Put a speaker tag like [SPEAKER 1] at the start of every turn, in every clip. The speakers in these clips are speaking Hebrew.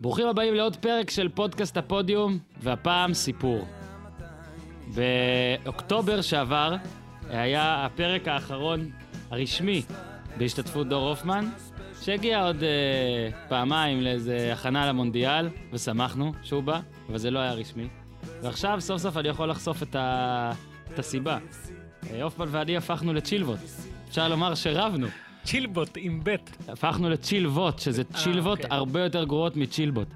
[SPEAKER 1] ברוכים הבאים לעוד פרק של פודקאסט הפודיום, והפעם סיפור. באוקטובר שעבר היה הפרק האחרון הרשמי בהשתתפות דור הופמן, שהגיע עוד אה, פעמיים לאיזה הכנה למונדיאל, ושמחנו שהוא בא, אבל זה לא היה רשמי. ועכשיו סוף סוף אני יכול לחשוף את, ה... את הסיבה. אה, הופמן ואני הפכנו לצ'ילבות. אפשר לומר שרבנו.
[SPEAKER 2] צ'ילבות עם ב'.
[SPEAKER 1] הפכנו לצ'ילבות, שזה צ'ילבות
[SPEAKER 2] אוקיי.
[SPEAKER 1] הרבה יותר גרועות מצ'ילבות.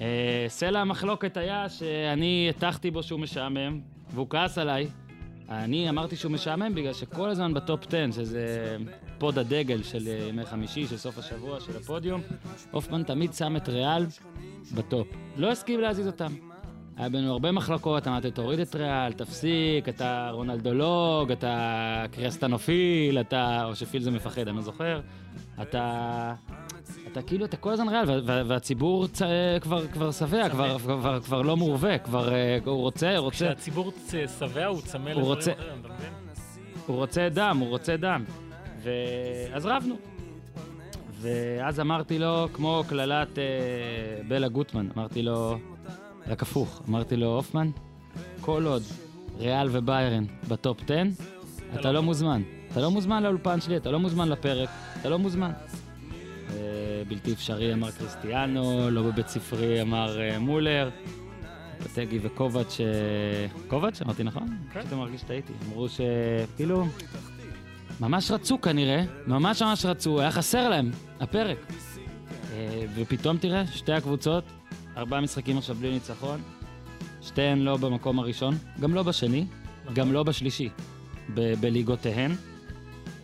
[SPEAKER 1] אה, סלע המחלוקת היה שאני הטחתי בו שהוא משעמם, והוא כעס עליי. אני אמרתי שהוא משעמם בגלל שכל הזמן בטופ 10, שזה פוד הדגל של אה, ימי חמישי, של סוף השבוע, של הפודיום, הופמן תמיד שם את ריאל בטופ. לא הסכים להזיז אותם. היה בינינו הרבה מחלוקות, אמרתי, תוריד את ריאל, תפסיק, אתה רונלדולוג, אתה כריסטיאנופיל, אתה... או שפיל זה מפחד, אני לא זוכר. אתה... אתה כאילו, אתה כל הזמן ריאל, וה- וה- והציבור צ... כבר, כבר שבע, כבר, כבר, כבר לא מורווה, כבר אה, הוא רוצה, רוצה,
[SPEAKER 2] כשהציבור שבע הוא צמא לדברים
[SPEAKER 1] רוצה-
[SPEAKER 2] אחרים, אתה מבין?
[SPEAKER 1] הוא רוצה דם, הוא רוצה דם. ו... אז רבנו. ואז אמרתי לו, כמו קללת אה, בלה גוטמן, אמרתי לו, רק הפוך, אמרתי לו, הופמן, כל עוד ריאל וביירן בטופ 10, אתה
[SPEAKER 2] לא
[SPEAKER 1] לא מוזמן. אתה לא מוזמן לאולפן שלי, אתה לא מוזמן לפרק, אתה לא מוזמן. אה, בלתי אפשרי אמר קריסטיאנו, לא בבית ספרי אמר אה, מולר, פטגי וקובץ', אה, קובץ', אמרתי נכון?
[SPEAKER 2] כן.
[SPEAKER 1] פשוט מרגיש שטעיתי. אמרו שכאילו, ממש רצו כנראה, ממש ממש רצו, היה חסר להם, הפרק. ופתאום תראה, שתי הקבוצות, ארבעה משחקים עכשיו בלי ניצחון, שתיהן לא במקום הראשון, גם לא בשני, גם לא בשלישי, ב- בליגותיהן.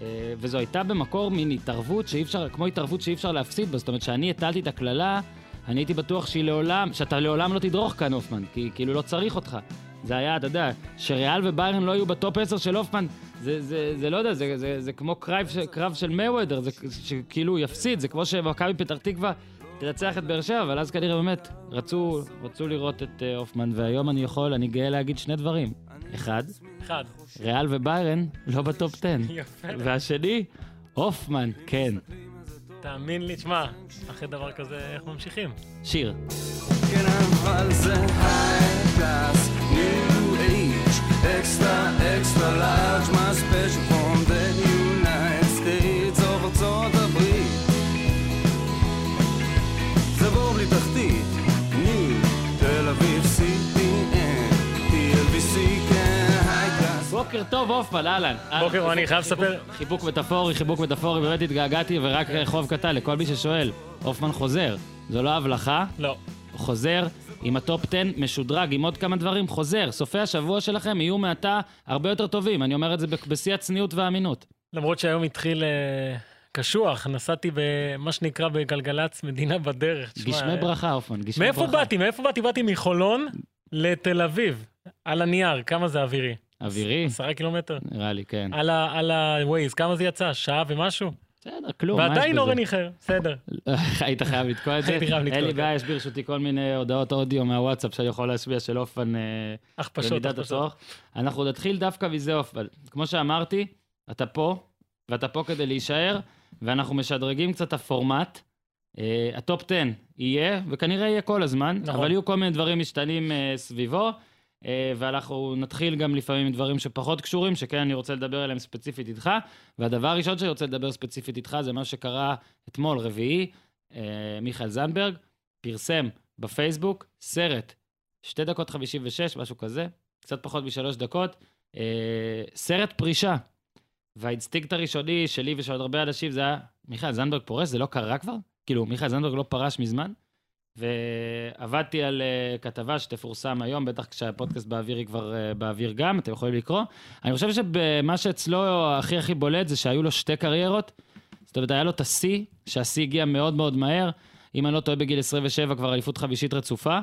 [SPEAKER 1] אה, וזו הייתה במקור מין התערבות שאי אפשר, כמו התערבות שאי אפשר להפסיד בה, זאת אומרת שאני הטלתי את הקללה, אני הייתי בטוח שהיא לעולם, שאתה לעולם לא תדרוך כאן, הופמן, כי כאילו לא צריך אותך. זה היה, אתה יודע, שריאל וביירן לא יהיו בטופ 10 של הופמן, זה, זה, זה לא יודע, זה, זה, זה כמו קרב, קרב של מייוודר, זה שכאילו הוא יפסיד, זה כמו שמכבי פתח תקווה תנצח את באר שבע, אבל אז כנראה באמת רצו, רצו לראות את אה, הופמן, והיום אני יכול, אני גאה להגיד שני דברים. אחד,
[SPEAKER 2] אחד.
[SPEAKER 1] ריאל וביירן לא בטופ 10.
[SPEAKER 2] יפה.
[SPEAKER 1] והשני, הופמן, כן.
[SPEAKER 2] תאמין לי, תשמע, אחרי דבר כזה, איך ממשיכים?
[SPEAKER 1] שיר.
[SPEAKER 3] כן אבל זה
[SPEAKER 1] טוב, הופמן, אהלן.
[SPEAKER 2] בוקר, אני חייב לספר-
[SPEAKER 1] חיבוק מטאפורי, חיבוק מטאפורי, באמת התגעגעתי, ורק חוב קטן לכל מי ששואל. הופמן חוזר. זו לא הבלחה,
[SPEAKER 2] לא.
[SPEAKER 1] חוזר עם הטופ 10 משודרג, עם עוד כמה דברים, חוזר. סופי השבוע שלכם יהיו מעתה הרבה יותר טובים. אני אומר את זה בשיא הצניעות והאמינות.
[SPEAKER 2] למרות שהיום התחיל אה, קשוח, נסעתי במה שנקרא בגלגלצ מדינה בדרך.
[SPEAKER 1] גשמי
[SPEAKER 2] אה,
[SPEAKER 1] ברכה, הופמן, גשמי ברכה.
[SPEAKER 2] מאיפה באתי? מאיפה באתי? באתי מחולון לתל אביב. על הנייר, כמה זה אווירי?
[SPEAKER 1] אווירי?
[SPEAKER 2] עשרה קילומטר.
[SPEAKER 1] נראה לי, כן.
[SPEAKER 2] על ה-Waze, כמה זה יצא? שעה ומשהו?
[SPEAKER 1] בסדר, כלום,
[SPEAKER 2] ועדיין? אורן איחר, בסדר.
[SPEAKER 1] היית חייב לתקוע את זה?
[SPEAKER 2] הייתי חייב לתקוע
[SPEAKER 1] אין לי
[SPEAKER 2] את זה.
[SPEAKER 1] בעיה, יש ברשותי כל מיני הודעות אודיו מהוואטסאפ שאני יכול להשמיע של אופן אה,
[SPEAKER 2] הכפשות,
[SPEAKER 1] במידת. הצורך. אנחנו נתחיל דווקא מזה אופן. כמו שאמרתי, אתה פה, ואתה פה כדי להישאר, ואנחנו משדרגים קצת הפורמט. אה, הטופ 10 יהיה, וכנראה יהיה כל הזמן,
[SPEAKER 2] נכון.
[SPEAKER 1] אבל יהיו כל מיני דברים משתנים אה, סביבו. אה, ואנחנו נתחיל גם לפעמים עם דברים שפחות קשורים, שכן אני רוצה לדבר עליהם ספציפית איתך. והדבר הראשון שאני רוצה לדבר ספציפית איתך זה מה שקרה אתמול, רביעי, אה, מיכאל זנדברג פרסם בפייסבוק סרט, שתי דקות חמישים ושש, משהו כזה, קצת פחות משלוש דקות, אה, סרט פרישה. והאינסטינקט הראשוני שלי ושל עוד הרבה אנשים זה היה, מיכאל זנדברג פורש, זה לא קרה כבר? כאילו, מיכאל זנדברג לא פרש מזמן? ועבדתי על uh, כתבה שתפורסם היום, בטח כשהפודקאסט באוויר היא כבר uh, באוויר גם, אתם יכולים לקרוא. אני חושב שמה שאצלו הכי הכי בולט זה שהיו לו שתי קריירות. זאת אומרת, היה לו את השיא, שהשיא הגיע מאוד מאוד מהר. אם אני לא טועה, בגיל 27 כבר אליפות חמישית רצופה.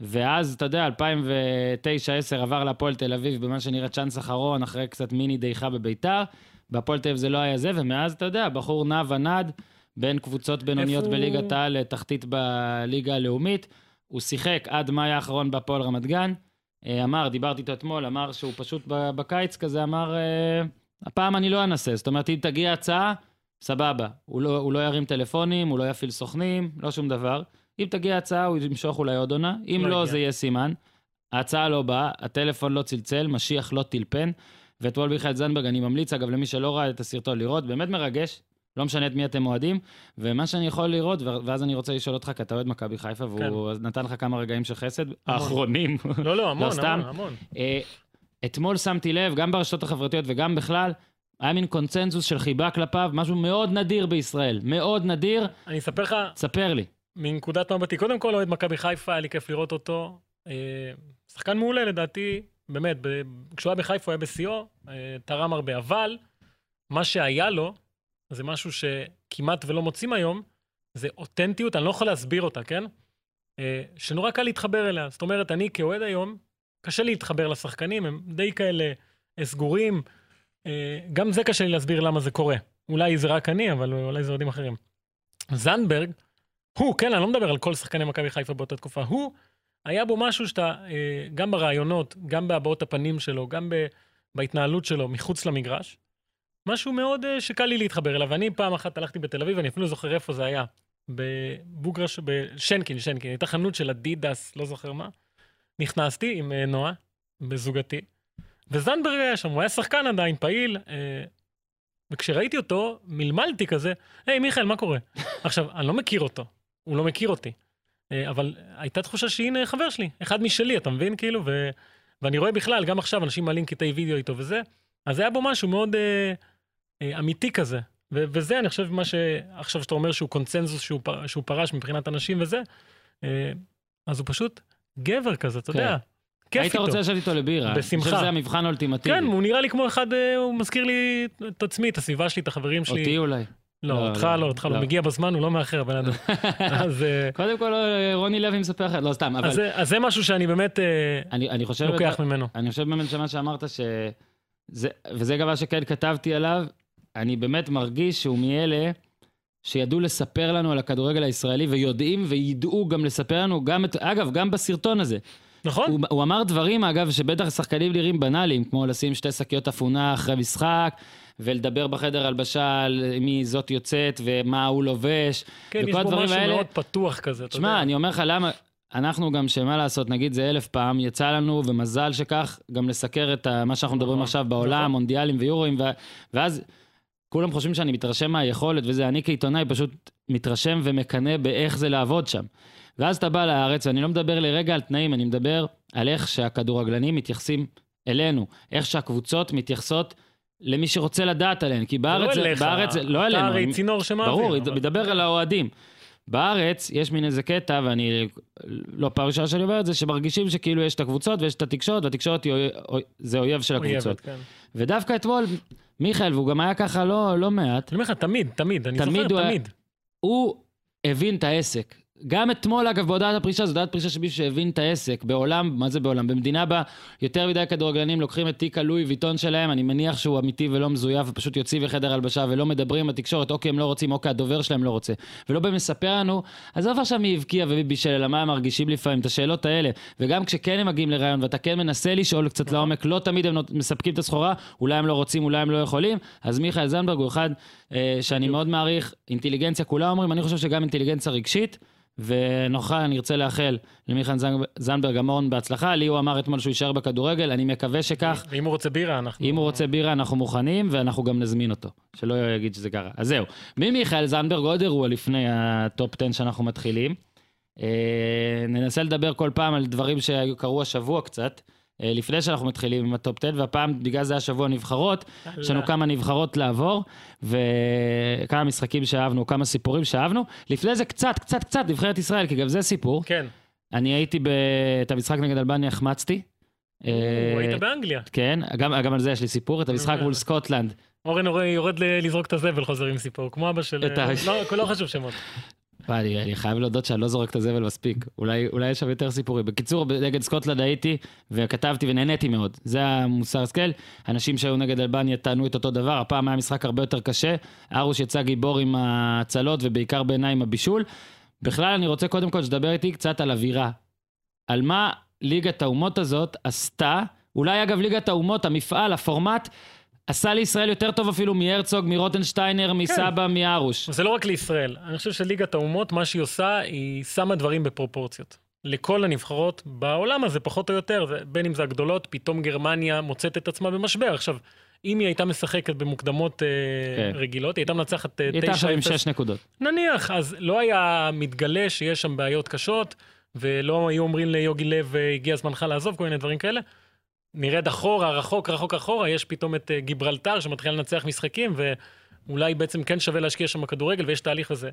[SPEAKER 1] ואז, אתה יודע, 2009-2010 עבר להפועל תל אביב במה שנראה צ'אנס אחרון, אחרי קצת מיני דעיכה בביתר. בהפועל תל אביב זה לא היה זה, ומאז, אתה יודע, בחור נע ונד בין קבוצות בינוניות בליגת העל לתחתית בליגה הלאומית. הוא שיחק עד מאי האחרון בהפועל רמת גן. אה, אמר, דיברתי איתו אתמול, אמר שהוא פשוט בקיץ כזה אמר, אה, הפעם אני לא אנסה. זאת אומרת, אם תגיע הצעה, סבבה. הוא לא, הוא לא ירים טלפונים, הוא לא יפעיל סוכנים, לא שום דבר. אם תגיע הצעה, הוא ימשוך אולי עוד עונה, אם
[SPEAKER 2] לא
[SPEAKER 1] לא. זה יהיה סימן. ההצעה לא באה, הטלפון לא צלצל, משיח לא טלפן. ואתמול מיכאל זנדברג, אני ממליץ, אגב, למי שלא ראה את הסרטון, לראות, באמת מרגש, לא משנה את מי אתם אוהדים. ומה שאני יכול לראות, ואז אני רוצה לשאול אותך, כי אתה אוהד מכבי חיפה, והוא נתן לך כמה רגעים של חסד, האחרונים.
[SPEAKER 2] לא, לא, המון,
[SPEAKER 1] סתם.
[SPEAKER 2] המון, המון.
[SPEAKER 1] אה, אתמול שמתי לב, גם ברשתות החברתיות וגם בכלל, היה מין קונצנזוס של חיבה כלפיו, משהו מאוד נדיר בישראל. מאוד נדיר,
[SPEAKER 2] אני אספר לך,
[SPEAKER 1] תספר לי.
[SPEAKER 2] מנקודת מבטי, קודם כל אוהד מכבי חיפה, היה לי כיף לראות אותו. אה, שחקן מעולה לדעתי, באמת, ב- כשהוא היה בחיפה הוא היה בשיאו, אה, תרם הרבה, אבל מה שהיה לו, זה משהו שכמעט ולא מוצאים היום, זה אותנטיות, אני לא יכול להסביר אותה, כן? אה, שנורא קל להתחבר אליה. זאת אומרת, אני כאוהד היום, קשה לי להתחבר לשחקנים, הם די כאלה סגורים. אה, גם זה קשה לי להסביר למה זה קורה. אולי זה רק אני, אבל אולי זה אוהדים אחרים. זנדברג, הוא, כן, אני לא מדבר על כל שחקני מכבי חיפה באותה תקופה, הוא, היה בו משהו שאתה, אה, גם ברעיונות, גם בהבעות הפנים שלו, גם ב, בהתנהלות שלו מחוץ למגרש, משהו מאוד אה, שקל לי להתחבר אליו. ואני פעם אחת הלכתי בתל אביב, אני אפילו לא זוכר איפה זה היה, בבוגרש, בשנקין, שנקין, הייתה חנות של אדידס, לא זוכר מה. נכנסתי עם אה, נועה, בזוגתי, וזנדברג היה שם, הוא היה שחקן עדיין, פעיל, אה, וכשראיתי אותו, מלמלתי כזה, היי, מיכאל, מה קורה? עכשיו, אני לא מכיר אותו, הוא לא מכיר אותי, אבל הייתה תחושה שהנה חבר שלי, אחד משלי, אתה מבין? כאילו, ו... ואני רואה בכלל, גם עכשיו אנשים מעלים קטעי וידאו איתו וזה, אז היה בו משהו מאוד אה, אמיתי כזה. ו- וזה, אני חושב, מה שעכשיו שאתה אומר שהוא קונצנזוס שהוא, פ- שהוא פרש מבחינת אנשים וזה, אה, אז הוא פשוט גבר כזה, אתה
[SPEAKER 1] כן.
[SPEAKER 2] יודע. כיף
[SPEAKER 1] היית
[SPEAKER 2] איתו.
[SPEAKER 1] רוצה לשבת איתו לבירה. אני
[SPEAKER 2] בשמחה.
[SPEAKER 1] חושב שזה המבחן האולטימטיבי.
[SPEAKER 2] כן, הוא נראה לי כמו אחד, אה, הוא מזכיר לי את עצמי, את הסביבה שלי, את החברים שלי.
[SPEAKER 1] אותי אולי.
[SPEAKER 2] לא,
[SPEAKER 1] לא,
[SPEAKER 2] אותך
[SPEAKER 1] לא,
[SPEAKER 2] לא, אותך לא,
[SPEAKER 1] לא.
[SPEAKER 2] מגיע בזמן, הוא לא מאחר, הבן אדם. אז, אה,
[SPEAKER 1] קודם כל, אה, רוני לוי מספר לך, לא סתם, אבל
[SPEAKER 2] אז אז זה משהו שאני באמת אה,
[SPEAKER 1] אני אני.
[SPEAKER 2] לוקח ממנו.
[SPEAKER 1] אני חושב באמת שמה שאמרת, ש... זה, וזה גם מה שכן כתבתי עליו, אני באמת מרגיש שהוא מאלה שידעו לספר לנו על הכדורגל הישראלי, ויודעים וידעו גם לספר לנו, גם את, אגב, גם בסרטון הזה.
[SPEAKER 2] נכון?
[SPEAKER 1] הוא, הוא אמר דברים, אגב, שבטח שחקנים נראים בנאליים, כמו לשים שתי שקיות אפונה אחרי משחק, ולדבר בחדר הלבשה על מי זאת יוצאת ומה הוא לובש.
[SPEAKER 2] כן, יש
[SPEAKER 1] וכל
[SPEAKER 2] בו
[SPEAKER 1] הדברים
[SPEAKER 2] משהו
[SPEAKER 1] האלה-
[SPEAKER 2] מאוד פתוח כזה, אתה
[SPEAKER 1] תשמע,
[SPEAKER 2] יודע.
[SPEAKER 1] אני אומר לך למה, אנחנו גם, שמה לעשות, נגיד זה אלף פעם, יצא לנו, ומזל שכך, גם לסקר את מה שאנחנו מדברים
[SPEAKER 2] נכון,
[SPEAKER 1] עכשיו בעולם,
[SPEAKER 2] נכון.
[SPEAKER 1] מונדיאלים ויורואים, ואז כולם חושבים שאני מתרשם מהיכולת וזה, אני כעיתונאי פשוט מתרשם ומקנא באיך זה לעבוד שם. ואז אתה בא לארץ, ואני לא מדבר לרגע על תנאים, אני מדבר על איך שהכדורגלנים מתייחסים אלינו, איך שהקבוצות מתייחסות למי שרוצה לדעת עליהן, כי בארץ,
[SPEAKER 2] לא אליך,
[SPEAKER 1] בארץ, לא אלינו,
[SPEAKER 2] אתה הרי צינור שמעביר.
[SPEAKER 1] ברור,
[SPEAKER 2] אבל-
[SPEAKER 1] מדבר על האוהדים. בארץ יש מין איזה קטע, ואני לא פעם ראשונה שאני אומר את זה, שמרגישים שכאילו יש את הקבוצות ויש את התקשורת, והתקשורת היא זה אויב של
[SPEAKER 2] אויבת,
[SPEAKER 1] הקבוצות.
[SPEAKER 2] כן.
[SPEAKER 1] ודווקא אתמול, מיכאל, והוא גם היה ככה לא, לא מעט,
[SPEAKER 2] אני אומר לך, תמיד, תמיד, אני
[SPEAKER 1] תמיד
[SPEAKER 2] זוכר,
[SPEAKER 1] הוא היה-
[SPEAKER 2] תמיד.
[SPEAKER 1] הוא הבין את העסק. גם אתמול, אגב, בהודעת הפרישה, זו הודעת פרישה של מישהו שהבין את העסק. בעולם, מה זה בעולם? במדינה בה יותר מדי כדורגלנים לוקחים את תיק הלואי ויטון שלהם, אני מניח שהוא אמיתי ולא מזויף, ופשוט יוצאים בחדר הלבשה ולא מדברים בתקשורת, אוקיי, הם לא רוצים, אוקיי, הדובר שלהם לא רוצה. ולא בא מספר לנו, עזוב עכשיו מי הבקיע ומי בישל, אלא מה הם מרגישים לפעמים, את השאלות האלה. וגם כשכן הם מגיעים לרעיון, ואתה כן מנסה לשאול קצת לעומק, לא תמיד הם מספקים את הסחורה, אולי הם לא רוצים, אולי הם לא יכולים, אז מיכאל זנדברג הוא אחד אה, שאני מאוד מעריך, אינטליגנציה, כולם אומרים, אני חושב שגם אינטליגנציה רגשית, ונוכל, אני ארצה לאחל למיכאל זנ- זנדברג המון בהצלחה. לי הוא אמר אתמול שהוא יישאר בכדורגל, אני מקווה שכך.
[SPEAKER 2] ואם הוא רוצה בירה, אנחנו...
[SPEAKER 1] אם הוא רוצה בירה, אנחנו מוכנים, ואנחנו גם נזמין אותו. שלא יגיד שזה קרה. אז זהו. ממיכאל זנדברג, עוד אירוע לפני הטופ 10 שאנחנו מתחילים. אה, ננסה לדבר כל פעם על דברים שקרו השבוע קצת. אה, לפני שאנחנו מתחילים עם הטופ 10, והפעם, בגלל זה השבוע נבחרות, יש לנו כמה נבחרות לעבור, וכמה משחקים שאהבנו, כמה סיפורים שאהבנו. לפני זה קצת, קצת, קצת, נבחרת ישראל, כי גם זה סיפור.
[SPEAKER 2] כן,
[SPEAKER 1] אני הייתי ב... את המשחק נגד אלבניה החמצתי. אה,
[SPEAKER 2] היית באנגליה.
[SPEAKER 1] כן, גם, גם על זה יש לי סיפור, את המשחק. מול סקוטלנד.
[SPEAKER 2] אורן יורד לזרוק את הזבל, חוזר עם סיפור, כמו אבא של... לא, לא חשוב שמות.
[SPEAKER 1] וואי, אני, חייב להודות שאני לא זורק את הזבל מספיק. אולי, אולי יש שם יותר סיפורים. בקיצור, נגד סקוטלנד הייתי, וכתבתי ונהניתי מאוד. זה המוסר השכל. אנשים שהיו נגד אלבניה טענו את אותו דבר, הפעם היה משחק הרבה יותר קשה. ארוש יצא גיבור עם ההצלות, ובעיקר בעיניי עם הבישול. בכלל, אני רוצה קודם כל שתדבר איתי קצת על אווירה. על מה ליגת האומות הזאת עשתה, אולי אגב ליגת האומות, המפעל, הפורמט, עשה לישראל יותר טוב אפילו מהרצוג, מרוטנשטיינר, מסבא, מארוש.
[SPEAKER 2] זה לא רק לישראל. אני חושב שליגת האומות, מה שהיא עושה, היא שמה דברים בפרופורציות. לכל הנבחרות בעולם הזה, פחות או יותר, בין אם זה הגדולות, פתאום גרמניה מוצאת את עצמה במשבר. עכשיו, אם היא הייתה משחקת במוקדמות אה,
[SPEAKER 1] כן.
[SPEAKER 2] רגילות, היא הייתה מנצחת אה,
[SPEAKER 1] היא הייתה עכשיו עם
[SPEAKER 2] 9-0.
[SPEAKER 1] שש נקודות.
[SPEAKER 2] נניח, אז לא היה מתגלה שיש שם בעיות קשות, ולא היו אומרים ליוגי לב, "אה, הגיע זמנך לעזוב, כל מיני דברים כאלה. נרד אחורה, רחוק, רחוק אחורה, יש פתאום את אה, גיברלטר שמתחיל לנצח משחקים, ואולי בעצם כן שווה להשקיע שם בכדורגל, ויש תהליך לזה.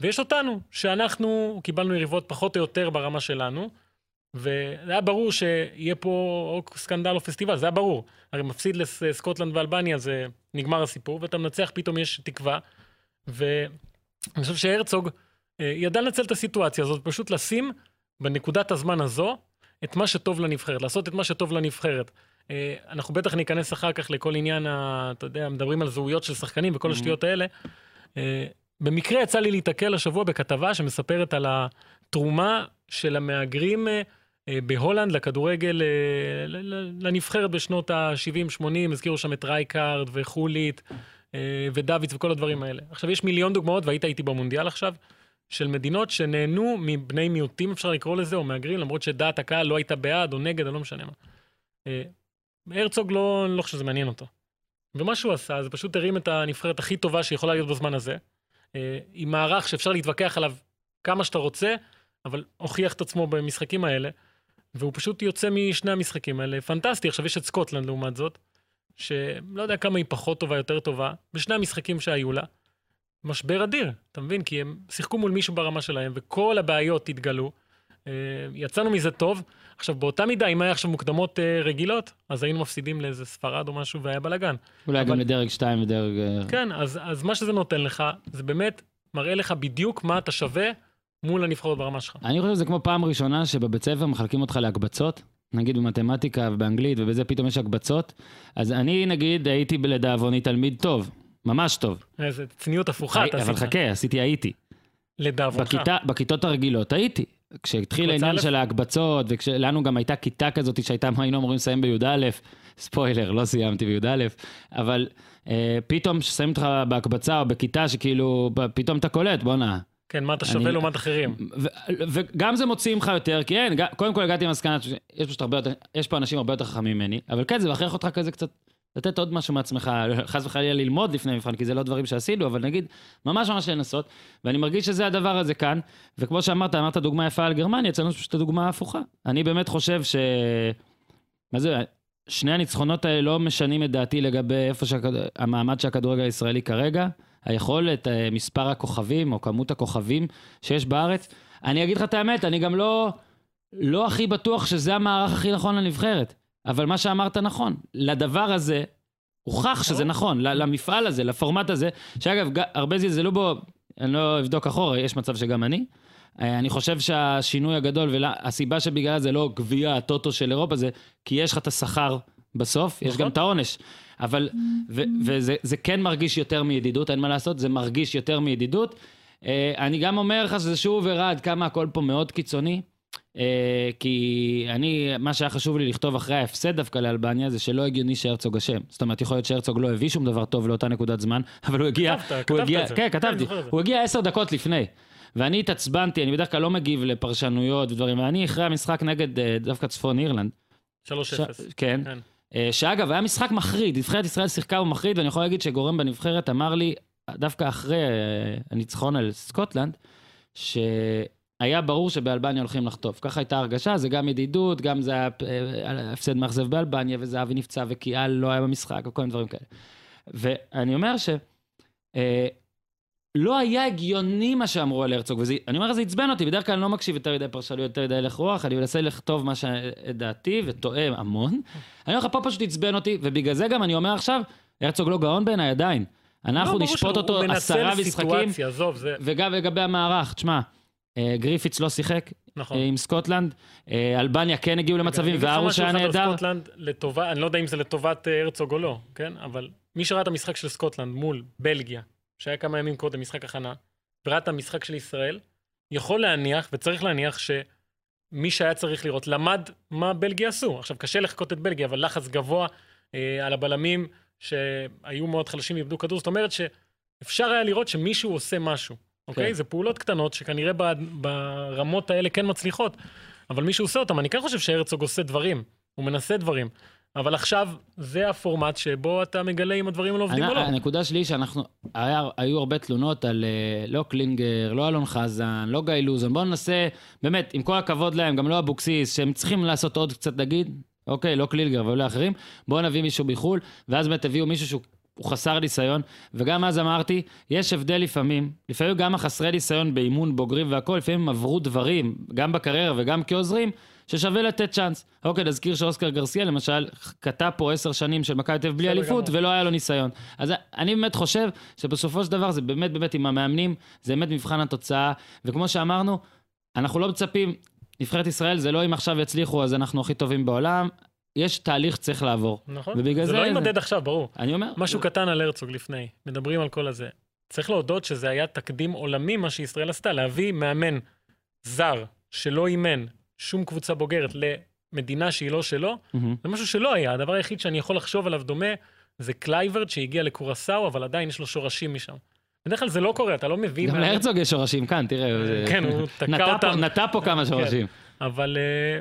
[SPEAKER 2] ויש אותנו, שאנחנו קיבלנו יריבות פחות או יותר ברמה שלנו, וזה היה ברור שיהיה פה או סקנדל או פסטיבל, זה היה ברור. הרי מפסיד לסקוטלנד ואלבניה, זה נגמר הסיפור, ואתה מנצח, פתאום יש תקווה. ואני חושב שהרצוג אה, ידע לנצל את הסיטואציה הזאת, פשוט לשים בנקודת הזמן הזו את מה שטוב לנבחרת, לעשות את מה שטוב לנבחרת. אה, אנחנו בטח ניכנס אחר כך לכל עניין, ה, אתה יודע, מדברים על זהויות של שחקנים וכל השטויות האלה. אה, במקרה יצא לי להיתקל השבוע בכתבה שמספרת על התרומה של המהגרים אה, בהולנד לכדורגל, לנבחרת בשנות ה-70-80, הזכירו שם את רייקארד וחולית ודוידס וכל הדברים האלה. עכשיו, יש מיליון דוגמאות, והיית איתי במונדיאל עכשיו, של מדינות שנהנו מבני מיעוטים, אפשר לקרוא לזה, או מהגרים, למרות שדעת הקהל לא הייתה בעד או נגד, או לא משנה מה. אה, הרצוג לא, אני לא חושב שזה מעניין אותו. ומה שהוא עשה, זה פשוט הרים את הנבחרת הכי טובה שיכולה להיות בזמן הזה, אה, עם מערך שאפשר להתווכח עליו כמה שאתה רוצה, אבל הוכיח את עצמו במשחקים האלה, והוא פשוט יוצא משני המשחקים האלה. פנטסטי. עכשיו יש את סקוטלנד לעומת זאת, שלא יודע כמה היא פחות טובה, יותר טובה, בשני המשחקים שהיו לה. משבר אדיר, אתה מבין? כי הם שיחקו מול מישהו ברמה שלהם, וכל הבעיות התגלו. אה, יצאנו מזה טוב. עכשיו, באותה מידה, אם היה עכשיו מוקדמות אה, רגילות, אז היינו מפסידים לאיזה ספרד או משהו, והיה בלאגן.
[SPEAKER 1] אולי
[SPEAKER 2] אבל-
[SPEAKER 1] גם לדרג 2 ודרג... אה,
[SPEAKER 2] כן, אז, אז מה שזה נותן לך, זה באמת מראה לך בדיוק מה אתה שווה מול הנבחרות ברמה שלך.
[SPEAKER 1] אני חושב שזה כמו פעם ראשונה שבבית ספר מחלקים אותך להקבצות, נגיד במתמטיקה ובאנגלית ובזה פתאום יש הקבצות. אז אני נגיד הייתי לדאבוני תלמיד טוב, ממש טוב.
[SPEAKER 2] איזה צניעות הפוכה אתה
[SPEAKER 1] אבל
[SPEAKER 2] עשית.
[SPEAKER 1] חכה, עשיתי הייתי.
[SPEAKER 2] לדאבונך.
[SPEAKER 1] בכיתה, בכיתות הרגילות הייתי. כשהתחיל העניין? של ההקבצות, וכשלנו גם הייתה כיתה כזאת שהייתה, היינו אמורים לסיים בי"א, ספוילר, לא סיימתי בי"א, אבל אה, פתאום כששמים אותך בהקבצה או בכיתה שכאילו, פתאום אתה קולט, בואנה.
[SPEAKER 2] כן, מה אתה שווה
[SPEAKER 1] אני-
[SPEAKER 2] לעומת אחרים.
[SPEAKER 1] ו- וגם זה מוציא ממך יותר, כי אין, קודם כל הגעתי למסקנה שיש פה אנשים הרבה יותר חכמים ממני, אבל כן, זה מכריח אותך כזה קצת לתת עוד משהו מעצמך, חס וחלילה ללמוד לפני מבחן, כי זה לא דברים שעשינו, אבל נגיד, ממש ממש לנסות, ואני מרגיש שזה הדבר הזה כאן, וכמו שאמרת, אמרת דוגמה יפה על גרמניה, אצלנו פשוט הדוגמה ההפוכה. אני באמת חושב ש... מה זה, שני הניצחונות האלה לא משנים את דעתי לגבי איפה שהמעמד של הכדורגל הישראלי כרגע, היכולת, אה, מספר הכוכבים או כמות הכוכבים שיש בארץ. אני אגיד לך את האמת, אני גם לא, לא הכי בטוח שזה המערך הכי נכון לנבחרת. אבל מה שאמרת נכון, לדבר הזה, הוכח שזה נכון, למפעל הזה, לפורמט הזה, שאגב, הרבה זלזלו בו, אני לא אבדוק אחורה, יש מצב שגם אני. אה, אני חושב שהשינוי הגדול, והסיבה שבגלל זה לא גביע הטוטו של אירופה, זה כי יש לך את השכר בסוף, יש
[SPEAKER 2] נכון.
[SPEAKER 1] גם את העונש. אבל, ו- וזה זה כן מרגיש יותר מידידות, אין מה לעשות, זה מרגיש יותר מידידות. אה, אני גם אומר לך שזה שוב הראה עד כמה הכל פה מאוד קיצוני. אה, כי אני, מה שהיה חשוב לי לכתוב אחרי ההפסד דווקא לאלבניה, זה שלא הגיוני שהרצוג אשם. זאת אומרת, יכול להיות שהרצוג לא הביא שום דבר טוב לאותה נקודת זמן, אבל הוא הגיע...
[SPEAKER 2] כתבת,
[SPEAKER 1] הוא
[SPEAKER 2] כתבת
[SPEAKER 1] הגיע,
[SPEAKER 2] את זה.
[SPEAKER 1] כן,
[SPEAKER 2] כן,
[SPEAKER 1] כתבתי. הוא הגיע עשר דקות לפני. ואני התעצבנתי, אני בדרך כלל לא מגיב לפרשנויות ודברים, ואני אחרי המשחק נגד אה, דווקא צפון אירלנד.
[SPEAKER 2] 3-0.
[SPEAKER 1] ש- כן.
[SPEAKER 2] כן.
[SPEAKER 1] אה, שאגב, היה משחק מחריד, נבחרת ישראל שיחקה במחריד, ואני יכול להגיד שגורם בנבחרת אמר לי, דווקא אחרי הניצחון על סקוטלנד, שהיה ברור שבאלבניה הולכים לחטוף. ככה הייתה הרגשה, זה גם ידידות, גם זה היה אה, הפסד מאכזב באלבניה, וזהבי נפצע, וקיאל לא היה במשחק, וכל מיני דברים כאלה. ואני אומר ש... אה, לא היה הגיוני מה שאמרו על הרצוג, ואני אומר, זה עצבן אותי, בדרך כלל אני לא מקשיב יותר מדי פרשנויות, יותר מדי הלך רוח, אני מנסה לכתוב מה שדעתי, וטועה המון. אני אומר לך, פה פשוט עצבן אותי, ובגלל זה גם אני אומר עכשיו, הרצוג לא גאון בעיניי עדיין. אנחנו
[SPEAKER 2] לא,
[SPEAKER 1] נשפוט אותו עשרה משחקים. וגם לגבי המערך, תשמע, אה, גריפיץ לא שיחק
[SPEAKER 2] נכון.
[SPEAKER 1] אה, עם סקוטלנד, אה, אלבניה כן הגיעו למצבים,
[SPEAKER 2] משהו
[SPEAKER 1] היה נהדר.
[SPEAKER 2] סקוטלנד, לטובה, אני לא יודע אם זה לטובת אה, הרצוג או לא, כן? אבל מי שראה את המשחק של סקוטלנד מול בלגיה, שהיה כמה ימים קודם, משחק הכנה, וראה את המשחק של ישראל, יכול להניח, וצריך להניח, שמי שהיה צריך לראות, למד מה בלגיה עשו. עכשיו, קשה לחקות את בלגיה, אבל לחץ גבוה אה, על הבלמים, שהיו מאוד חלשים ואיבדו כדור, זאת אומרת שאפשר היה לראות שמישהו עושה משהו, אוקיי?
[SPEAKER 1] כן.
[SPEAKER 2] זה פעולות קטנות שכנראה ב- ברמות האלה כן מצליחות, אבל מישהו עושה אותם. אני כן חושב שהרצוג עושה דברים, הוא מנסה דברים. אבל עכשיו, זה הפורמט שבו אתה מגלה אם הדברים האלה עובדים או לא.
[SPEAKER 1] הנקודה שלי היא שאנחנו, היה, היו הרבה תלונות על אה, לא קלינגר, לא אלון חזן, לא גיא לוזון. בואו ננסה, באמת, עם כל הכבוד להם, גם לא אבוקסיס, שהם צריכים לעשות עוד קצת נגיד, אוקיי, לא קלינגר אבל לא אחרים, בואו נביא מישהו מחו"ל, ואז באמת הביאו מישהו שהוא... הוא חסר ניסיון, וגם אז אמרתי, יש הבדל לפעמים, לפעמים גם החסרי ניסיון באימון בוגרים והכל, לפעמים הם עברו דברים, גם בקריירה וגם כעוזרים, ששווה לתת צ'אנס. אוקיי, נזכיר שאוסקר גרסיה למשל, קטע פה עשר שנים של מכבי תל אביב בלי אליפות,
[SPEAKER 2] גמור.
[SPEAKER 1] ולא היה לו ניסיון. אז אני באמת חושב שבסופו של דבר זה באמת באמת עם המאמנים, זה באמת מבחן התוצאה, וכמו שאמרנו, אנחנו לא מצפים, נבחרת ישראל זה לא אם עכשיו יצליחו אז אנחנו הכי טובים בעולם, יש תהליך שצריך לעבור.
[SPEAKER 2] נכון?
[SPEAKER 1] ובגלל
[SPEAKER 2] זה
[SPEAKER 1] זה-
[SPEAKER 2] לא יימדד עכשיו, ברור.
[SPEAKER 1] אני אומר,
[SPEAKER 2] משהו קטן על הרצוג לפני, מדברים על כל הזה. צריך להודות שזה היה תקדים עולמי, מה שישראל עשתה, להביא מאמן זר שלא אימן שום קבוצה בוגרת למדינה שהיא לא שלו,
[SPEAKER 1] מהמם.
[SPEAKER 2] זה משהו שלא היה. הדבר היחיד שאני יכול לחשוב עליו דומה, זה קלויברט שהגיע לקורסאו, אבל עדיין יש לו שורשים משם. בדרך כלל זה לא קורה, אתה לא מביא...
[SPEAKER 1] גם להרצוג יש שורשים כאן, תראה. זה-
[SPEAKER 2] כן, הוא תקע אותם.
[SPEAKER 1] נטע פה כמה שורשים.
[SPEAKER 2] אבל אה,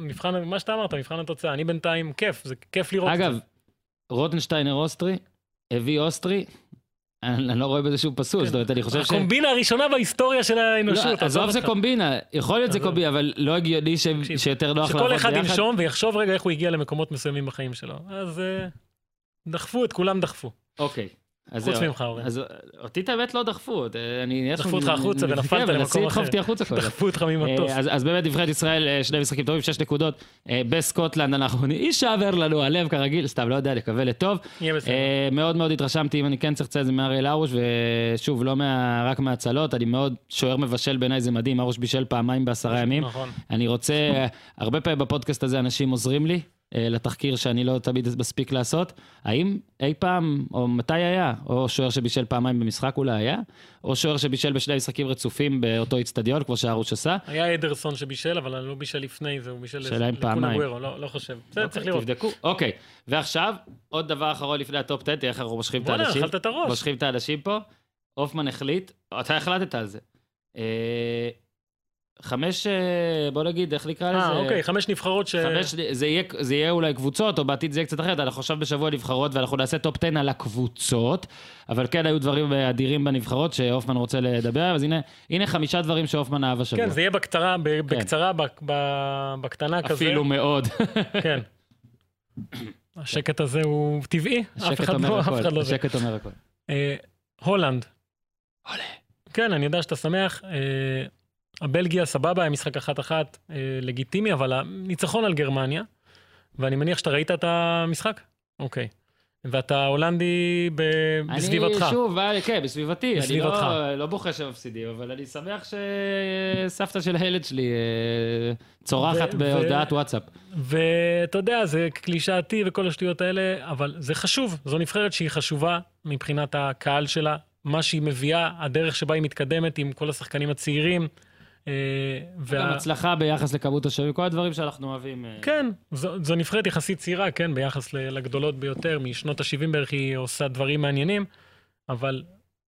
[SPEAKER 2] מבחן, מה שאתה אמרת, מבחן התוצאה. אני בינתיים, כיף, זה כיף לראות את
[SPEAKER 1] אגב,
[SPEAKER 2] זה.
[SPEAKER 1] רוטנשטיינר אוסטרי, הביא אוסטרי, אני אני לא רואה בזה שום פסול,
[SPEAKER 2] כן.
[SPEAKER 1] זאת אומרת, אני חושב ש...
[SPEAKER 2] הקומבינה הראשונה בהיסטוריה של האנושות.
[SPEAKER 1] לא, עזוב זה. קומבינה, יכול להיות זה. קומבינה, אבל לא הגיוני ש- שיותר נוח לעבוד
[SPEAKER 2] שכל
[SPEAKER 1] ביחד.
[SPEAKER 2] אחד ינשום ויחשוב רגע איך הוא הגיע למקומות מסוימים בחיים שלו. אז אה, דחפו את כולם דחפו.
[SPEAKER 1] אוקיי.
[SPEAKER 2] חוץ
[SPEAKER 1] זהו.
[SPEAKER 2] ממך, אורן.
[SPEAKER 1] אז אותי את האמת לא דחפו, אני... יש
[SPEAKER 2] דחפו אותך החוצה ונפלת למקום אחר.
[SPEAKER 1] אותי החוצה הזמן.
[SPEAKER 2] דחפו אותך ממטוס.
[SPEAKER 1] אה, אז, אז באמת נבחרת ישראל, אה, שני משחקים טובים, שש נקודות. אה, בסקוטלנד אנחנו, יישבר לנו הלב כרגיל, סתם לא יודע, נקווה לטוב.
[SPEAKER 2] יהיה בסדר.
[SPEAKER 1] אה, מאוד מאוד התרשמתי, אם אני כן צריך לציין, זה מאריאל הרוש, ושוב, לא מה, רק מההצלות, אני מאוד, שוער מבשל בעיניי זה מדהים, הרוש בישל פעמיים בעשרה ימים.
[SPEAKER 2] נכון.
[SPEAKER 1] אני רוצה, הרבה פעמים בפודקאסט הזה אנשים עוזרים לי. אה, לתחקיר שאני לא תמיד מספיק לעשות. האם אי פעם, או מתי היה, או שוער שבישל פעמיים במשחק אולי היה, או שוער שבישל בשני משחקים רצופים באותו איצטדיון, כמו שהרוש עשה?
[SPEAKER 2] היה אדרסון שבישל, אבל אני לא בישל לפני זה, הוא בישל לקונה. גוורו, לא לא חושב. בסדר, צריך לראות.
[SPEAKER 1] תבדקו. אוקיי, ועכשיו, עוד דבר אחרון לפני הטופ 10, תראה איך אנחנו מושכים את
[SPEAKER 2] בואנה,
[SPEAKER 1] האנשים.
[SPEAKER 2] אכלת את הראש.
[SPEAKER 1] מושכים את האנשים פה. הופמן החליט, אתה החלטת על זה. אה, חמש, אה, בוא נגיד, איך נקרא לזה?
[SPEAKER 2] אה, אוקיי, חמש נבחרות ש...
[SPEAKER 1] חמש, זה יהיה, זה יהיה אולי קבוצות, או בעתיד זה יהיה קצת אחרת, אנחנו עכשיו בשבוע נבחרות, ואנחנו נעשה טופ 10 על הקבוצות, אבל כן, היו דברים אדירים בנבחרות שהופמן רוצה לדבר, אז הנה, הנה חמישה דברים שהופמן אהב השבוע.
[SPEAKER 2] כן, זה יהיה בקצרה, ב- בקצרה, בק- ב- בקטנה כזה.
[SPEAKER 1] אפילו מאוד.
[SPEAKER 2] כן. השקט הזה הוא טבעי, אף אחד לא, אף אחד לא זה.
[SPEAKER 1] השקט אומר.
[SPEAKER 2] אה, הולנד.
[SPEAKER 1] עולה.
[SPEAKER 2] כן, אני יודע שאתה שמח. הבלגיה סבבה, היה משחק אחת-אחת אה, לגיטימי, אבל הניצחון על גרמניה, ואני מניח שאתה ראית את המשחק? אוקיי. ואתה הולנדי ב... בסביבתך.
[SPEAKER 1] אני שוב, אה, כן, בסביבתי.
[SPEAKER 2] בסביבתך.
[SPEAKER 1] אני לא, לא בוכה שמפסידים, אבל אני שמח שסבתא של הילד שלי אה, צורחת
[SPEAKER 2] ו-
[SPEAKER 1] בהודעת
[SPEAKER 2] ו-
[SPEAKER 1] וואטסאפ.
[SPEAKER 2] ואתה יודע, זה קלישאתי וכל השטויות האלה, אבל זה חשוב. זו נבחרת שהיא חשובה מבחינת הקהל שלה, מה שהיא מביאה, הדרך שבה היא מתקדמת עם כל השחקנים הצעירים. אה, וה-
[SPEAKER 1] גם הצלחה ביחס לכמות השווים, כל הדברים שאנחנו אוהבים. אה,
[SPEAKER 2] כן, זו, זו נבחרת יחסית צעירה, כן, ביחס לגדולות ביותר, משנות ה-70 בערך היא עושה דברים מעניינים, אבל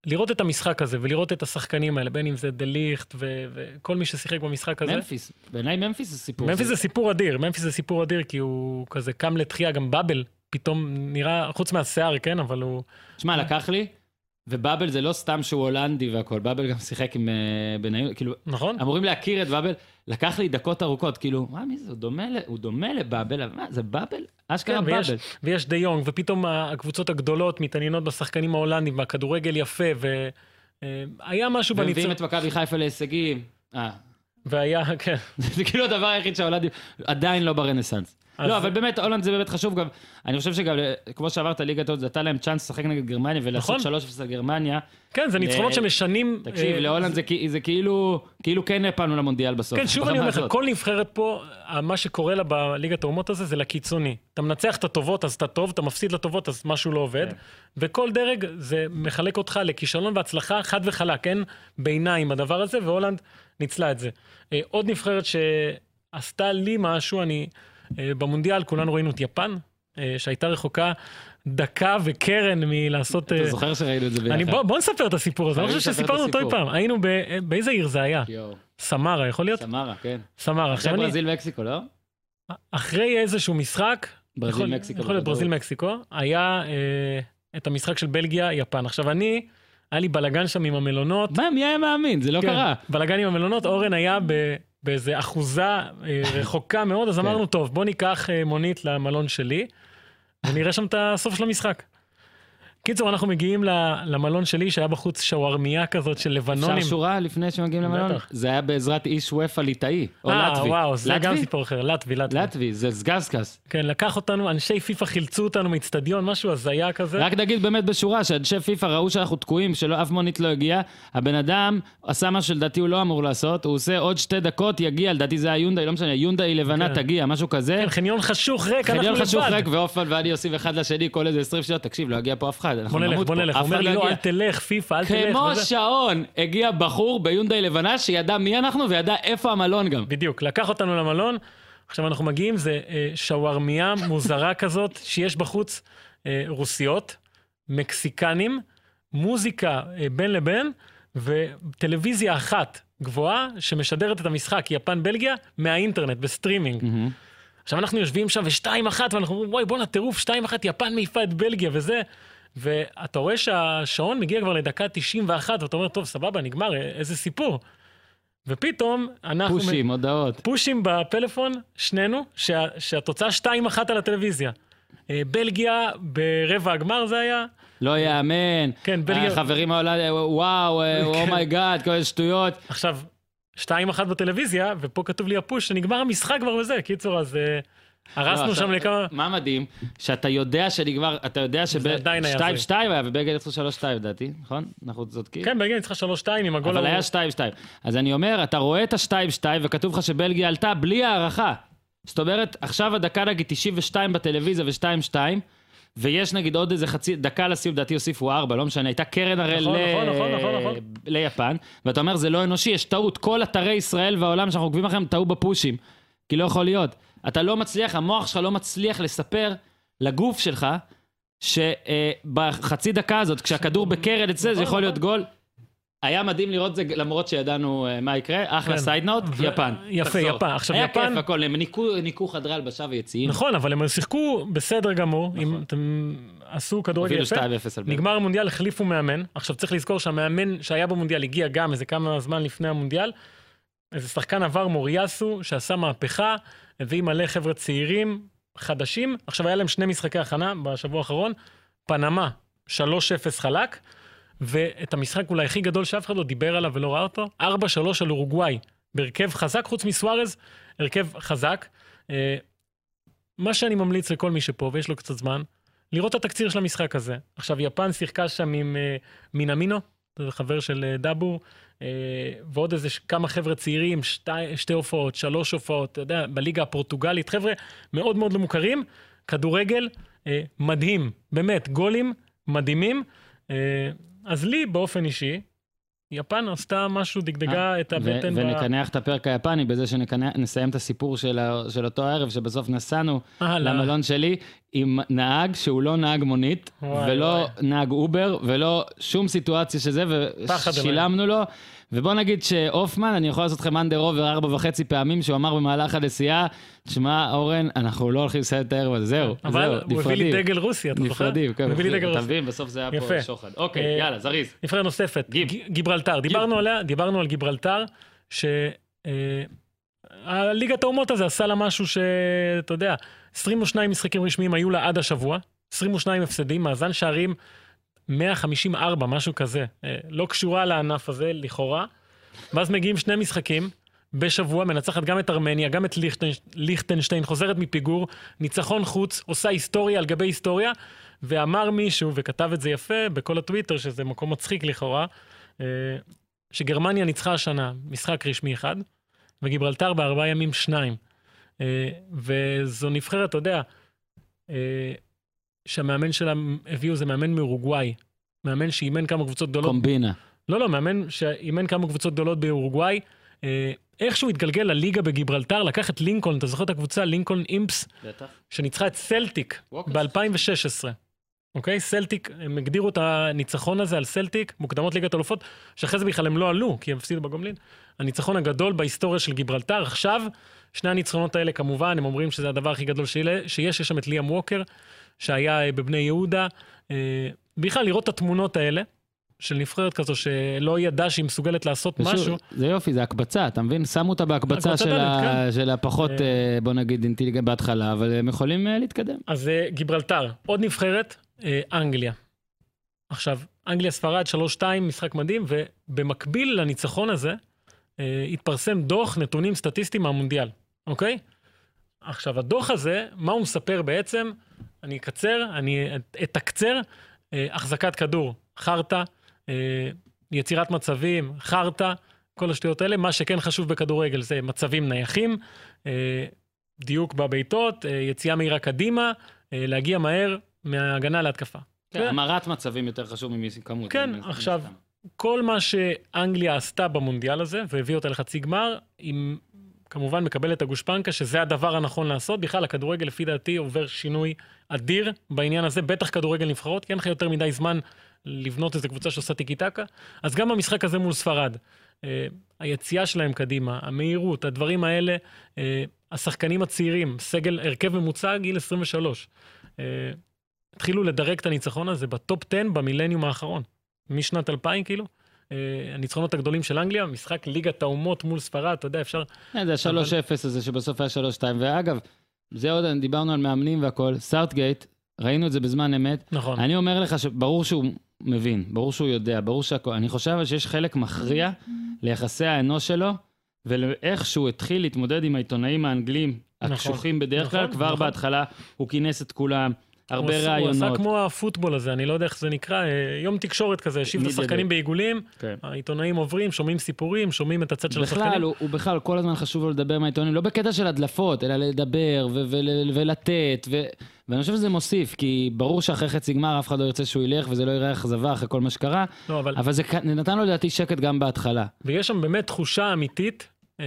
[SPEAKER 2] לראות את המשחק הזה ולראות את השחקנים האלה, בין אם זה דה ליכט ו- וכל מי ששיחק במשחק הזה.
[SPEAKER 1] ממפיס, בעיניי ממפיס זה סיפור.
[SPEAKER 2] ממפיס זה סיפור אדיר, ממפיס זה סיפור אדיר, כי הוא כזה קם לתחייה, גם באבל, פתאום נראה, חוץ מהשיער, כן, אבל הוא...
[SPEAKER 1] שמע, לקח לי, ובאבל זה לא סתם שהוא הולנדי והכל, באבל גם שיחק עם אה, בניון, כאילו,
[SPEAKER 2] נכון?
[SPEAKER 1] אמורים להכיר את באבל, לקח לי דקות ארוכות, כאילו, מה, מי זה, הוא דומה, ל- הוא דומה לבאבל, אבל מה, זה באבל? אשכרה
[SPEAKER 2] כן, ויש,
[SPEAKER 1] באבל.
[SPEAKER 2] ויש דה יונג, ופתאום הקבוצות הגדולות מתעניינות בשחקנים ההולנדים, והכדורגל יפה, והיה משהו
[SPEAKER 1] ומביאים
[SPEAKER 2] בניצחון,
[SPEAKER 1] את מכבי חיפה להישגים. אה,
[SPEAKER 2] והיה, כן.
[SPEAKER 1] זה כאילו הדבר היחיד שההולנדים עדיין לא ברנסאנס.
[SPEAKER 2] אז-
[SPEAKER 1] לא, אבל באמת, הולנד זה באמת חשוב גם. אני חושב שגם, אה, כמו שאמרת, ליגת העוד, זה נתן להם צ'אנס לשחק נגד גרמניה ולעשות
[SPEAKER 2] נכון.
[SPEAKER 1] 3-0 על גרמניה.
[SPEAKER 2] כן, זה ניצחונות
[SPEAKER 1] ל-
[SPEAKER 2] שמשנים...
[SPEAKER 1] תקשיב,
[SPEAKER 2] אה,
[SPEAKER 1] להולנד זה כאילו, כאילו כן הפלנו למונדיאל בסוף.
[SPEAKER 2] כן, שוב אני אומר לך. כל נבחרת פה, מה שקורה לה בליגת האומות הזה, זה לקיצוני. אתה מנצח את הטובות, אז אתה טוב, אתה מפסיד לטובות, אז משהו לא עובד.
[SPEAKER 1] כן.
[SPEAKER 2] וכל דרג, זה מחלק אותך לכישלון והצלחה חד וחלק, אין ביניים הדבר הזה, והולנד ניצלה את זה. אה, עוד נבחרת שעשתה לי משהו, אני... אה, במונדיאל כולנו ראינו את יפן, אה, שהייתה רחוקה דקה וקרן מלעשות...
[SPEAKER 1] אתה
[SPEAKER 2] אה,
[SPEAKER 1] זוכר שראינו את זה ביחד?
[SPEAKER 2] אני, בוא, בוא נספר את הסיפור הזה, אני חושב שסיפרנו אותו אי. פעם. היינו ב... באיזה עיר זה היה?
[SPEAKER 1] יואו.
[SPEAKER 2] סמרה, יכול להיות?
[SPEAKER 1] סמרה, כן.
[SPEAKER 2] סמרה.
[SPEAKER 1] אחרי
[SPEAKER 2] עכשיו אני,
[SPEAKER 1] ברזיל מקסיקו, לא?
[SPEAKER 2] אחרי איזשהו משחק,
[SPEAKER 1] ברזיל
[SPEAKER 2] יכול, להיות
[SPEAKER 1] בוודאות.
[SPEAKER 2] ברזיל מקסיקו, היה אה, את המשחק של בלגיה יפן. עכשיו אני, היה לי בלאגן שם עם המלונות.
[SPEAKER 1] מה, מי היה מאמין? זה לא
[SPEAKER 2] כן,
[SPEAKER 1] קרה.
[SPEAKER 2] בלאגן עם המלונות, אורן היה ב, באיזה אחוזה אה, רחוקה מאוד, אז
[SPEAKER 1] כן.
[SPEAKER 2] אמרנו, טוב, בוא ניקח אה, מונית למלון שלי, ונראה שם את הסוף של המשחק. קיצור, אנחנו מגיעים למלון שלי, שהיה בחוץ שווארמיה כזאת של לבנונים.
[SPEAKER 1] אפשר שורה לפני שמגיעים למלון?
[SPEAKER 2] בטח.
[SPEAKER 1] זה היה בעזרת איש וופא ליטאי, או
[SPEAKER 2] אה,
[SPEAKER 1] לטבי.
[SPEAKER 2] וואו, זה גם
[SPEAKER 1] לטבי?
[SPEAKER 2] סיפור אחר, לטבי, לטבי.
[SPEAKER 1] לטבי, זה סגזקס.
[SPEAKER 2] כן, לקח אותנו, אנשי פיפ"א חילצו אותנו מאיצטדיון, משהו הזיה כזה.
[SPEAKER 1] רק נגיד באמת בשורה, שאנשי פיפ"א ראו שאנחנו תקועים, שאף מונית לא הגיעה, הבן אדם עשה מה שלדעתי הוא לא אמור לעשות, הוא עושה עוד שתי דקות, יגיע, לדעתי זה היה יונדאי, לא משנה, יונדאי לבנה
[SPEAKER 2] כן.
[SPEAKER 1] תגיע, משהו כזה.
[SPEAKER 2] כן, חניון חשוך ריק, אנחנו
[SPEAKER 1] חניון
[SPEAKER 2] לבד.
[SPEAKER 1] חשוך ריק ועופן ואני עושים אחד לשני כל איזה 20 שניות, תקשיב, לא יגיע פה אף אחד, אנחנו
[SPEAKER 2] בוא נלך,
[SPEAKER 1] נמות
[SPEAKER 2] בוא
[SPEAKER 1] פה,
[SPEAKER 2] נלך. הוא אומר
[SPEAKER 1] אחד
[SPEAKER 2] לי,
[SPEAKER 1] לא
[SPEAKER 2] לא, אל. תלך, פיפ"א, אל תלך.
[SPEAKER 1] כמו. שעון, הגיע בחור ביונדאי לבנה שידע מי אנחנו וידע איפה המלון גם.
[SPEAKER 2] בדיוק, לקח אותנו למלון. עכשיו אנחנו מגיעים, זה אה, שווארמיה מוזרה כזאת, שיש בחוץ אה, רוסיות, מקסיקנים, מוזיקה אה, בין לבין, וטלוויזיה אחת גבוהה שמשדרת את המשחק יפן-בלגיה מהאינטרנט, בסטרימינג. עכשיו אנחנו יושבים שם ושתיים אחת, ואנחנו אומרים, וואי בואנה טירוף, שתיים אחת, יפן מעיפה את בלגיה וזה. ואתה רואה שהשעון מגיע כבר לדקה 91, ואתה אומר, טוב, סבבה, נגמר, איזה סיפור. ופתאום אנחנו...
[SPEAKER 1] פושים, הודעות.
[SPEAKER 2] פושים בפלאפון, שנינו, שה, שהתוצאה 2-1 על הטלוויזיה. אה, בלגיה ברבע הגמר זה היה,
[SPEAKER 1] לא יאמן.
[SPEAKER 2] כן, בלגיה-
[SPEAKER 1] החברים מהעולם, וואו, oh my god, כל מיני שטויות.
[SPEAKER 2] עכשיו, 2-1 בטלוויזיה, ופה כתוב לי הפוש שנגמר המשחק כבר וזה. קיצור, אז אה, הרסנו
[SPEAKER 1] לא,
[SPEAKER 2] שם לכמה...
[SPEAKER 1] מה מדהים? שאתה יודע שנגמר, אתה יודע
[SPEAKER 2] זה עדיין היה
[SPEAKER 1] שב-2-2 היה, ובלגיה ניצחו 3-2 לדעתי, נכון? אנחנו צודקים?
[SPEAKER 2] כן, בלגיה ניצחה 3-2 עם הגול
[SPEAKER 1] אבל. היה 2-2. אז אני אומר, אתה רואה את ה-2-2 וכתוב לך שבלגיה עלתה בלי הערכה. זאת אומרת, עכשיו הדקה נגיד 92 בטלוויזיה ו-2-2, ויש נגיד עוד איזה חצי דקה לסיום, לדעתי הוסיפו 4, לא משנה, הייתה קרן הרי ל...
[SPEAKER 2] נכון, נכון, נכון.
[SPEAKER 1] ליפן, ואתה אומר, זה לא אנושי, יש טעות. כל אתרי ישראל והעולם שאנחנו עוקבים אחריהם טעו בפושים. כי לא יכול להיות. אתה לא מצליח, המוח שלך לא מצליח לספר לגוף שלך, שבחצי דקה הזאת, כשהכדור בקרן אצלו, זה
[SPEAKER 2] נכון,
[SPEAKER 1] יכול להיות
[SPEAKER 2] נכון.
[SPEAKER 1] גול. היה מדהים לראות זה, למרות שידענו אה, מה יקרה. אחלה
[SPEAKER 2] כן.
[SPEAKER 1] סייד נוט,
[SPEAKER 2] ו-
[SPEAKER 1] יפן.
[SPEAKER 2] יפה,
[SPEAKER 1] תחזור.
[SPEAKER 2] יפן. עכשיו,
[SPEAKER 1] היה
[SPEAKER 2] יפן-
[SPEAKER 1] כיף הכל, הם ניקו- ניקו חדרי הלבשה ויציאים.
[SPEAKER 2] נכון, אבל הם שיחקו בסדר גמור, אם
[SPEAKER 1] נכון.
[SPEAKER 2] אתם עשו כדורגל יפה.
[SPEAKER 1] 2-0 על בלגיה.
[SPEAKER 2] נגמר המונדיאל, החליפו מאמן. עכשיו צריך לזכור שהמאמן שהיה במונדיאל הגיע גם איזה כמה זמן לפני המונדיאל. איזה שחקן עבר מוריאסו, שעשה מהפכה, הביא מלא חבר'ה צעירים, חדשים. עכשיו היה להם שני משחקי הכנה בשבוע האחרון. פנמה, 3-0 חלק, ואת המשחק אולי הכי גדול שאף אחד לא דיבר עליו ולא ראה אותו, 4-3 על אורוגוואי, בהרכב חזק, חוץ מסוארז, הרכב חזק. אה, מה שאני ממליץ לכל מי שפה, ויש לו קצת זמן, לראות את התקציר של המשחק הזה. עכשיו, יפן שיחקה שם עם אה, מינמינו, זה חבר של אה, דאבור, ועוד איזה כמה חבר'ה צעירים, שתי, שתי הופעות, שלוש הופעות, אתה יודע, בליגה הפורטוגלית, חבר'ה מאוד מאוד לא מוכרים, כדורגל אה, מדהים, באמת, גולים מדהימים. אה, אז לי, באופן אישי, יפן עשתה משהו, דגדגה את
[SPEAKER 1] ו-
[SPEAKER 2] הבטן. ב-
[SPEAKER 1] ונקנח את הפרק היפני בזה שנסיים את הסיפור של ה- של אותו הערב, שבסוף נסענו
[SPEAKER 2] אה, לא.
[SPEAKER 1] למלון שלי עם נהג שהוא לא נהג מונית,
[SPEAKER 2] וואי,
[SPEAKER 1] ולא
[SPEAKER 2] וואי.
[SPEAKER 1] נהג אובר, ולא שום סיטואציה שזה, ושילמנו לו. ובוא נגיד שהופמן, אני יכול לעשות לכם אנדר אובר ארבע וחצי פעמים, שהוא אמר במהלך הנסיעה, תשמע, אורן, אנחנו לא הולכים לסיים את הערב הזה, זהו, זהו,
[SPEAKER 2] אבל הוא הביא לי
[SPEAKER 1] נפרדים.
[SPEAKER 2] דגל רוסיה, אתה זוכר?
[SPEAKER 1] נפרדים, כן,
[SPEAKER 2] הוא הביא לי דגל
[SPEAKER 1] אתה
[SPEAKER 2] רוסיה.
[SPEAKER 1] מבין, בסוף זה היה פה. שוחד. אוקיי,
[SPEAKER 2] אה,
[SPEAKER 1] יאללה, זריז.
[SPEAKER 2] נבחרת נוספת, גיברלטר. דיברנו עליה, דיברנו על גיברלטר, ש... אה, הליגת האומות הזה עשה לה משהו שאתה יודע, 22 משחקים רשמיים היו לה עד השבוע, 22 הפסדים, מאזן שערים 154, משהו כזה. אה, לא קשורה לענף הזה, לכאורה. ואז מגיעים שני משחקים בשבוע, מנצחת גם את ארמניה, גם את ליכטנש... ליכטנשטיין, חוזרת מפיגור, ניצחון חוץ, עושה היסטוריה על גבי היסטוריה, ואמר מישהו, וכתב את זה יפה בכל הטוויטר, שזה מקום מצחיק לכאורה, אה, שגרמניה ניצחה השנה משחק רשמי אחד, וגיברלטר בארבעה ימים שניים. אה, וזו נבחרת, אתה יודע, שהמאמן שלה הביאו זה מאמן מאורוגוואי. מאמן שאימן כמה קבוצות גדולות
[SPEAKER 1] קומבינה.
[SPEAKER 2] לא, לא, מאמן שאימן כמה קבוצות גדולות באורוגוואי. אה, איכשהו התגלגל לליגה בגיברלטר, לקח את לינקולן, אתה זוכר את הקבוצה? לינקולן אימפס,
[SPEAKER 1] בטח.
[SPEAKER 2] שניצחה את סלטיק
[SPEAKER 1] ווקרס.
[SPEAKER 2] ב-2016. אוקיי? סלטיק, הם הגדירו את הניצחון הזה על סלטיק, מוקדמות ליגת אלופות, שאחרי זה בכלל הם לא עלו, כי הם הפסידו בגומלין. הניצחון הגדול בהיסטוריה של גיברלטר. עכשיו, שני הניצחונות האלה כמובן, הם אומרים שזה הדבר הכי גדול שיש, יש שם את ליאם ווקר, שהיה אה, בבני יהודה. אה, בכלל, לראות את התמונות האלה, של נבחרת כזו שלא ידעה שהיא מסוגלת לעשות
[SPEAKER 1] ושוב,
[SPEAKER 2] משהו.
[SPEAKER 1] זה יופי, זה הקבצה, אתה מבין? שמו אותה בהקבצה
[SPEAKER 2] הקבצה
[SPEAKER 1] של, ה...
[SPEAKER 2] דלת,
[SPEAKER 1] של הפחות,
[SPEAKER 2] אה,
[SPEAKER 1] בוא נגיד, אינטליגנט בהתחלה, אבל הם יכולים להתקדם.
[SPEAKER 2] אז גיברלטר, עוד נבחרת, אנגליה. עכשיו, אנגליה ספרד 3-2, משחק מדהים, ובמקביל לניצחון הזה, התפרסם דוח נתונים סטטיסטיים מהמונדיאל, אוקיי? עכשיו, הדוח הזה, מה הוא מספר בעצם? אני אקצר, אני את- אתקצר, אה, החזקת כדור, חרטא, אה, יצירת מצבים, חרטא, כל השטויות האלה. מה שכן חשוב בכדורגל זה מצבים נייחים, אה, דיוק בבעיטות, אה, יציאה מהירה קדימה, להגיע מהר מההגנה להתקפה.
[SPEAKER 1] כן,
[SPEAKER 2] כן.
[SPEAKER 1] המרת מצבים יותר חשוב מכמות.
[SPEAKER 2] כן, עכשיו. כל מה שאנגליה עשתה במונדיאל הזה, והביא אותה לחצי גמר, היא כמובן מקבלת את הגושפנקה שזה הדבר הנכון לעשות. בכלל, הכדורגל, לפי דעתי, עובר שינוי אדיר בעניין הזה, בטח כדורגל נבחרות, כי אין לך יותר מדי זמן לבנות איזה קבוצה שעושה טיקי טקה. אז גם במשחק הזה מול ספרד, אה, היציאה שלהם קדימה, המהירות, הדברים האלה, אה, השחקנים הצעירים, סגל, הרכב ממוצע, גיל 23. אה, התחילו לדרג את הניצחון הזה בטופ 10 במילניום האחרון. משנת 2000 כאילו. אה, הניצחונות הגדולים של אנגליה, משחק ליגת האומות מול ספרד, אתה יודע, אפשר...
[SPEAKER 1] כן, זה ה-3-0 הזה שבסוף היה 3-2. ואגב, זה עוד, דיברנו על מאמנים והכל, סארטגייט, ראינו את זה בזמן אמת.
[SPEAKER 2] נכון.
[SPEAKER 1] אני אומר לך שברור שהוא מבין, ברור שהוא יודע, ברור שהכל. אני חושב שיש חלק מכריע ליחסי האנוש שלו, ולאיך שהוא התחיל להתמודד עם העיתונאים האנגלים
[SPEAKER 2] נכון,
[SPEAKER 1] הקשוחים בדרך כלל,
[SPEAKER 2] נכון,
[SPEAKER 1] כבר
[SPEAKER 2] נכון.
[SPEAKER 1] בהתחלה הוא כינס את כולם, הרבה
[SPEAKER 2] הוא עשה- הוא. עשה כמו הפוטבול הזה, אני לא יודע איך זה נקרא, אה, יום תקשורת כזה, השיב את השחקנים. בעיגולים,
[SPEAKER 1] כן.
[SPEAKER 2] העיתונאים עוברים, שומעים סיפורים, שומעים את הצד של
[SPEAKER 1] בכלל,
[SPEAKER 2] השחקנים.
[SPEAKER 1] הוא, הוא בכלל, כל הזמן חשוב לו לדבר עם העיתונים, לא בקטע של הדלפות, אלא לדבר ו- ו- ולתת, ו- ואני חושב שזה מוסיף, כי ברור שאחרי חצי גמר אף אחד לא ירצה שהוא ילך, וזה לא יראה אכזבה אחרי כל מה שקרה,
[SPEAKER 2] לא, אבל...
[SPEAKER 1] אבל זה נתן לו לדעתי שקט גם בהתחלה.
[SPEAKER 2] ויש שם באמת תחושה אמיתית, אה,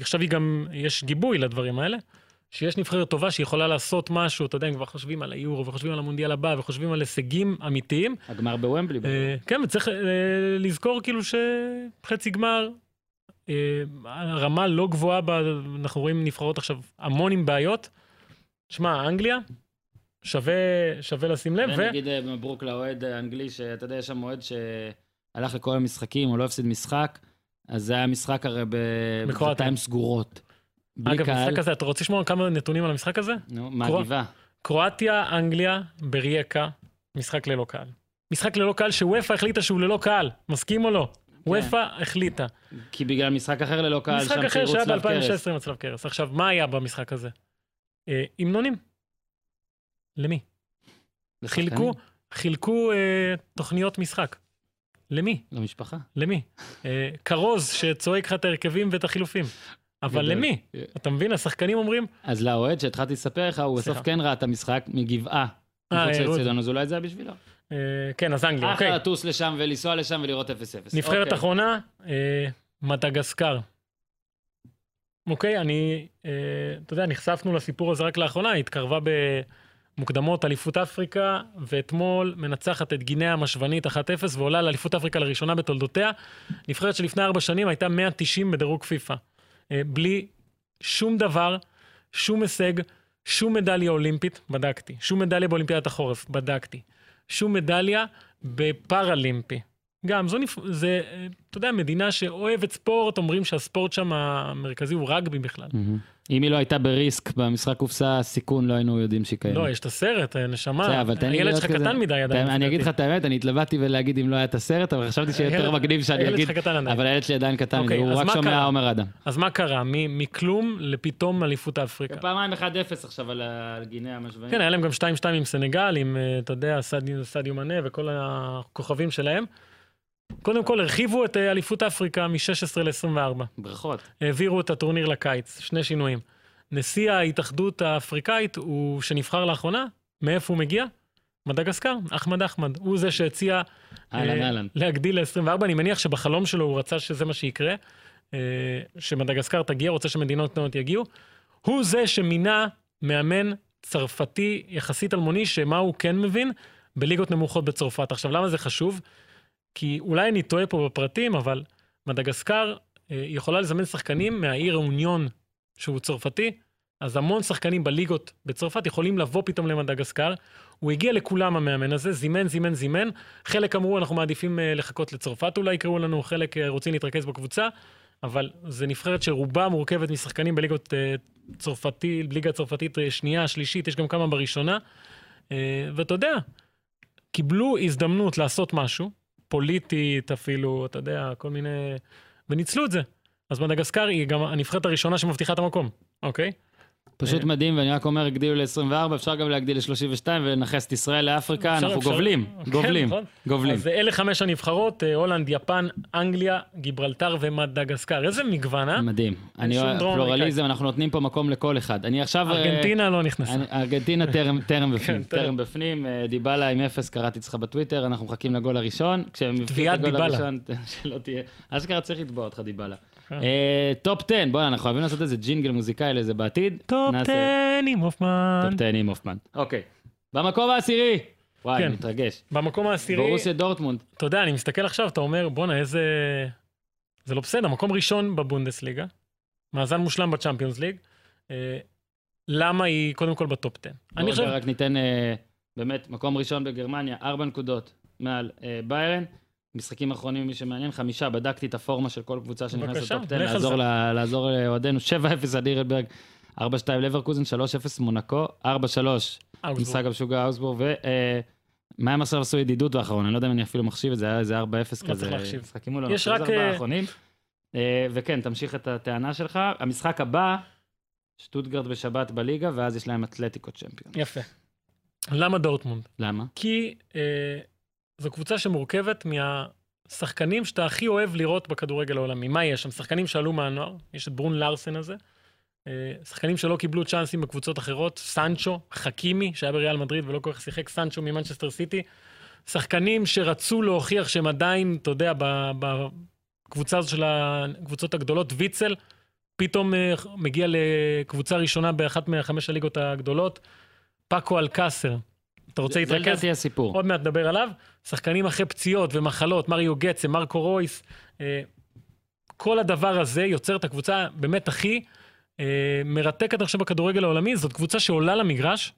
[SPEAKER 2] עכשיו היא גם, יש גיבוי לדברים האלה, שיש נבחרת טובה שיכולה לעשות משהו, אתה יודע, הם כבר חושבים על היורו, וחושבים על המונדיאל הבא, וחושבים על הישגים אמיתיים.
[SPEAKER 1] הגמר בוומבלי.
[SPEAKER 2] אה, כן, וצריך אה, לזכור כאילו שחצי גמר, אה, הרמה לא גבוהה. אנחנו רואים נבחרות עכשיו המון עם בעיות. שמע, אנגליה, שווה, שווה לשים לב, ו...
[SPEAKER 1] ונגיד אה, מברוק לאוהד האנגלי, שאתה יודע, יש שם אוהד שהלך לכל המשחקים, הוא לא הפסיד משחק, אז זה היה משחק הרי. בדלתיים סגורות. בלי
[SPEAKER 2] אגב,
[SPEAKER 1] קהל.
[SPEAKER 2] המשחק הזה, אתה רוצה לשמוע כמה נתונים על המשחק הזה?
[SPEAKER 1] נו, מהגבעה.
[SPEAKER 2] קרואטיה, אנגליה, בריאקה, משחק ללא קהל. משחק ללא קהל שוופא החליטה שהוא ללא קהל, מסכים או לא?
[SPEAKER 1] כן.
[SPEAKER 2] וופא החליטה.
[SPEAKER 1] כי בגלל משחק אחר ללא קהל,
[SPEAKER 2] משחק
[SPEAKER 1] שם
[SPEAKER 2] אחר שהיה
[SPEAKER 1] צלב קרס.
[SPEAKER 2] ב-2016 עם הצלב קרס. עכשיו, מה היה במשחק הזה? אה, המנונים. למי? חילקו, חילקו אה, תוכניות משחק. למי?
[SPEAKER 1] למשפחה.
[SPEAKER 2] למי? אה, כרוז שצועק לך את ההרכבים ואת החילופים. אבל
[SPEAKER 1] גדול.
[SPEAKER 2] למי? אתה מבין? השחקנים אומרים,
[SPEAKER 1] אז לאוהד שהתחלתי לספר לך, הוא בסוף. כן ראה את המשחק מגבעה.
[SPEAKER 2] אה,
[SPEAKER 1] מחוץ לאצטדיון, אז אולי זה היה בשבילו.
[SPEAKER 2] אה, כן, אז אנגליה, אוקיי.
[SPEAKER 1] אחלה לטוס לשם ולנסוע לשם ולראות 0-0.
[SPEAKER 2] נבחרת
[SPEAKER 1] אוקיי.
[SPEAKER 2] אחרונה, אה, מדגסקר. אוקיי, אני, אתה יודע, נחשפנו לסיפור הזה רק לאחרונה, היא התקרבה במוקדמות אליפות אפריקה, ואתמול מנצחת את גינאה המשוונית 1-0 ועולה לאליפות אפריקה לראשונה בתולדותיה. נבחרת שלפני ארבע שנים הייתה 190 בדירוג פיפא. אה, בלי שום דבר, שום הישג, שום מדליה אולימפית, בדקתי. שום מדליה באולימפיאדת החורף, בדקתי. שום מדליה בפאראלימפי. גם, זו נפ... זה, אה, אתה יודע, מדינה שאוהבת ספורט, אומרים שהספורט שם המרכזי הוא רגבי בכלל.
[SPEAKER 1] מהמם. אם היא לא הייתה בריסק במשחק קופסה, סיכון לא היינו יודעים שהיא קיימת.
[SPEAKER 2] לא, יש את הסרט, נשמה.
[SPEAKER 1] בסדר, אבל תן לי
[SPEAKER 2] הילד
[SPEAKER 1] להיות
[SPEAKER 2] שלך
[SPEAKER 1] כזה-
[SPEAKER 2] קטן מדי עדיין.
[SPEAKER 1] אני אגיד לך. את האמת, אני התלבטתי ולהגיד אם לא היה את הסרט, אבל חשבתי שיהיה יותר
[SPEAKER 2] הילד-
[SPEAKER 1] מגניב שאני
[SPEAKER 2] הילד
[SPEAKER 1] אגיד,
[SPEAKER 2] שלך.
[SPEAKER 1] אבל הילד שלי עדיין קטן,
[SPEAKER 2] אוקיי,
[SPEAKER 1] הוא רק שומע? עומר אדם.
[SPEAKER 2] אז מה קרה? מכלום לפתאום אליפות אפריקה.
[SPEAKER 1] פעמיים 1-0 עכשיו על גינאה המשוואים.
[SPEAKER 2] כן, היה להם גם 2-2 עם סנגל, עם, אה, אתה יודע, סדיו מנה וכל הכוכבים שלהם. קודם כל, הרחיבו את אה, אליפות אפריקה מ-16 ל-24.
[SPEAKER 1] ברכות.
[SPEAKER 2] העבירו את הטורניר לקיץ, שני שינויים. נשיא ההתאחדות האפריקאית, הוא שנבחר לאחרונה, מאיפה הוא מגיע? מדגסקר, אחמד אחמד. הוא זה שהציע
[SPEAKER 1] אהלן
[SPEAKER 2] אה,
[SPEAKER 1] אהלן.
[SPEAKER 2] להגדיל ל-24. אני מניח שבחלום שלו הוא רצה שזה מה שיקרה, אה, שמדגסקר תגיע, רוצה שמדינות קטנות יגיעו. הוא זה שמינה מאמן צרפתי יחסית אלמוני, שמה הוא כן מבין? בליגות נמוכות בצרפת. עכשיו, למה זה חשוב? כי אולי אני טועה פה בפרטים, אבל מדגסקר אה, יכולה לזמן שחקנים מהעיר האוניון, שהוא צרפתי, אז המון שחקנים בליגות בצרפת יכולים לבוא פתאום למדגסקר. הוא הגיע לכולם המאמן הזה, זימן, זימן, זימן. חלק אמרו, אנחנו מעדיפים אה, לחכות לצרפת אולי יקראו לנו, חלק אה, רוצים להתרכז בקבוצה, אבל זה נבחרת שרובה מורכבת משחקנים בליגות אה, צרפתי, ליגה צרפתית אה, שנייה, שלישית, יש גם כמה בראשונה. אה, ואתה יודע, קיבלו הזדמנות לעשות משהו, פוליטית אפילו, אתה יודע, כל מיני... וניצלו את זה. אז מדגסקר היא גם הנבחרת הראשונה שמבטיחה את המקום, אוקיי?
[SPEAKER 1] פשוט
[SPEAKER 2] אה.
[SPEAKER 1] מדהים, ואני רק אומר, הגדילו ל-24, אפשר גם להגדיל ל-32 ולנכס את ישראל לאפריקה,
[SPEAKER 2] אפשר-
[SPEAKER 1] אנחנו
[SPEAKER 2] אפשר-
[SPEAKER 1] גובלים,
[SPEAKER 2] כן,
[SPEAKER 1] גובלים,
[SPEAKER 2] נכון.
[SPEAKER 1] גובלים.
[SPEAKER 2] אז אלה חמש הנבחרות, אה, הולנד, יפן, אנגליה, גיברלטר ומדגסקר. איזה מגוון, אה?
[SPEAKER 1] מדהים. אני אוהב. פלורליזם, אנחנו נותנים פה מקום לכל אחד. אני עכשיו... אה,
[SPEAKER 2] ארגנטינה לא נכנסה.
[SPEAKER 1] ארגנטינה טרם, בפנים,
[SPEAKER 2] כן, טרם.
[SPEAKER 1] בפנים, אה, דיבלה עם אפס, קראתי אצלך בטוויטר, אנחנו מחכים לגול הראשון. כשהם יבקיעו את
[SPEAKER 2] תביעת
[SPEAKER 1] הגול
[SPEAKER 2] דיבלה.
[SPEAKER 1] הראשון, שלא תהיה. אשכרה צריך לתבוע אותך דיבלה. אה, טופ 10, בוא'נה, אנחנו חייבים לעשות איזה ג'ינגל מוזיקאי לזה בעתיד.
[SPEAKER 2] טופ
[SPEAKER 1] נעשה.
[SPEAKER 2] 10 עם הופמן.
[SPEAKER 1] טופ 10 עם הופמן. אוקיי. במקום העשירי. וואי,
[SPEAKER 2] כן.
[SPEAKER 1] מתרגש.
[SPEAKER 2] במקום העשירי,
[SPEAKER 1] ברוסיה דורטמונד.
[SPEAKER 2] אתה יודע, אני מסתכל עכשיו, אתה אומר, בואנה, איזה... זה לא בסדר, מקום ראשון בבונדסליגה, מאזן מושלם בצ'אמפיונס ליג. אה, למה היא קודם כל בטופ 10? אני
[SPEAKER 1] בואו
[SPEAKER 2] חושב,
[SPEAKER 1] רק ניתן אה, באמת מקום ראשון בגרמניה, ארבע נקודות מעל ביירן. משחקים אחרונים, מי שמעניין, חמישה, בדקתי את הפורמה של כל קבוצה שנכנסת
[SPEAKER 2] בבקשה,
[SPEAKER 1] לטופ 10,
[SPEAKER 2] לך על
[SPEAKER 1] לעזור. ל- לעזור לאוהדינו, 7-0 על נירנברג, 4-2 לברקוזן, 3-0 מונקו, 4-3
[SPEAKER 2] אאוגסבורג.
[SPEAKER 1] משחק המשוגע האוסבורג, ו... אה, מה הם עכשיו עשו ידידות באחרון, אני לא יודע אם אני אפילו מחשיב את זה, היה איזה 4-0
[SPEAKER 2] לא
[SPEAKER 1] כזה. משחקים מולו,
[SPEAKER 2] יש
[SPEAKER 1] אנחנו
[SPEAKER 2] רק,
[SPEAKER 1] ארבעה
[SPEAKER 2] אה,
[SPEAKER 1] האחרונים. אה, וכן, תמשיך את הטענה שלך. המשחק הבא, שטוטגרד בשבת בליגה, ואז יש להם אתלטיקו צ'מפיון.
[SPEAKER 2] יפה. למה דורטמונד?
[SPEAKER 1] למה?
[SPEAKER 2] כי אה, זו קבוצה שמורכבת מהשחקנים שאתה הכי אוהב לראות בכדורגל העולמי. מה יש שם? שחקנים שעלו מהנוער, יש את ברון לארסן הזה. אה, שחקנים שלא קיבלו צ'אנסים בקבוצות אחרות, סנצ'ו, חכימי, שהיה בריאל מדריד ולא כל כך שיחק, סנצ'ו ממנצ'סטר סיטי. שחקנים שרצו להוכיח שהם עדיין, אתה יודע, בקבוצה הזו של הקבוצות הגדולות, ויצל, פתאום אה, מגיע לקבוצה ראשונה באחת מהחמש הליגות הגדולות. פאקו אלקאסר, אתה רוצה
[SPEAKER 1] זה
[SPEAKER 2] להתרכז?
[SPEAKER 1] לדעתי הסיפור.
[SPEAKER 2] עוד מעט נדבר עליו. שחקנים אחרי פציעות ומחלות, מריו גצה, מרקו רויס, אה, כל הדבר הזה יוצר את הקבוצה באמת הכי אה, מרתקת עכשיו בכדורגל העולמי. זאת קבוצה שעולה למגרש,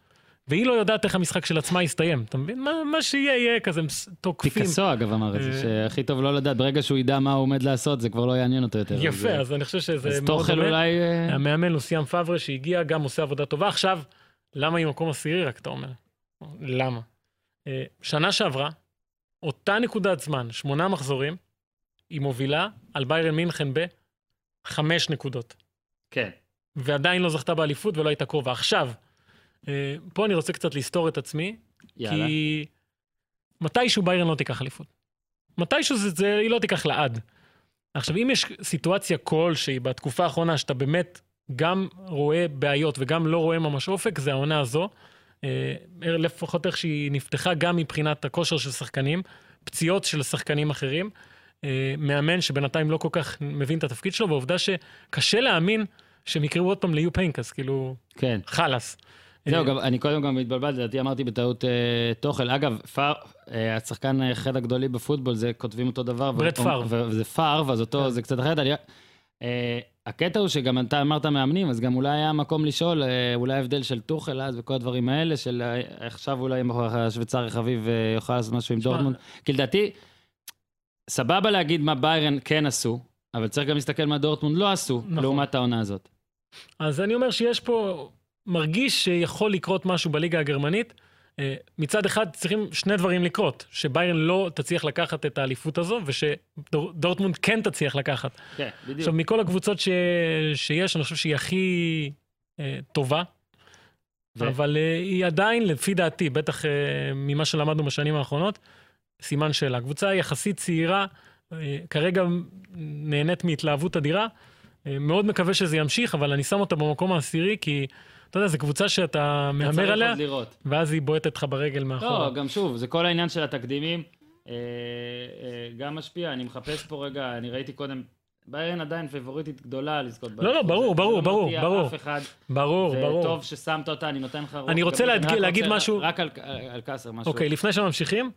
[SPEAKER 2] והיא לא יודעת איך המשחק של עצמה יסתיים. אתה מבין? מה, מה שיהיה, יהיה כזה מס- תוקפים.
[SPEAKER 1] פיקאסו אגב אמר את זה,
[SPEAKER 2] אה,
[SPEAKER 1] שהכי טוב לא לדעת, ברגע שהוא ידע מה הוא עומד לעשות, זה כבר לא יעניין אותו יותר.
[SPEAKER 2] יפה,
[SPEAKER 1] אז,
[SPEAKER 2] אז אני חושב שזה
[SPEAKER 1] אז תוכל. אולי...
[SPEAKER 2] המאמן לוסיאן פאברה שהגיע, גם עושה עבודה טובה. עכשיו, למה היא מקום עשירי רק, אתה אומר? למה? אה, שנה שעברה, אותה נקודת זמן, שמונה מחזורים, היא מובילה על ביירן מינכן בחמש נקודות.
[SPEAKER 1] כן.
[SPEAKER 2] ועדיין לא זכתה באליפות ולא הייתה קרובה. עכשיו, אה, פה אני רוצה קצת לסתור את עצמי,
[SPEAKER 1] יאללה.
[SPEAKER 2] כי מתישהו ביירן לא תיקח אליפות. מתישהו זה, זה, היא לא תיקח לעד. עכשיו, אם יש סיטואציה כלשהי בתקופה האחרונה שאתה באמת גם רואה בעיות וגם לא רואה ממש אופק, זה העונה הזו. אה, לפחות איך שהיא נפתחה, גם מבחינת הכושר של שחקנים, פציעות של שחקנים אחרים, אה, מאמן שבינתיים לא כל כך מבין את התפקיד שלו, והעובדה שקשה להאמין שהם יקראו עוד פעם ליו פיינקס, כאילו,
[SPEAKER 1] כן.
[SPEAKER 2] חלאס.
[SPEAKER 1] זהו,
[SPEAKER 2] אה,
[SPEAKER 1] גם, אני קודם גם התבלבלתי, לדעתי אמרתי בטעות אה, תוכל. אגב, פאר, אה, השחקן אחד הגדולים בפוטבול, זה כותבים אותו דבר.
[SPEAKER 2] ברט
[SPEAKER 1] ו-
[SPEAKER 2] פאר.
[SPEAKER 1] וזה פאר, אז אותו,
[SPEAKER 2] כן.
[SPEAKER 1] זה קצת אחרת. אה, הקטע הוא שגם אתה אמרת מאמנים, אז גם אולי היה מקום לשאול, אה, אולי ההבדל של טוחל אז וכל הדברים האלה, של אה, עכשיו אולי אם השוויצרי חביב יוכל לעשות משהו עם דורטמונד. כי לדעתי, סבבה להגיד מה ביירן כן עשו, אבל צריך גם להסתכל מה דורטמונד לא עשו,
[SPEAKER 2] נכון.
[SPEAKER 1] לעומת העונה הזאת.
[SPEAKER 2] אז אני אומר שיש פה, מרגיש שיכול לקרות משהו בליגה הגרמנית. אה, מצד אחד צריכים שני דברים לקרות, שביירן לא תצליח לקחת את האליפות הזו, ושדורטמונד כן תצליח לקחת.
[SPEAKER 1] כן, בדיוק.
[SPEAKER 2] עכשיו, מכל הקבוצות ש... שיש, אני חושב שהיא הכי אה, טובה,
[SPEAKER 1] ו-
[SPEAKER 2] אבל אה, היא עדיין, לפי דעתי, בטח אה, ממה שלמדנו בשנים האחרונות, סימן שאלה. קבוצה יחסית צעירה, אה, כרגע נהנית מהתלהבות אדירה. אה, מאוד מקווה שזה ימשיך, אבל אני שם אותה במקום העשירי, כי אתה יודע, זו קבוצה שאתה
[SPEAKER 1] אתה
[SPEAKER 2] מהמר עליה. ואז היא בועטת לך ברגל מאחורה.
[SPEAKER 1] לא, גם שוב, זה כל העניין של התקדימים, אה, אה, גם משפיע. אני מחפש פה רגע, אני ראיתי קודם ביירן עדיין פייבוריטית גדולה לזכות
[SPEAKER 2] לא,
[SPEAKER 1] באליפות.
[SPEAKER 2] ברור,
[SPEAKER 1] זה
[SPEAKER 2] ברור,
[SPEAKER 1] לא
[SPEAKER 2] ברור, ברור.
[SPEAKER 1] אף אחד.
[SPEAKER 2] ברור, ברור.
[SPEAKER 1] וטוב ששמת אותה, אני נותן לך...
[SPEAKER 2] אני רוצה להגיד משהו-
[SPEAKER 1] רק על- קאסר, משהו.
[SPEAKER 2] אוקיי, לפני שממשיכים,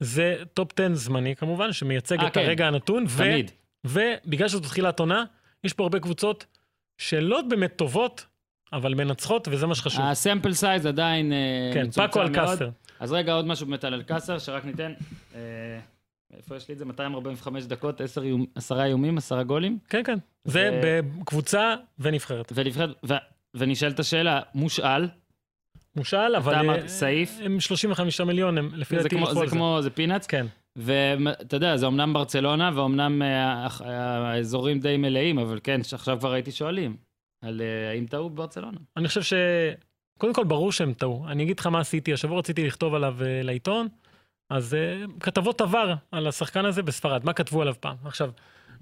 [SPEAKER 2] זה טופ 10 זמני כמובן, שמייצג
[SPEAKER 1] אה,
[SPEAKER 2] את
[SPEAKER 1] כן.
[SPEAKER 2] הרגע הנתון,
[SPEAKER 1] תמיד.
[SPEAKER 2] ובגלל שזו תחילת עונה, יש פה הרבה קבוצות שלא באמת טובות, אבל מנצחות, וזה מה שחשוב.
[SPEAKER 1] ה sample size עדיין אה,
[SPEAKER 2] כן,
[SPEAKER 1] מצומצם
[SPEAKER 2] פאקו אל
[SPEAKER 1] מאוד.
[SPEAKER 2] קאסר.
[SPEAKER 1] אז רגע, עוד משהו באמת על אלקאסר, שרק ניתן. אה, איפה יש לי את זה? 245 דקות, 10 איום- עשרה איומים, עשרה גולים.
[SPEAKER 2] כן, כן. זה בקבוצה ונבחרת.
[SPEAKER 1] ונבחרת, ו- ונשאלת השאלה, מושאל,
[SPEAKER 2] מושאל, אבל...
[SPEAKER 1] אתה
[SPEAKER 2] אה,
[SPEAKER 1] אמרת סעיף.
[SPEAKER 2] הם 35 מיליון, הם לפי דעתי
[SPEAKER 1] כמו-
[SPEAKER 2] ילכו
[SPEAKER 1] זה
[SPEAKER 2] על זה.
[SPEAKER 1] כמו, זה פינאץ,
[SPEAKER 2] כן.
[SPEAKER 1] ואתה יודע, זה אמנם ברצלונה, ואומנם האזורים די מלאים, אבל כן, שעכשיו כבר הייתי שואלים, על אה, האם טעו בברצלונה.
[SPEAKER 2] אני חושב ש... קודם כל, ברור שהם טעו. אני אגיד לך מה עשיתי. השבוע רציתי לכתוב עליו אה, לעיתון, אז אה, כתבות עבר על השחקן הזה בספרד. מה כתבו עליו פעם? עכשיו,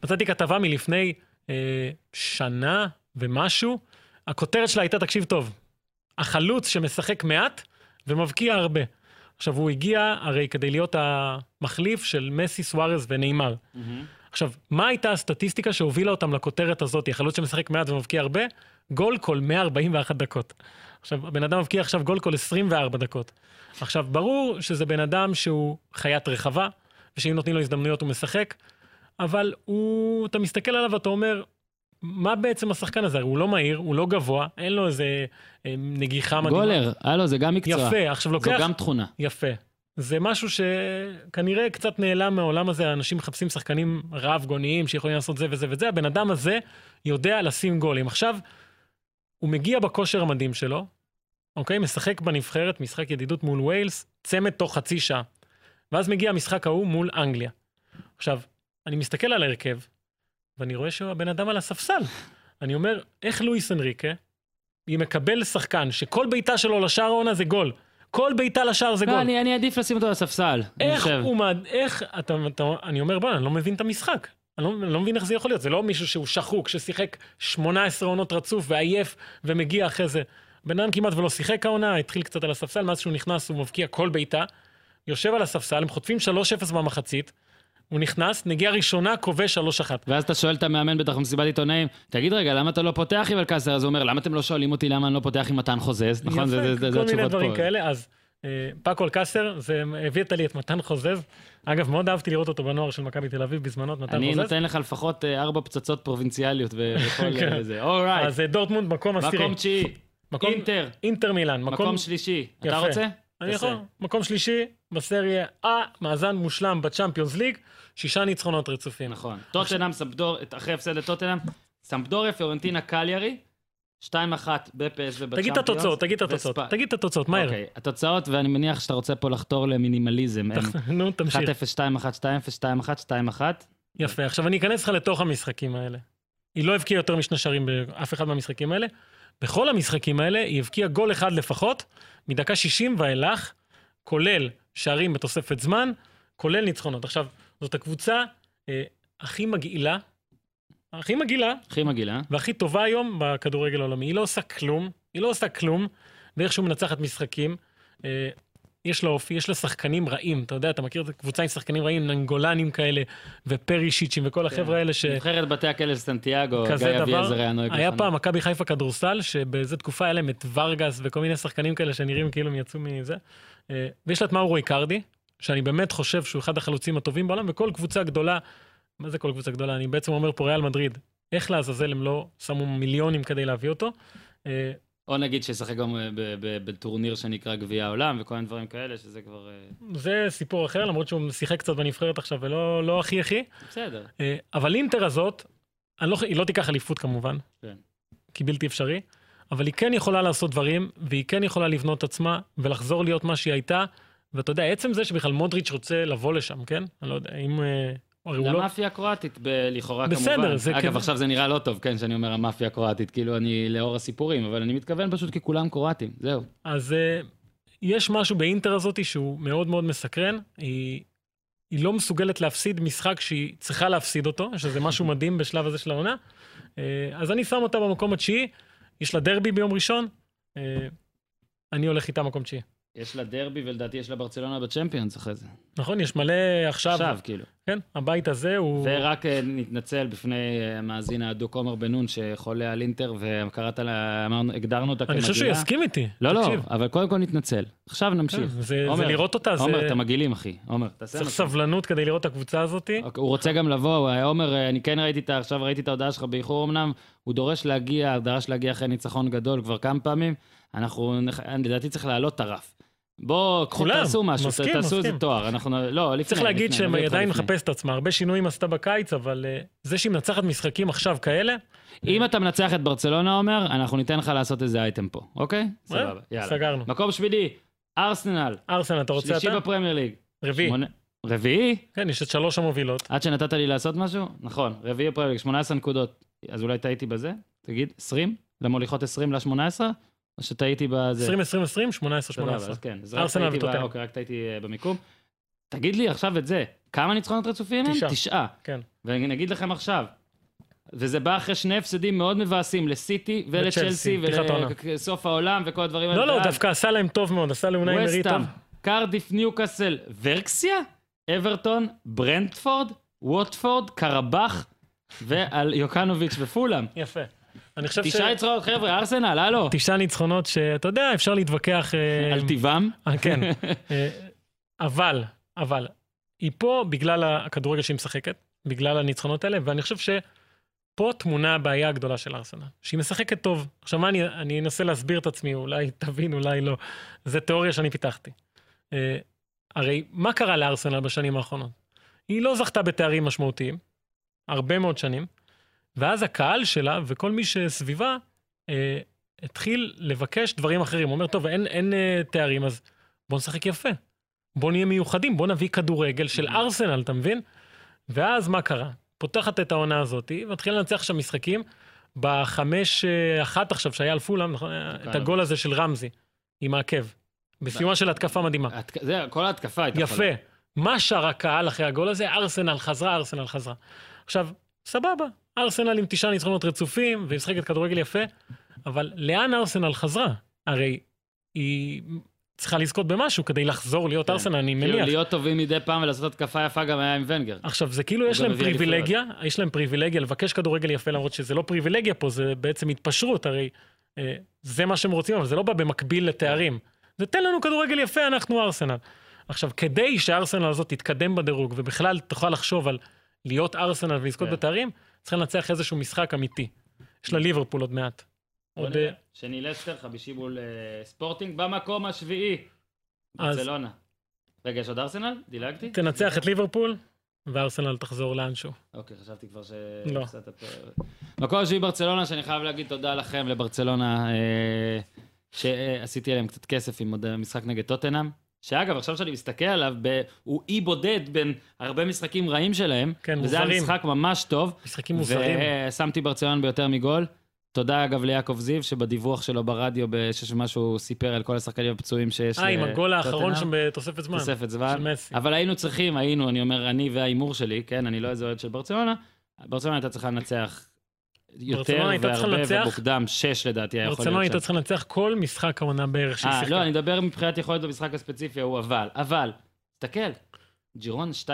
[SPEAKER 2] מצאתי כתבה מלפני אה, שנה ומשהו, הכותרת שלה הייתה, תקשיב טוב, החלוץ שמשחק מעט ומבקיע הרבה. עכשיו, הוא הגיע הרי כדי להיות המחליף של מסי, סוארז ונאמר. עכשיו, מה הייתה הסטטיסטיקה שהובילה אותם לכותרת הזאת? החלוץ שמשחק מעט ומבקיע הרבה? גול כל 141 דקות. עכשיו, הבן אדם מבקיע עכשיו גול כל 24 דקות. עכשיו, ברור שזה בן אדם שהוא חיית רחבה, ושאם נותנים לו הזדמנויות הוא משחק, אבל הוא, אתה מסתכל עליו ואתה אומר, מה בעצם השחקן הזה? הוא לא מהיר, הוא לא גבוה, אין לו איזה אה, נגיחה מדהימה.
[SPEAKER 1] גולר, הלו, זה גם מקצוע.
[SPEAKER 2] יפה, עכשיו
[SPEAKER 1] זו
[SPEAKER 2] לוקח...
[SPEAKER 1] גם תכונה.
[SPEAKER 2] יפה. זה משהו שכנראה קצת נעלם מהעולם הזה, אנשים מחפשים שחקנים רב-גוניים שיכולים לעשות זה וזה וזה, הבן אדם הזה יודע לשים גולים. עכשיו, הוא מגיע בכושר המדהים שלו, אוקיי? משחק בנבחרת, משחק ידידות מול ווילס, צמד תוך חצי שעה. ואז מגיע המשחק ההוא מול אנגליה. עכשיו, אני מסתכל על ההרכב, ואני רואה שהבן אדם על הספסל. אני אומר, איך לואיס אנריקה, היא מקבל שחקן שכל בעיטה שלו לשער העונה זה גול. כל בעיטה לשער זה
[SPEAKER 1] לא,
[SPEAKER 2] גול.
[SPEAKER 1] אני אני אעדיף לשים אותו על הספסל.
[SPEAKER 2] איך. הוא מעד... איך אתה... אתה... אני אומר, בוא, אני לא מבין את המשחק. אני לא, אני לא מבין איך זה יכול להיות. זה לא מישהו שהוא שחוק, ששיחק 18 עונות רצוף ועייף ומגיע אחרי זה. בן אדם כמעט ולא שיחק העונה, התחיל קצת על הספסל, מאז שהוא נכנס הוא מבקיע כל בעיטה. יושב על הספסל, הם חוטפים 3-0 במחצית. הוא נכנס, נגיעה ראשונה, כובש 3-1.
[SPEAKER 1] ואז אתה שואל את המאמן בטח במסיבת עיתונאים, תגיד רגע, למה אתה לא פותח עם אלקאסר? אז הוא אומר, למה אתם לא שואלים אותי למה אני לא פותח עם מתן חוזז? נכון, זה- זה זה- זה
[SPEAKER 2] כל מיני דברים
[SPEAKER 1] פה.
[SPEAKER 2] כאלה. אז אה, פאקו אלקאסר, זה הבאת לי את מתן חוזז. אגב, מאוד אהבתי לראות אותו בנוער של מכבי תל אביב בזמנו, מתן
[SPEAKER 1] אני
[SPEAKER 2] חוזז.
[SPEAKER 1] נותן לך לפחות אה, ארבע פצצות פרובינציאליות בכל
[SPEAKER 2] כן.
[SPEAKER 1] אה, זה. אורייט,
[SPEAKER 2] אז דורטמונד מקום עשירי.
[SPEAKER 1] מקום תשיעי, אינטר,
[SPEAKER 2] אינטר מילאן.
[SPEAKER 1] מקום שלישי. אתה
[SPEAKER 2] יפה.
[SPEAKER 1] רוצה?
[SPEAKER 2] אני. יכול. מקום שלישי בסריה A, מאזן מושלם בצ'אמפיונס ליג, שישה ניצחונות רצופים.
[SPEAKER 1] נכון. טוטנאם, סמפדור, אחרי הפסד לטוטנאם, סמפדוריה, פיורנטינה, קליארי, 2-1 בפס ובצ'אמפיונס.
[SPEAKER 2] תגיד את התוצאות, תגיד את התוצאות, תגיד את התוצאות, מהר.
[SPEAKER 1] אוקיי, התוצאות, ואני מניח שאתה רוצה פה לחתור למינימליזם.
[SPEAKER 2] נו,
[SPEAKER 1] 1-0,
[SPEAKER 2] תמשיך.
[SPEAKER 1] 2-1, 2-0, 2-1, 2-1.
[SPEAKER 2] יפה, עכשיו אני אכנס לך לתוך המשחקים האלה. היא לא הבקיעה יותר משני שערים באף אחד מהמשחקים האלה. בכל המשחקים האלה היא הבקיעה גול אחד לפחות, מדקה 60 ואילך, כולל שערים בתוספת זמן, כולל ניצחונות. עכשיו, זאת הקבוצה אה, הכי מגעילה, הכי מגעילה,
[SPEAKER 1] הכי מגעילה.
[SPEAKER 2] והכי טובה היום בכדורגל העולמי. היא לא עושה כלום, היא לא עושה כלום, ואיכשהו מנצחת משחקים. אה, יש לה אופי, יש לה שחקנים רעים, אתה יודע, אתה מכיר את הקבוצה עם שחקנים רעים, ננגולנים כאלה, ופרישיצ'ים וכל החבר'ה האלה ש...
[SPEAKER 1] נבחרת בתי הכלא של סנטיאגו, גיא אביעזר. היה נוהג
[SPEAKER 2] היה. פעם מכבי חיפה כדורסל, שבאיזה תקופה היה להם את ורגס וכל מיני שחקנים כאלה שנראים כאילו הם יצאו מזה. אה, ויש לה את מאורו איקרדי, שאני באמת חושב שהוא אחד החלוצים הטובים בעולם, וכל קבוצה גדולה, מה זה כל קבוצה גדולה? אני בעצם אומר פה ריאל מדריד, איך לעזאזל הם לא שמו מיליונים כדי להביא אותו. אה,
[SPEAKER 1] או נגיד שישחק גם אה, בטורניר שנקרא גביע העולם וכל מיני דברים כאלה, שזה כבר... אה,
[SPEAKER 2] זה סיפור אחר, למרות שהוא שיחק קצת בנבחרת עכשיו ולא לא הכי הכי.
[SPEAKER 1] בסדר.
[SPEAKER 2] אבל אינטר הזאת, לא, היא לא תיקח אליפות כמובן,
[SPEAKER 1] כן.
[SPEAKER 2] כי בלתי אפשרי, אבל היא כן יכולה לעשות דברים, והיא כן יכולה לבנות עצמה ולחזור להיות מה שהיא הייתה. ואתה יודע, עצם זה שבכלל מודריץ' רוצה לבוא לשם, כן? אני לא יודע, אם... אה, לא...
[SPEAKER 1] למאפיה הקרואטית, לכאורה
[SPEAKER 2] בסדר,
[SPEAKER 1] כמובן.
[SPEAKER 2] זה
[SPEAKER 1] אגב,
[SPEAKER 2] כן.
[SPEAKER 1] עכשיו זה נראה לא טוב, כן, שאני אומר המאפיה הקרואטית, כאילו אני לאור הסיפורים, אבל אני מתכוון פשוט כי כולם קרואטים, זהו.
[SPEAKER 2] אז uh, יש משהו באינטר הזאתי שהוא מאוד מאוד מסקרן. היא, היא לא מסוגלת להפסיד משחק שהיא צריכה להפסיד אותו, שזה משהו מדהים בשלב הזה של העונה. Uh, אז אני שם אותה במקום התשיעי, יש לה דרבי ביום ראשון, אני הולך איתה מקום תשיעי.
[SPEAKER 1] יש לה דרבי ולדעתי יש לה ברצלונה בצ'מפיונס אחרי זה.
[SPEAKER 2] נכון, יש מלא עכשיו,
[SPEAKER 1] עכשיו, כאילו.
[SPEAKER 2] כן, הבית הזה הוא...
[SPEAKER 1] ורק אה, נתנצל בפני אה, המאזין ההדוק עומר בן נון, שחולה על אינטר, וקראת לה, אמרנו, הגדרנו אותה
[SPEAKER 2] אני
[SPEAKER 1] כמגעילה.
[SPEAKER 2] חושב שהוא יסכים איתי.
[SPEAKER 1] לא, לא,
[SPEAKER 2] תקשיב.
[SPEAKER 1] אבל קודם כל נתנצל. עכשיו
[SPEAKER 2] כן,
[SPEAKER 1] נמשיך.
[SPEAKER 2] זה זה
[SPEAKER 1] עומר,
[SPEAKER 2] לראות אותה, זה...
[SPEAKER 1] עומר, אתה מגעילים, אחי. עומר, תעשה
[SPEAKER 2] צריך
[SPEAKER 1] משהו.
[SPEAKER 2] סבלנות כדי לראות את הקבוצה הזאת.
[SPEAKER 1] אוקיי, הוא רוצה גם לבוא, עומר, אה, אני כן ראיתי את. עכשיו ראיתי את ההודעה שלך באיחור אמנם, הוא דורש להגיע, דרש להגיע אחרי ניצחון גדול כבר כמה פעמים. אנחנו, נח- לדעתי צריך להעלות את הרף. בוא, קחו, תעשו משהו,
[SPEAKER 2] מסכים,
[SPEAKER 1] תעשו איזה
[SPEAKER 2] מסכים.
[SPEAKER 1] תואר. אנחנו, לא, לפני,
[SPEAKER 2] צריך להגיד שהיא
[SPEAKER 1] אותך
[SPEAKER 2] עדיין. מחפשת את עצמה. הרבה שינויים עשתה בקיץ, אבל אה, זה שהיא מנצחת משחקים עכשיו כאלה,
[SPEAKER 1] אם אתה מנצח את ברצלונה, עומר, אנחנו ניתן לך לעשות איזה אייטם פה, אוקיי?
[SPEAKER 2] אה,
[SPEAKER 1] סבבה, יאללה.
[SPEAKER 2] סגרנו.
[SPEAKER 1] מקום שמיני, ארסנל,
[SPEAKER 2] ארסנל, אתה רוצה
[SPEAKER 1] שלישי
[SPEAKER 2] אתה?
[SPEAKER 1] בפרמייר ליג.
[SPEAKER 2] רביעי.
[SPEAKER 1] רביעי?
[SPEAKER 2] כן, יש את שלוש המובילות.
[SPEAKER 1] עד שנתת לי לעשות משהו? נכון, רביעי בפרמייר ליג, 18 נקודות. אז אולי טעיתי בזה? תגיד, 20? למוליכות 20 ל-18? או שטעיתי בזה?
[SPEAKER 2] 20, 20, 20, 18,
[SPEAKER 1] סבבה,
[SPEAKER 2] 18.
[SPEAKER 1] אז כן. אז רק טעיתי ב-. אוקיי, רק טעיתי אה, במיקום. תגיד לי עכשיו את זה, כמה ניצחונות רצופים הם?
[SPEAKER 2] תשעה.
[SPEAKER 1] תשעה.
[SPEAKER 2] כן.
[SPEAKER 1] ואני אגיד לכם עכשיו, וזה בא אחרי שני הפסדים מאוד מבאסים לסיטי ולצ'לסי. ולסוף העולם וכל הדברים האלה.
[SPEAKER 2] לא, לא, דווקא עשה להם טוב מאוד, עשה לאונאי מרי טוב.
[SPEAKER 1] קרדיף, ניוקאסל, ורקסיה, אברטון, ברנדפורד, ווטפורד, קרבח, ועל יוקנוביץ' ופולאם.
[SPEAKER 2] יפה. אני חושב ש...
[SPEAKER 1] תשעה יצחקות, חבר'ה, ארסנל, הלו.
[SPEAKER 2] תשעה ניצחונות שאתה יודע, אפשר להתווכח... אה,
[SPEAKER 1] על טיבם.
[SPEAKER 2] אה, כן. אה, אבל, אבל, היא פה בגלל הכדורגל שהיא משחקת, בגלל הניצחונות האלה, ואני חושב שפה טמונה הבעיה הגדולה של ארסנל, שהיא משחקת טוב. עכשיו, מה אני, אני אנסה להסביר את עצמי, אולי תבין, אולי לא. זו תיאוריה שאני פיתחתי. אה, הרי מה קרה לארסנל בשנים האחרונות? היא לא זכתה בתארים משמעותיים, הרבה מאוד שנים, ואז הקהל שלה וכל מי שסביבה אה, התחיל לבקש דברים אחרים. הוא אומר, טוב, אין, אין אה, תארים, אז בוא נשחק יפה. בוא נהיה מיוחדים, בוא נביא כדורגל של ארסנל, אתה מבין? ואז מה קרה? פותחת את העונה הזאת, ומתחילה לנצח שם משחקים. בחמש, אה, אחת עכשיו, שהיה על פולאם, נכון? את הגול הזה של רמזי, עם העקב. בסיומה של התקפה מדהימה.
[SPEAKER 1] זה, כל ההתקפה הייתה
[SPEAKER 2] יפה. מה שר הקהל אחרי הגול הזה? ארסנל חזרה, ארסנל חזרה. עכשיו, סבבה, ארסנל עם תשעה ניצחונות רצופים, והיא משחקת כדורגל יפה, אבל לאן ארסנל חזרה? הרי היא צריכה לזכות במשהו כדי לחזור להיות
[SPEAKER 1] כן.
[SPEAKER 2] ארסנל, אני
[SPEAKER 1] כאילו
[SPEAKER 2] מניח.
[SPEAKER 1] להיות טובים מדי פעם ולעשות התקפה יפה גם היה עם ונגר.
[SPEAKER 2] עכשיו, זה כאילו יש להם. פריבילגיה, יש להם פריבילגיה לבקש כדורגל יפה, למרות שזה לא פריבילגיה פה, זה בעצם התפשרות, הרי אה, זה מה שהם רוצים, אבל זה לא בא במקביל לתארים. זה תן לנו כדורגל יפה, אנחנו ארסנל. עכשיו, כדי שהארסנל הזאת תתקדם בדירוג, ובכלל תוכל לחשוב על להיות ארסנל ולזכות
[SPEAKER 1] כן.
[SPEAKER 2] בתארים, צריך לנצח איזשהו משחק אמיתי. יש לה ליברפול עוד מעט. עוד. אה,
[SPEAKER 1] שני לסטר, חמישי מול אה, ספורטינג, במקום השביעי.
[SPEAKER 2] אז-
[SPEAKER 1] ברצלונה. רגע, יש עוד ארסנל? דילגתי?
[SPEAKER 2] תנצח את ליברפול, וארסנל תחזור לאנשהו.
[SPEAKER 1] אוקיי, חשבתי כבר ש...
[SPEAKER 2] לא.
[SPEAKER 1] מקום השביעי ברצלונה, שאני חייב להגיד תודה לכם, לברצלונה, אה, שעשיתי עליהם קצת כסף עם עוד משחק נגד טוטנאם. שאגב, עכשיו שאני מסתכל עליו, ב... הוא אי בודד בין הרבה משחקים רעים שלהם.
[SPEAKER 2] כן,
[SPEAKER 1] וזה היה
[SPEAKER 2] מוזרים.
[SPEAKER 1] משחק ממש טוב.
[SPEAKER 2] משחקים מוזרים.
[SPEAKER 1] ושמתי ברצלונה ביותר מגול. תודה אגב ליעקב זיו, שבדיווח שלו ברדיו, בשש ומשהו, הוא סיפר על כל השחקנים הפצועים שיש
[SPEAKER 2] אה, עם הגול האחרון. שם בתוספת זמן.
[SPEAKER 1] תוספת זמן.
[SPEAKER 2] של מסי.
[SPEAKER 1] אבל היינו צריכים, היינו, אני אומר, אני וההימור שלי, כן, אני לא איזה אוהד של ברצלונה, ברצלונה הייתה צריכה לנצח יותר
[SPEAKER 2] ברצלונה הייתה
[SPEAKER 1] והרבה
[SPEAKER 2] לנצח-
[SPEAKER 1] ומוקדם, שש לדעתי היה יכול
[SPEAKER 2] ברצלונה
[SPEAKER 1] להיות
[SPEAKER 2] הייתה
[SPEAKER 1] שם.
[SPEAKER 2] צריכה לנצח כל משחק העונה בערך שהיא
[SPEAKER 1] אה,
[SPEAKER 2] שיחקה.
[SPEAKER 1] לא, אני מדבר מבחינת יכולת במשחק הספציפי ההוא, אבל, אבל, תסתכל, ג'ירון 2-2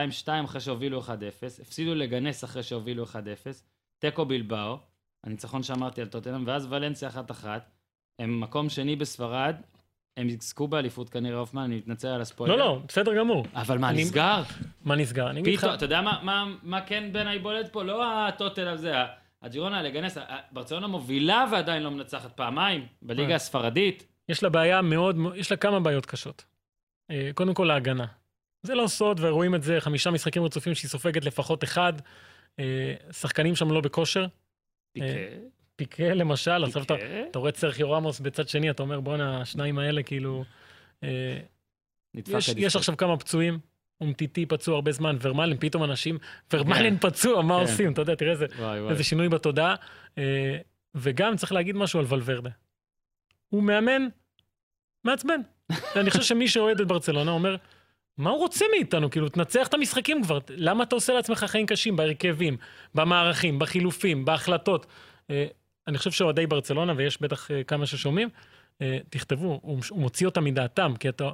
[SPEAKER 1] אחרי שהובילו 1-0, הפסידו לגנס אחרי שהובילו 1-0, תיקו בלבאו, הניצחון שאמרתי על טוטנאם, ואז ולנסיה 1-1, הם מקום שני בספרד, הם יזכו באליפות כנראה, הופמן, אני מתנצל על הספוילר.
[SPEAKER 2] לא, לא, בסדר גמור.
[SPEAKER 1] אבל מה,
[SPEAKER 2] אני-
[SPEAKER 1] נסגר?
[SPEAKER 2] מה נסגר? אני אגיד לך...
[SPEAKER 1] אתה יודע מה, מה, מה כן בעיניי בולט פה? לא הטוטל הזה, הג'ירונה, לגנס, ה- ברצלונה מובילה ועדיין לא מנצחת פעמיים, בליגה
[SPEAKER 2] אה.
[SPEAKER 1] הספרדית. יש
[SPEAKER 2] לה בעיה מאוד, יש לה כמה בעיות קשות. אה, קודם כל ההגנה. זה לא סוד, ורואים את זה, חמישה משחקים רצופים שהיא סופגת לפחות אחד. אה, שחקנים שם לא בכושר.
[SPEAKER 1] פיקה,
[SPEAKER 2] פיקה למשל, עכשיו אתה. אתה רואה את סרחיו רמוס בצד שני, אתה אומר, בואנה, השניים האלה כאילו... אה, יש. יש עכשיו כמה פצועים, אומטיטי פצוע הרבה זמן, ורמלן, פתאום אנשים, ורמלן פצוע, מה
[SPEAKER 1] כן.
[SPEAKER 2] עושים? אתה יודע, תראה איזה. איזה שינוי בתודעה. אה, וגם צריך להגיד משהו על ולוורדה. הוא מאמן מעצבן. אני חושב שמי שאוהד את ברצלונה אומר, מה הוא רוצה מאיתנו? כאילו, תנצח את המשחקים כבר. למה אתה עושה לעצמך חיים קשים בהרכבים, במערכים, בחילופים, בהחלטות? אה, אני חושב שאוהדי ברצלונה, ויש בטח אה, כמה ששומעים, תכתבו, הוא, הוא מוציא אותם מדעתם, כי אתה...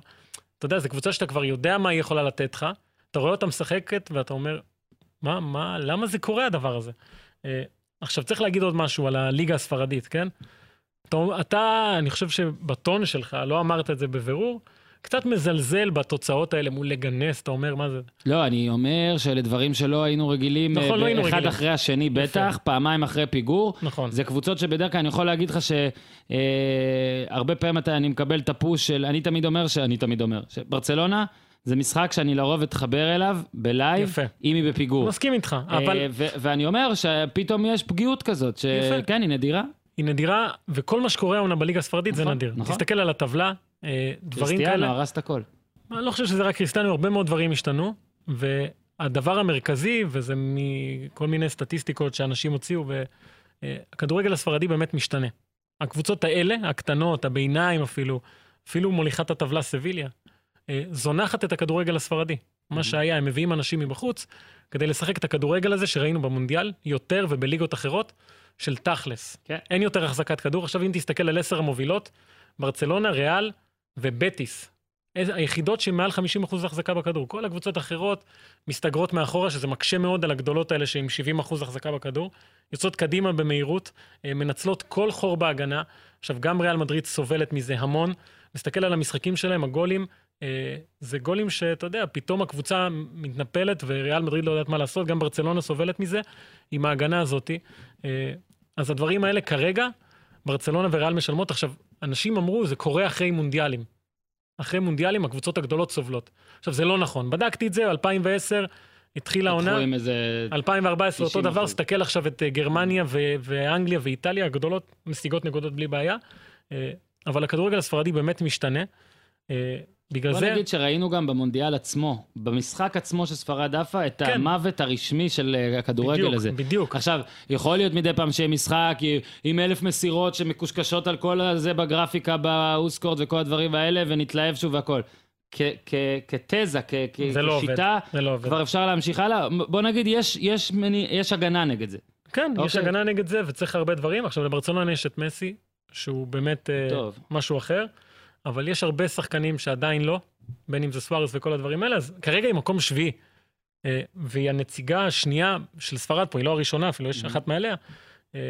[SPEAKER 2] אתה יודע, זו קבוצה שאתה כבר יודע מה היא יכולה לתת לך, אתה רואה אותה משחקת ואתה אומר, מה, מה, למה זה קורה הדבר הזה? אה, עכשיו, צריך להגיד עוד משהו על הליגה הספרדית, כן? אתה, אתה, אני חושב שבטון שלך, לא אמרת את זה בבירור, קצת מזלזל בתוצאות האלה מול לגנס, אתה אומר, מה זה?
[SPEAKER 1] לא, אני אומר שאלה דברים שלא היינו רגילים,
[SPEAKER 2] נכון,
[SPEAKER 1] אה,
[SPEAKER 2] לא היינו
[SPEAKER 1] אחד
[SPEAKER 2] רגילים.
[SPEAKER 1] אחרי השני בטח, פעמיים אחרי פיגור.
[SPEAKER 2] נכון.
[SPEAKER 1] זה קבוצות שבדרך כלל אני יכול להגיד לך שהרבה פעמים אתה, אני מקבל את הפוש של, אני תמיד אומר, שאני תמיד אומר, שברצלונה זה משחק שאני לרוב אתחבר אליו בלייב,
[SPEAKER 2] יפה.
[SPEAKER 1] אם היא בפיגור.
[SPEAKER 2] מסכים איתך,
[SPEAKER 1] אה,
[SPEAKER 2] אבל
[SPEAKER 1] ו- ואני אומר שפתאום יש פגיעות כזאת,
[SPEAKER 2] יפה.
[SPEAKER 1] שכן, היא נדירה.
[SPEAKER 2] היא נדירה, וכל מה שקורה העונה בליגה הספרדית זה
[SPEAKER 1] נכון,
[SPEAKER 2] נדיר.
[SPEAKER 1] נכון.
[SPEAKER 2] תסתכל על הטבלה, אה, דברים
[SPEAKER 1] קריסטיאנו
[SPEAKER 2] כאלה.
[SPEAKER 1] הרס את הכל.
[SPEAKER 2] אני לא חושב שזה רק קריסטיאנו, הרבה מאוד דברים השתנו, והדבר המרכזי, וזה מכל מיני סטטיסטיקות שאנשים הוציאו, והכדורגל הספרדי באמת משתנה. הקבוצות האלה, הקטנות, הביניים אפילו, אפילו מוליכת הטבלה סביליה, אה, זונחת את הכדורגל הספרדי. מה שהיה, הם מביאים אנשים מבחוץ כדי לשחק את הכדורגל הזה שראינו במונדיאל, יותר ובליגות אחרות, של תכלס.
[SPEAKER 1] כן.
[SPEAKER 2] אין יותר החזקת כדור. עכשיו, אם תסתכל על עשר המובילות, ברצלונה, ריאל ובטיס. היחידות שמעל 50% החזקה בכדור. כל הקבוצות האחרות מסתגרות מאחורה, שזה מקשה מאוד על הגדולות האלה שעם 70% החזקה בכדור. יוצאות קדימה במהירות, אה, מנצלות כל חור בהגנה. עכשיו, גם ריאל מדריד סובלת מזה המון. נסתכל על המשחקים שלהם, הגולים, אה, זה גולים שאתה יודע, פתאום הקבוצה מתנפלת וריאל מדריד לא יודעת מה לעשות, גם ברצלונה סובלת מזה, עם ההגנה הזאת. אה, אז הדברים האלה כרגע, ברצלונה וריאל משלמות. עכשיו, אנשים אמרו, זה קורה אחרי מונדיאלים. אחרי מונדיאלים הקבוצות הגדולות סובלות. עכשיו, זה לא נכון. בדקתי את זה, 2010 התחילה העונה,
[SPEAKER 1] עם איזה...
[SPEAKER 2] 2014 אותו
[SPEAKER 1] 90%.
[SPEAKER 2] דבר, סתכל עכשיו את אה, גרמניה ו- ואנגליה ואיטליה, הגדולות משיגות נקודות בלי בעיה. אה, אבל הכדורגל הספרדי באמת משתנה. בגלל
[SPEAKER 1] בוא
[SPEAKER 2] זה...
[SPEAKER 1] נגיד שראינו גם במונדיאל עצמו, במשחק עצמו של ספרד עפה, את
[SPEAKER 2] כן.
[SPEAKER 1] המוות הרשמי של אה, הכדורגל
[SPEAKER 2] בדיוק,
[SPEAKER 1] הזה.
[SPEAKER 2] בדיוק.
[SPEAKER 1] עכשיו, יכול להיות מדי פעם שיהיה משחק עם אלף מסירות שמקושקשות על כל הזה בגרפיקה, באוסקורד וכל הדברים האלה, ונתלהב שוב והכל. כתזה,
[SPEAKER 2] לא.
[SPEAKER 1] כשיטה,
[SPEAKER 2] לא עובד.
[SPEAKER 1] כבר אפשר להמשיך הלאה. בוא נגיד, יש, יש, מני, יש הגנה נגד זה.
[SPEAKER 2] כן, יש
[SPEAKER 1] אוקיי.
[SPEAKER 2] הגנה נגד זה וצריך הרבה דברים. עכשיו, לברצלונה יש את מסי, שהוא באמת
[SPEAKER 1] טוב.
[SPEAKER 2] משהו אחר, אבל יש הרבה שחקנים שעדיין לא, בין אם זה סוארס וכל הדברים האלה, אז כרגע היא מקום שביעי. אה, והיא הנציגה השנייה של ספרד פה, היא לא הראשונה, אפילו יש. אחת מעליה, אה,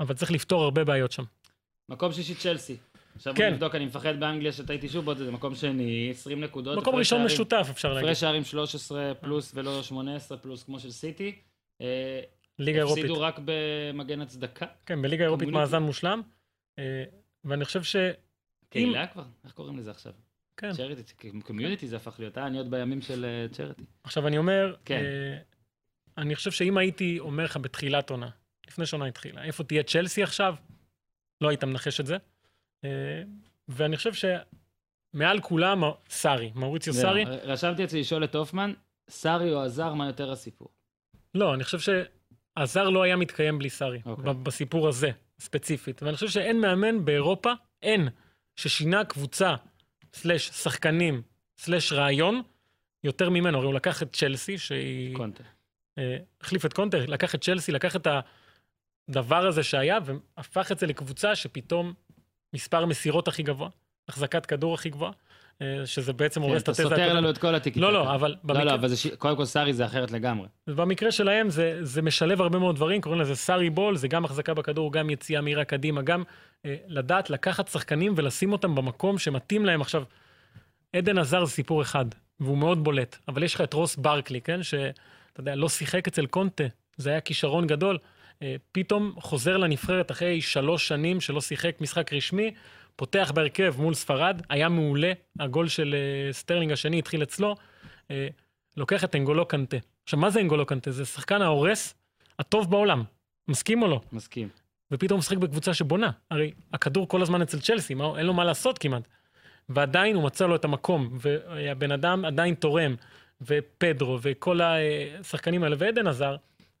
[SPEAKER 2] אבל צריך לפתור הרבה בעיות שם.
[SPEAKER 1] מקום שישי צ'לסי. עכשיו
[SPEAKER 2] כן.
[SPEAKER 1] בוא נבדוק, אני מפחד באנגליה שטעיתי שוב, בוא, זה מקום שני, 20 נקודות.
[SPEAKER 2] מקום ראשון
[SPEAKER 1] שערים-
[SPEAKER 2] משותף, אפשר להגיד.
[SPEAKER 1] הפרש שערים 13 פלוס ולא 18 פלוס כמו של סיטי. אה,
[SPEAKER 2] ליגה אירופית.
[SPEAKER 1] הפסידו רק במגן הצדקה.
[SPEAKER 2] כן, בליגה אירופית. מאזן מושלם. ואני חושב ש...
[SPEAKER 1] קהילה כבר? איך קוראים לזה עכשיו?
[SPEAKER 2] כן.
[SPEAKER 1] צ'ריטי, קומיוניטי זה הפך להיות, אה, אני עוד בימים של צ'ריטי.
[SPEAKER 2] עכשיו, אני אומר,
[SPEAKER 1] כן.
[SPEAKER 2] אה, אני חושב שאם הייתי אומר לך בתחילת עונה, לפני שעונה התחילה, איפה תהיה צ'לסי עכשיו? לא היית מנחש את זה. אה, ואני חושב שמעל כולם, סארי, מאוריציו סארי.
[SPEAKER 1] רשמתי אצלי לשאול את הופמן, סארי או עזר, מה יותר הסיפור?
[SPEAKER 2] לא, אני חושב שהזר לא היה מתקיים בלי סארי,
[SPEAKER 1] אוקיי.
[SPEAKER 2] בסיפור הזה, ספציפית. ואני חושב שאין מאמן באירופה, אין, ששינה קבוצה, סלש שחקנים, סלש רעיון, יותר ממנו. הרי הוא לקח את צ'לסי, שהיא...
[SPEAKER 1] קונטה.
[SPEAKER 2] אה, החליף את קונטר, לקח את צ'לסי, לקח את הדבר הזה שהיה, והפך את זה לקבוצה שפתאום מספר מסירות הכי גבוה, החזקת כדור הכי גבוהה, שזה בעצם
[SPEAKER 1] כן,
[SPEAKER 2] הורס את
[SPEAKER 1] אתה
[SPEAKER 2] התזה
[SPEAKER 1] סותר
[SPEAKER 2] הקודמת.
[SPEAKER 1] לנו את כל התיקים.
[SPEAKER 2] לא, לא, אבל
[SPEAKER 1] לא, לא, אבל קודם כל סארי זה אחרת לגמרי.
[SPEAKER 2] במקרה שלהם זה, זה משלב הרבה מאוד דברים, קוראים לזה סארי בול, זה גם החזקה בכדור, גם יציאה מהירה קדימה, גם אה, לדעת לקחת שחקנים ולשים אותם במקום שמתאים להם. עכשיו, עדן הזאר זה סיפור אחד, והוא מאוד בולט, אבל יש לך את רוס ברקלי, כן? שאתה יודע, לא שיחק אצל קונטה, זה היה כישרון גדול. אה, פתאום חוזר לנבחרת אחרי שלוש שנים שלא שיחק משחק רשמי, פותח בהרכב מול ספרד, היה מעולה, הגול של אה, סטרלינג השני התחיל אצלו, אה, לוקח את אנגולו קנטה. עכשיו, מה זה אנגולו קנטה? זה שחקן ההורס הטוב בעולם, מסכים או לא?
[SPEAKER 1] מסכים.
[SPEAKER 2] ופתאום הוא משחק בקבוצה שבונה. הרי הכדור כל הזמן אצל צ'לסי, מה, אין לו מה לעשות כמעט. ועדיין הוא מצא לו את המקום, והבן אדם עדיין תורם, ופדרו, וכל השחקנים האלה, ועדן עזר,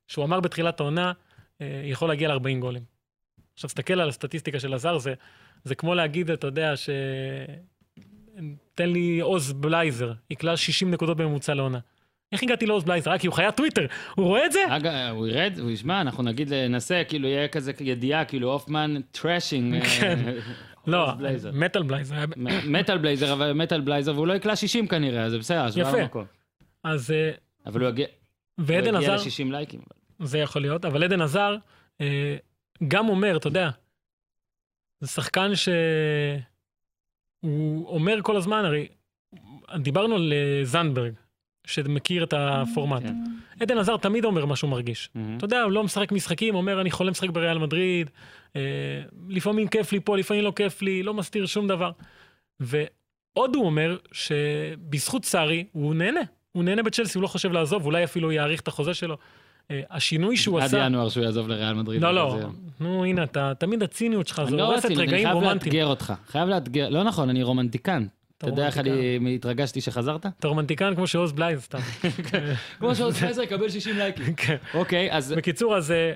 [SPEAKER 2] שהוא אמר בתחילת העונה, אה, יכול להגיע ל-40 גולים. עכשיו, תסתכל על הסטטיסטיקה של עזר, זה, זה כמו להגיד, אתה יודע, ש... תן לי עוז בלייזר, יקלע 60 נקודות בממוצע לעונה. איך הגעתי לעוז בלייזר? רק כי הוא חיית טוויטר, הוא רואה את זה?
[SPEAKER 1] אגב, הוא ירד, הוא ישמע, אנחנו נגיד, ננסה, כאילו, יהיה כזה ידיעה, כאילו, הופמן trashing.
[SPEAKER 2] כן. לא. מטאל בלייזר.
[SPEAKER 1] מטאל בלייזר, אבל מטאל בלייזר, והוא לא יקלע 60 כנראה, אז זה בסדר, השוואה
[SPEAKER 2] יפה.
[SPEAKER 1] במקום.
[SPEAKER 2] אז... אה,
[SPEAKER 1] אבל הוא יגיע
[SPEAKER 2] ועדן
[SPEAKER 1] הוא יגיע
[SPEAKER 2] הזאר,
[SPEAKER 1] ל-60 לייקים.
[SPEAKER 2] זה יכול להיות, אבל עדן הזאר אה, גם אומר, אתה יודע, זה שחקן שהוא אומר כל הזמן, הרי דיברנו על אה, זנדברג, שמכיר את הפורמט.
[SPEAKER 1] כן.
[SPEAKER 2] עדן עזר תמיד אומר מה שהוא מרגיש.
[SPEAKER 1] מהמם.
[SPEAKER 2] אתה יודע, הוא לא משחק משחקים, אומר, אני חולם לשחק בריאל מדריד, אה, לפעמים כיף לי פה, לפעמים לא כיף לי, לא מסתיר שום דבר. ועוד הוא אומר שבזכות סארי הוא נהנה. הוא נהנה בצ'לסי, הוא לא חושב לעזוב, אולי אפילו יאריך את החוזה שלו. אה, השינוי שהוא
[SPEAKER 1] עד
[SPEAKER 2] עשה...
[SPEAKER 1] ינואר שהוא יעזוב לריאל מדריד.
[SPEAKER 2] לא, לא, נו הנה, אתה, תמיד הציניות שלך, זה
[SPEAKER 1] לא
[SPEAKER 2] הורסת
[SPEAKER 1] רציני, אני
[SPEAKER 2] רגעים
[SPEAKER 1] חייב
[SPEAKER 2] רומנטיים.
[SPEAKER 1] לאתגר אותך. חייב לאתגר, לא נכון, אני רומנטיקן. אתה יודע איך אני התרגשתי שחזרת?
[SPEAKER 2] אתה רומנטיקן כמו שעוז בלייזר סתם.
[SPEAKER 1] כמו שעוז בלייזר יקבל 60 לייקים.
[SPEAKER 2] כן.
[SPEAKER 1] אוקיי, אז
[SPEAKER 2] בקיצור, אז אה,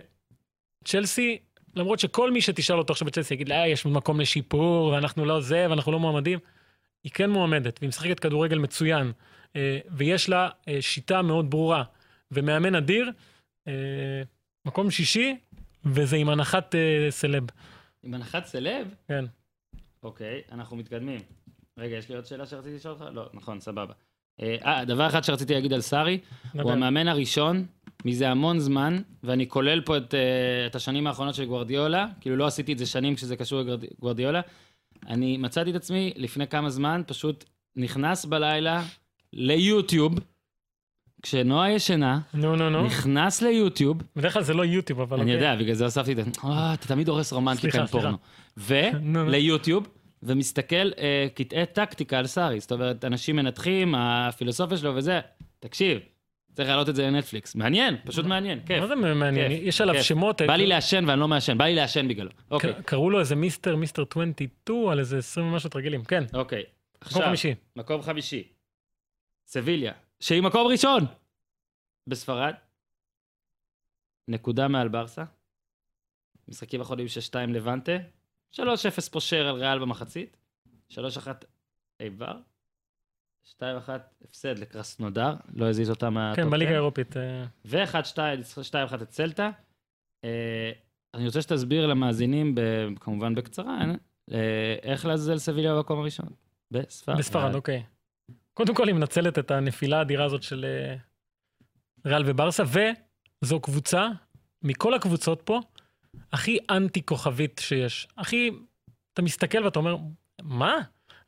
[SPEAKER 2] צ'לסי, למרות שכל מי שתשאל אותו עכשיו בצ'לסי יגיד, אה, יש מקום לשיפור, ואנחנו לא זה, ואנחנו לא מועמדים, היא כן מועמדת, והיא משחקת כדורגל מצוין, אה, ויש לה שיטה מאוד ברורה, ומאמן אדיר, מקום שישי, וזה עם הנחת אה, סלב.
[SPEAKER 1] עם הנחת סלב?
[SPEAKER 2] כן.
[SPEAKER 1] אוקיי, אנחנו מתקדמים. רגע, יש לי עוד שאלה שרציתי לשאול אותך? לא, נכון, סבבה. אה, אה, דבר אחד שרציתי להגיד על סארי. הוא המאמן הראשון מזה המון זמן, ואני כולל פה את, אה, את השנים האחרונות של גוורדיולה, כאילו לא עשיתי את זה שנים כשזה קשור לגוורדיולה. אני מצאתי את עצמי לפני כמה זמן, פשוט נכנס בלילה ליוטיוב, כשנועה ישנה,
[SPEAKER 2] נו, נו, נו.
[SPEAKER 1] נכנס ליוטיוב,
[SPEAKER 2] בדרך כלל זה לא יוטיוב, אבל
[SPEAKER 1] אני
[SPEAKER 2] אוקיי.
[SPEAKER 1] יודע, בגלל זה הוספתי את זה. אה, אתה תמיד הורס רומנטיקה עם פורנו.
[SPEAKER 2] נו, נו.
[SPEAKER 1] וליוטיוב, ומסתכל אה, קטעי טקטיקה על סארי. זאת אומרת, אנשים מנתחים, הפילוסופיה שלו וזה. תקשיב, צריך להעלות את זה לנטפליקס. מעניין, פשוט מעניין, כיף.
[SPEAKER 2] מה זה מעניין?
[SPEAKER 1] כיף,
[SPEAKER 2] יש עליו
[SPEAKER 1] כיף.
[SPEAKER 2] שמות.
[SPEAKER 1] בא לי לעשן ואני לא מעשן, בא לי לעשן בגללו. אוקיי,
[SPEAKER 2] קראו לו איזה מיסטר, מיסטר 22, על איזה 20 ומשהו תרגילים. כן,
[SPEAKER 1] אוקיי.
[SPEAKER 2] מקום
[SPEAKER 1] עכשיו,
[SPEAKER 2] חמישי.
[SPEAKER 1] מקום חמישי. סביליה, שהיא מקום ראשון בספרד. נקודה מעל ברסה. משחקים אחרונים 6-2 לבנטה. 3-0 פושר על ריאל במחצית. 3-1 איבר. 2-1 הפסד לקרסנודר, לא הזיז אותה מהטופ
[SPEAKER 2] כן, בליגה
[SPEAKER 1] 10.
[SPEAKER 2] האירופית. אה,
[SPEAKER 1] ו-1-2 את סלטה. אה, אני רוצה שתסביר למאזינים, כמובן בקצרה, אה, איך לעזאזל סביליה במקום הראשון. בספרד.
[SPEAKER 2] בספרד, אוקיי. קודם כל היא מנצלת את הנפילה האדירה הזאת של אה, ריאל וברסה, וזו קבוצה, מכל הקבוצות פה, הכי אנטי כוכבית שיש. הכי, אתה מסתכל ואתה אומר, מה?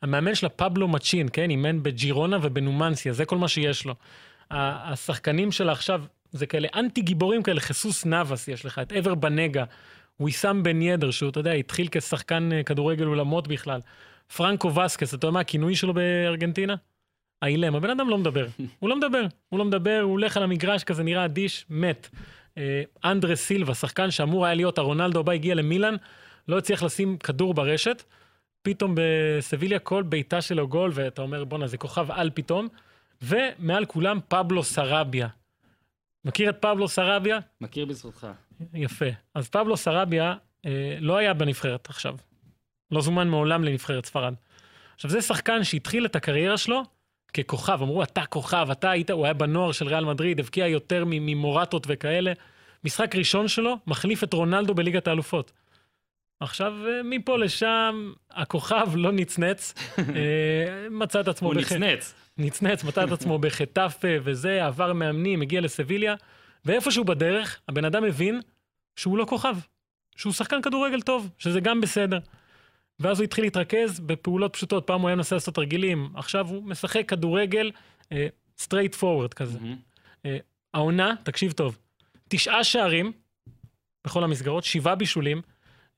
[SPEAKER 2] המאמן שלה פבלו מצ'ין, כן? אימן בג'ירונה ובנומנסיה, זה כל מה שיש לו. השחקנים שלה עכשיו, זה כאלה אנטי גיבורים כאלה, חיסוס נאבס יש לך, את עבר בנגה, ויסאם בן ידר, שהוא, אתה יודע, התחיל כשחקן אה, כדורגל אולמות בכלל. פרנקו וסקס, אתה יודע מה הכינוי שלו בארגנטינה? האילם, הבן אדם לא מדבר. הוא לא מדבר, הוא לא מדבר, הוא הולך על המגרש כזה, נראה אדיש, מת. אה, אנדרס סילבה, שחקן שאמור היה להיות הרונלדו הבא, הגיע למילאן, לא הצליח לשים כדור ברשת. פתאום בסביליה כל בעיטה שלו גול, ואתה אומר, בואנה, זה כוכב על פתאום. ומעל כולם, פבלו סרביה. מכיר את פבלו סרביה?
[SPEAKER 1] מכיר בזכותך.
[SPEAKER 2] יפה. אז פבלו סרביה אה, לא היה בנבחרת עכשיו. לא זומן מעולם לנבחרת ספרד. עכשיו, זה שחקן שהתחיל את הקריירה שלו ככוכב. אמרו, אתה כוכב, אתה היית, הוא היה בנוער של ריאל מדריד, הבקיע יותר ממורטות וכאלה. משחק ראשון שלו, מחליף את רונלדו בליגת האלופות. עכשיו, אה, מפה לשם, הכוכב לא נצנץ. אה, מצא את עצמו
[SPEAKER 1] הוא
[SPEAKER 2] בח-
[SPEAKER 1] נצנץ.
[SPEAKER 2] נצנץ, מצא את עצמו בחטאפה וזה, עבר מאמנים, הגיע לסביליה, ואיפשהו בדרך, הבן אדם הבין שהוא לא כוכב, שהוא שחקן כדורגל טוב, שזה גם בסדר. ואז הוא התחיל להתרכז בפעולות פשוטות, פעם הוא היה מנסה לעשות תרגילים, עכשיו הוא משחק כדורגל straight uh, forward כזה.
[SPEAKER 1] מהמם.
[SPEAKER 2] העונה, תקשיב טוב, תשעה שערים בכל המסגרות, שבעה בישולים,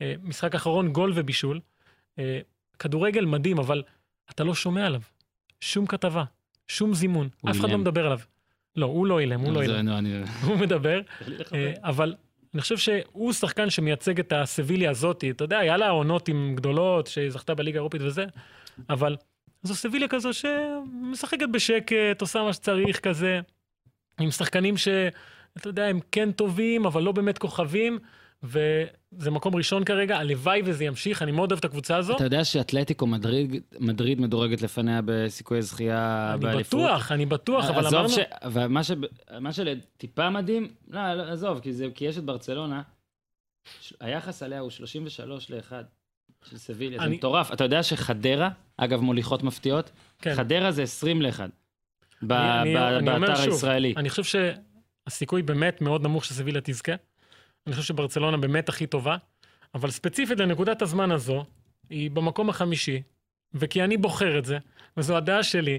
[SPEAKER 2] אה, משחק אחרון גול ובישול. אה, כדורגל מדהים, אבל אתה לא שומע עליו. שום כתבה, שום זימון, אף אחד לא. מדבר עליו. לא, הוא לא אילם, הוא לא
[SPEAKER 1] זה-
[SPEAKER 2] אילם.
[SPEAKER 1] אני-
[SPEAKER 2] הוא מדבר, אבל אני חושב שהוא שחקן שמייצג את הסביליה הזאתי. אתה יודע, היה לה עונות עם גדולות, שזכתה בליגה האירופית וזה, אבל זו סביליה כזו שמשחקת בשקט, עושה מה שצריך כזה, עם שחקנים שאתה יודע, הם כן טובים, אבל לא באמת כוכבים, וזה מקום ראשון כרגע, הלוואי וזה ימשיך, אני מאוד אוהב את הקבוצה הזו.
[SPEAKER 1] אתה יודע שאתלטיקו מדריד, מדריד מדורגת לפניה בסיכויי זכייה
[SPEAKER 2] אני
[SPEAKER 1] באליפות?
[SPEAKER 2] בטוח, אני בטוח, אבל אמרנו...
[SPEAKER 1] ש... ומה ש... מה שטיפה מדהים, לא, לא, עזוב, כי, זה... כי יש את ברצלונה, ש- היחס עליה הוא 33 ל-1. של סביליה, זה
[SPEAKER 2] אני-
[SPEAKER 1] מטורף. אתה יודע שחדרה, אגב, מוליכות מפתיעות,
[SPEAKER 2] כן.
[SPEAKER 1] חדרה זה 20 ל-1. ב-
[SPEAKER 2] אני-
[SPEAKER 1] ב-
[SPEAKER 2] אני
[SPEAKER 1] באתר הישראלי.
[SPEAKER 2] אני חושב שהסיכוי באמת מאוד נמוך שסביליה תזכה. אני חושב שברצלונה באמת הכי טובה, אבל ספציפית לנקודת הזמן הזו, היא במקום החמישי, וכי אני בוחר את זה, וזו הדעה שלי,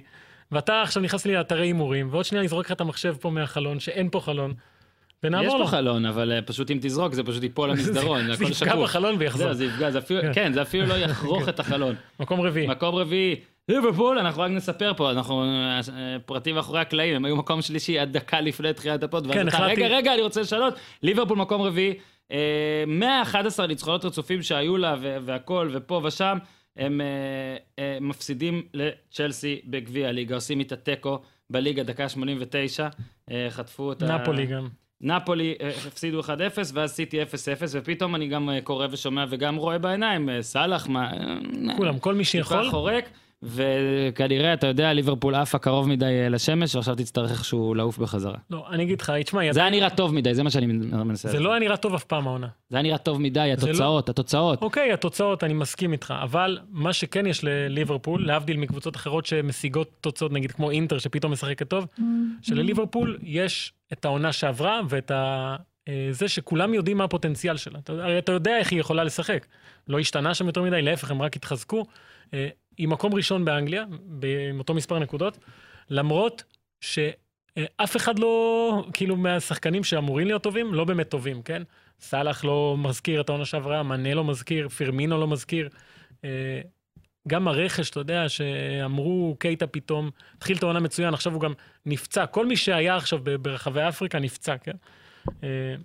[SPEAKER 2] ואתה עכשיו נכנס לי לאתרי הימורים, ועוד שנייה אני לך את המחשב פה מהחלון, שאין פה חלון,
[SPEAKER 1] יש
[SPEAKER 2] ונעבור
[SPEAKER 1] פה
[SPEAKER 2] לו.
[SPEAKER 1] חלון, אבל אה, פשוט אם תזרוק, זה פשוט ייפול למסדרון, זה
[SPEAKER 2] זה
[SPEAKER 1] הכל
[SPEAKER 2] יפגע
[SPEAKER 1] שקוף.
[SPEAKER 2] בחלון ויחזור.
[SPEAKER 1] זה יפגע, זה אפילו,
[SPEAKER 2] כן.
[SPEAKER 1] כן, זה אפילו לא יחרוך את החלון.
[SPEAKER 2] מקום רביעי.
[SPEAKER 1] מקום רביעי, ליברפול, אנחנו רק נספר פה, אנחנו אה, פרטים מאחורי הקלעים, הם היו מקום שלישי עד דקה לפני תחילת הפוד, ואז
[SPEAKER 2] כן, החלטתי-
[SPEAKER 1] רגע, רגע, אני רוצה לשנות, ליברפול מקום רביעי, אה, 111 ניצחונות רצופים שהיו לה, והכל, ופה ושם, הם אה, אה, מפסידים לצ'לסי בגביע הליגה, עושים איתה תיקו בליגה, דקה 89, אה, חטפו את ה...
[SPEAKER 2] נפולי גם.
[SPEAKER 1] נפולי אה, הפסידו 1-0, ואז סיטי 0-0, ופתאום אני גם אה, קורא ושומע וגם רואה בעיניים, אה, סאלח, מה... אה,
[SPEAKER 2] כולם, כל מי שיכול.
[SPEAKER 1] חורק, וכנראה, אתה יודע, ליברפול עפה קרוב מדי אה, לשמש, ועכשיו תצטרך איכשהו לעוף בחזרה.
[SPEAKER 2] לא, אני אגיד לך, תשמע,
[SPEAKER 1] זה היה נראה טוב מדי, זה מה שאני מנסה.
[SPEAKER 2] זה. לא היה נראה טוב אף פעם העונה.
[SPEAKER 1] זה היה נראה טוב מדי,
[SPEAKER 2] לא-
[SPEAKER 1] התוצאות, התוצאות.
[SPEAKER 2] אוקיי, התוצאות, אני מסכים איתך, אבל מה שכן יש לליברפול, להבדיל מקבוצות אחרות שמשיגות תוצאות, נגיד כמו אינטר שפתאום משחקת טוב, שלליברפול יש את העונה שעברה ואת ה... אה, זה שכולם יודעים מה הפוטנציאל שלה. הרי אתה יודע איך היא יכולה לשחק. לא השתנה שם יותר מדי, להפך, הם רק התחזקו. היא מקום ראשון באנגליה, עם אותו מספר נקודות, למרות שאף אחד לא, כאילו, מהשחקנים שאמורים להיות טובים, לא באמת טובים, כן? סאלח לא מזכיר את העונה שעברה, מנה לא מזכיר, פירמינו לא מזכיר. אה, גם הרכש, אתה יודע, שאמרו קייטה פתאום, התחיל את העונה מצוין, עכשיו הוא גם נפצע. כל מי שהיה עכשיו ברחבי אפריקה נפצע, כן? אה,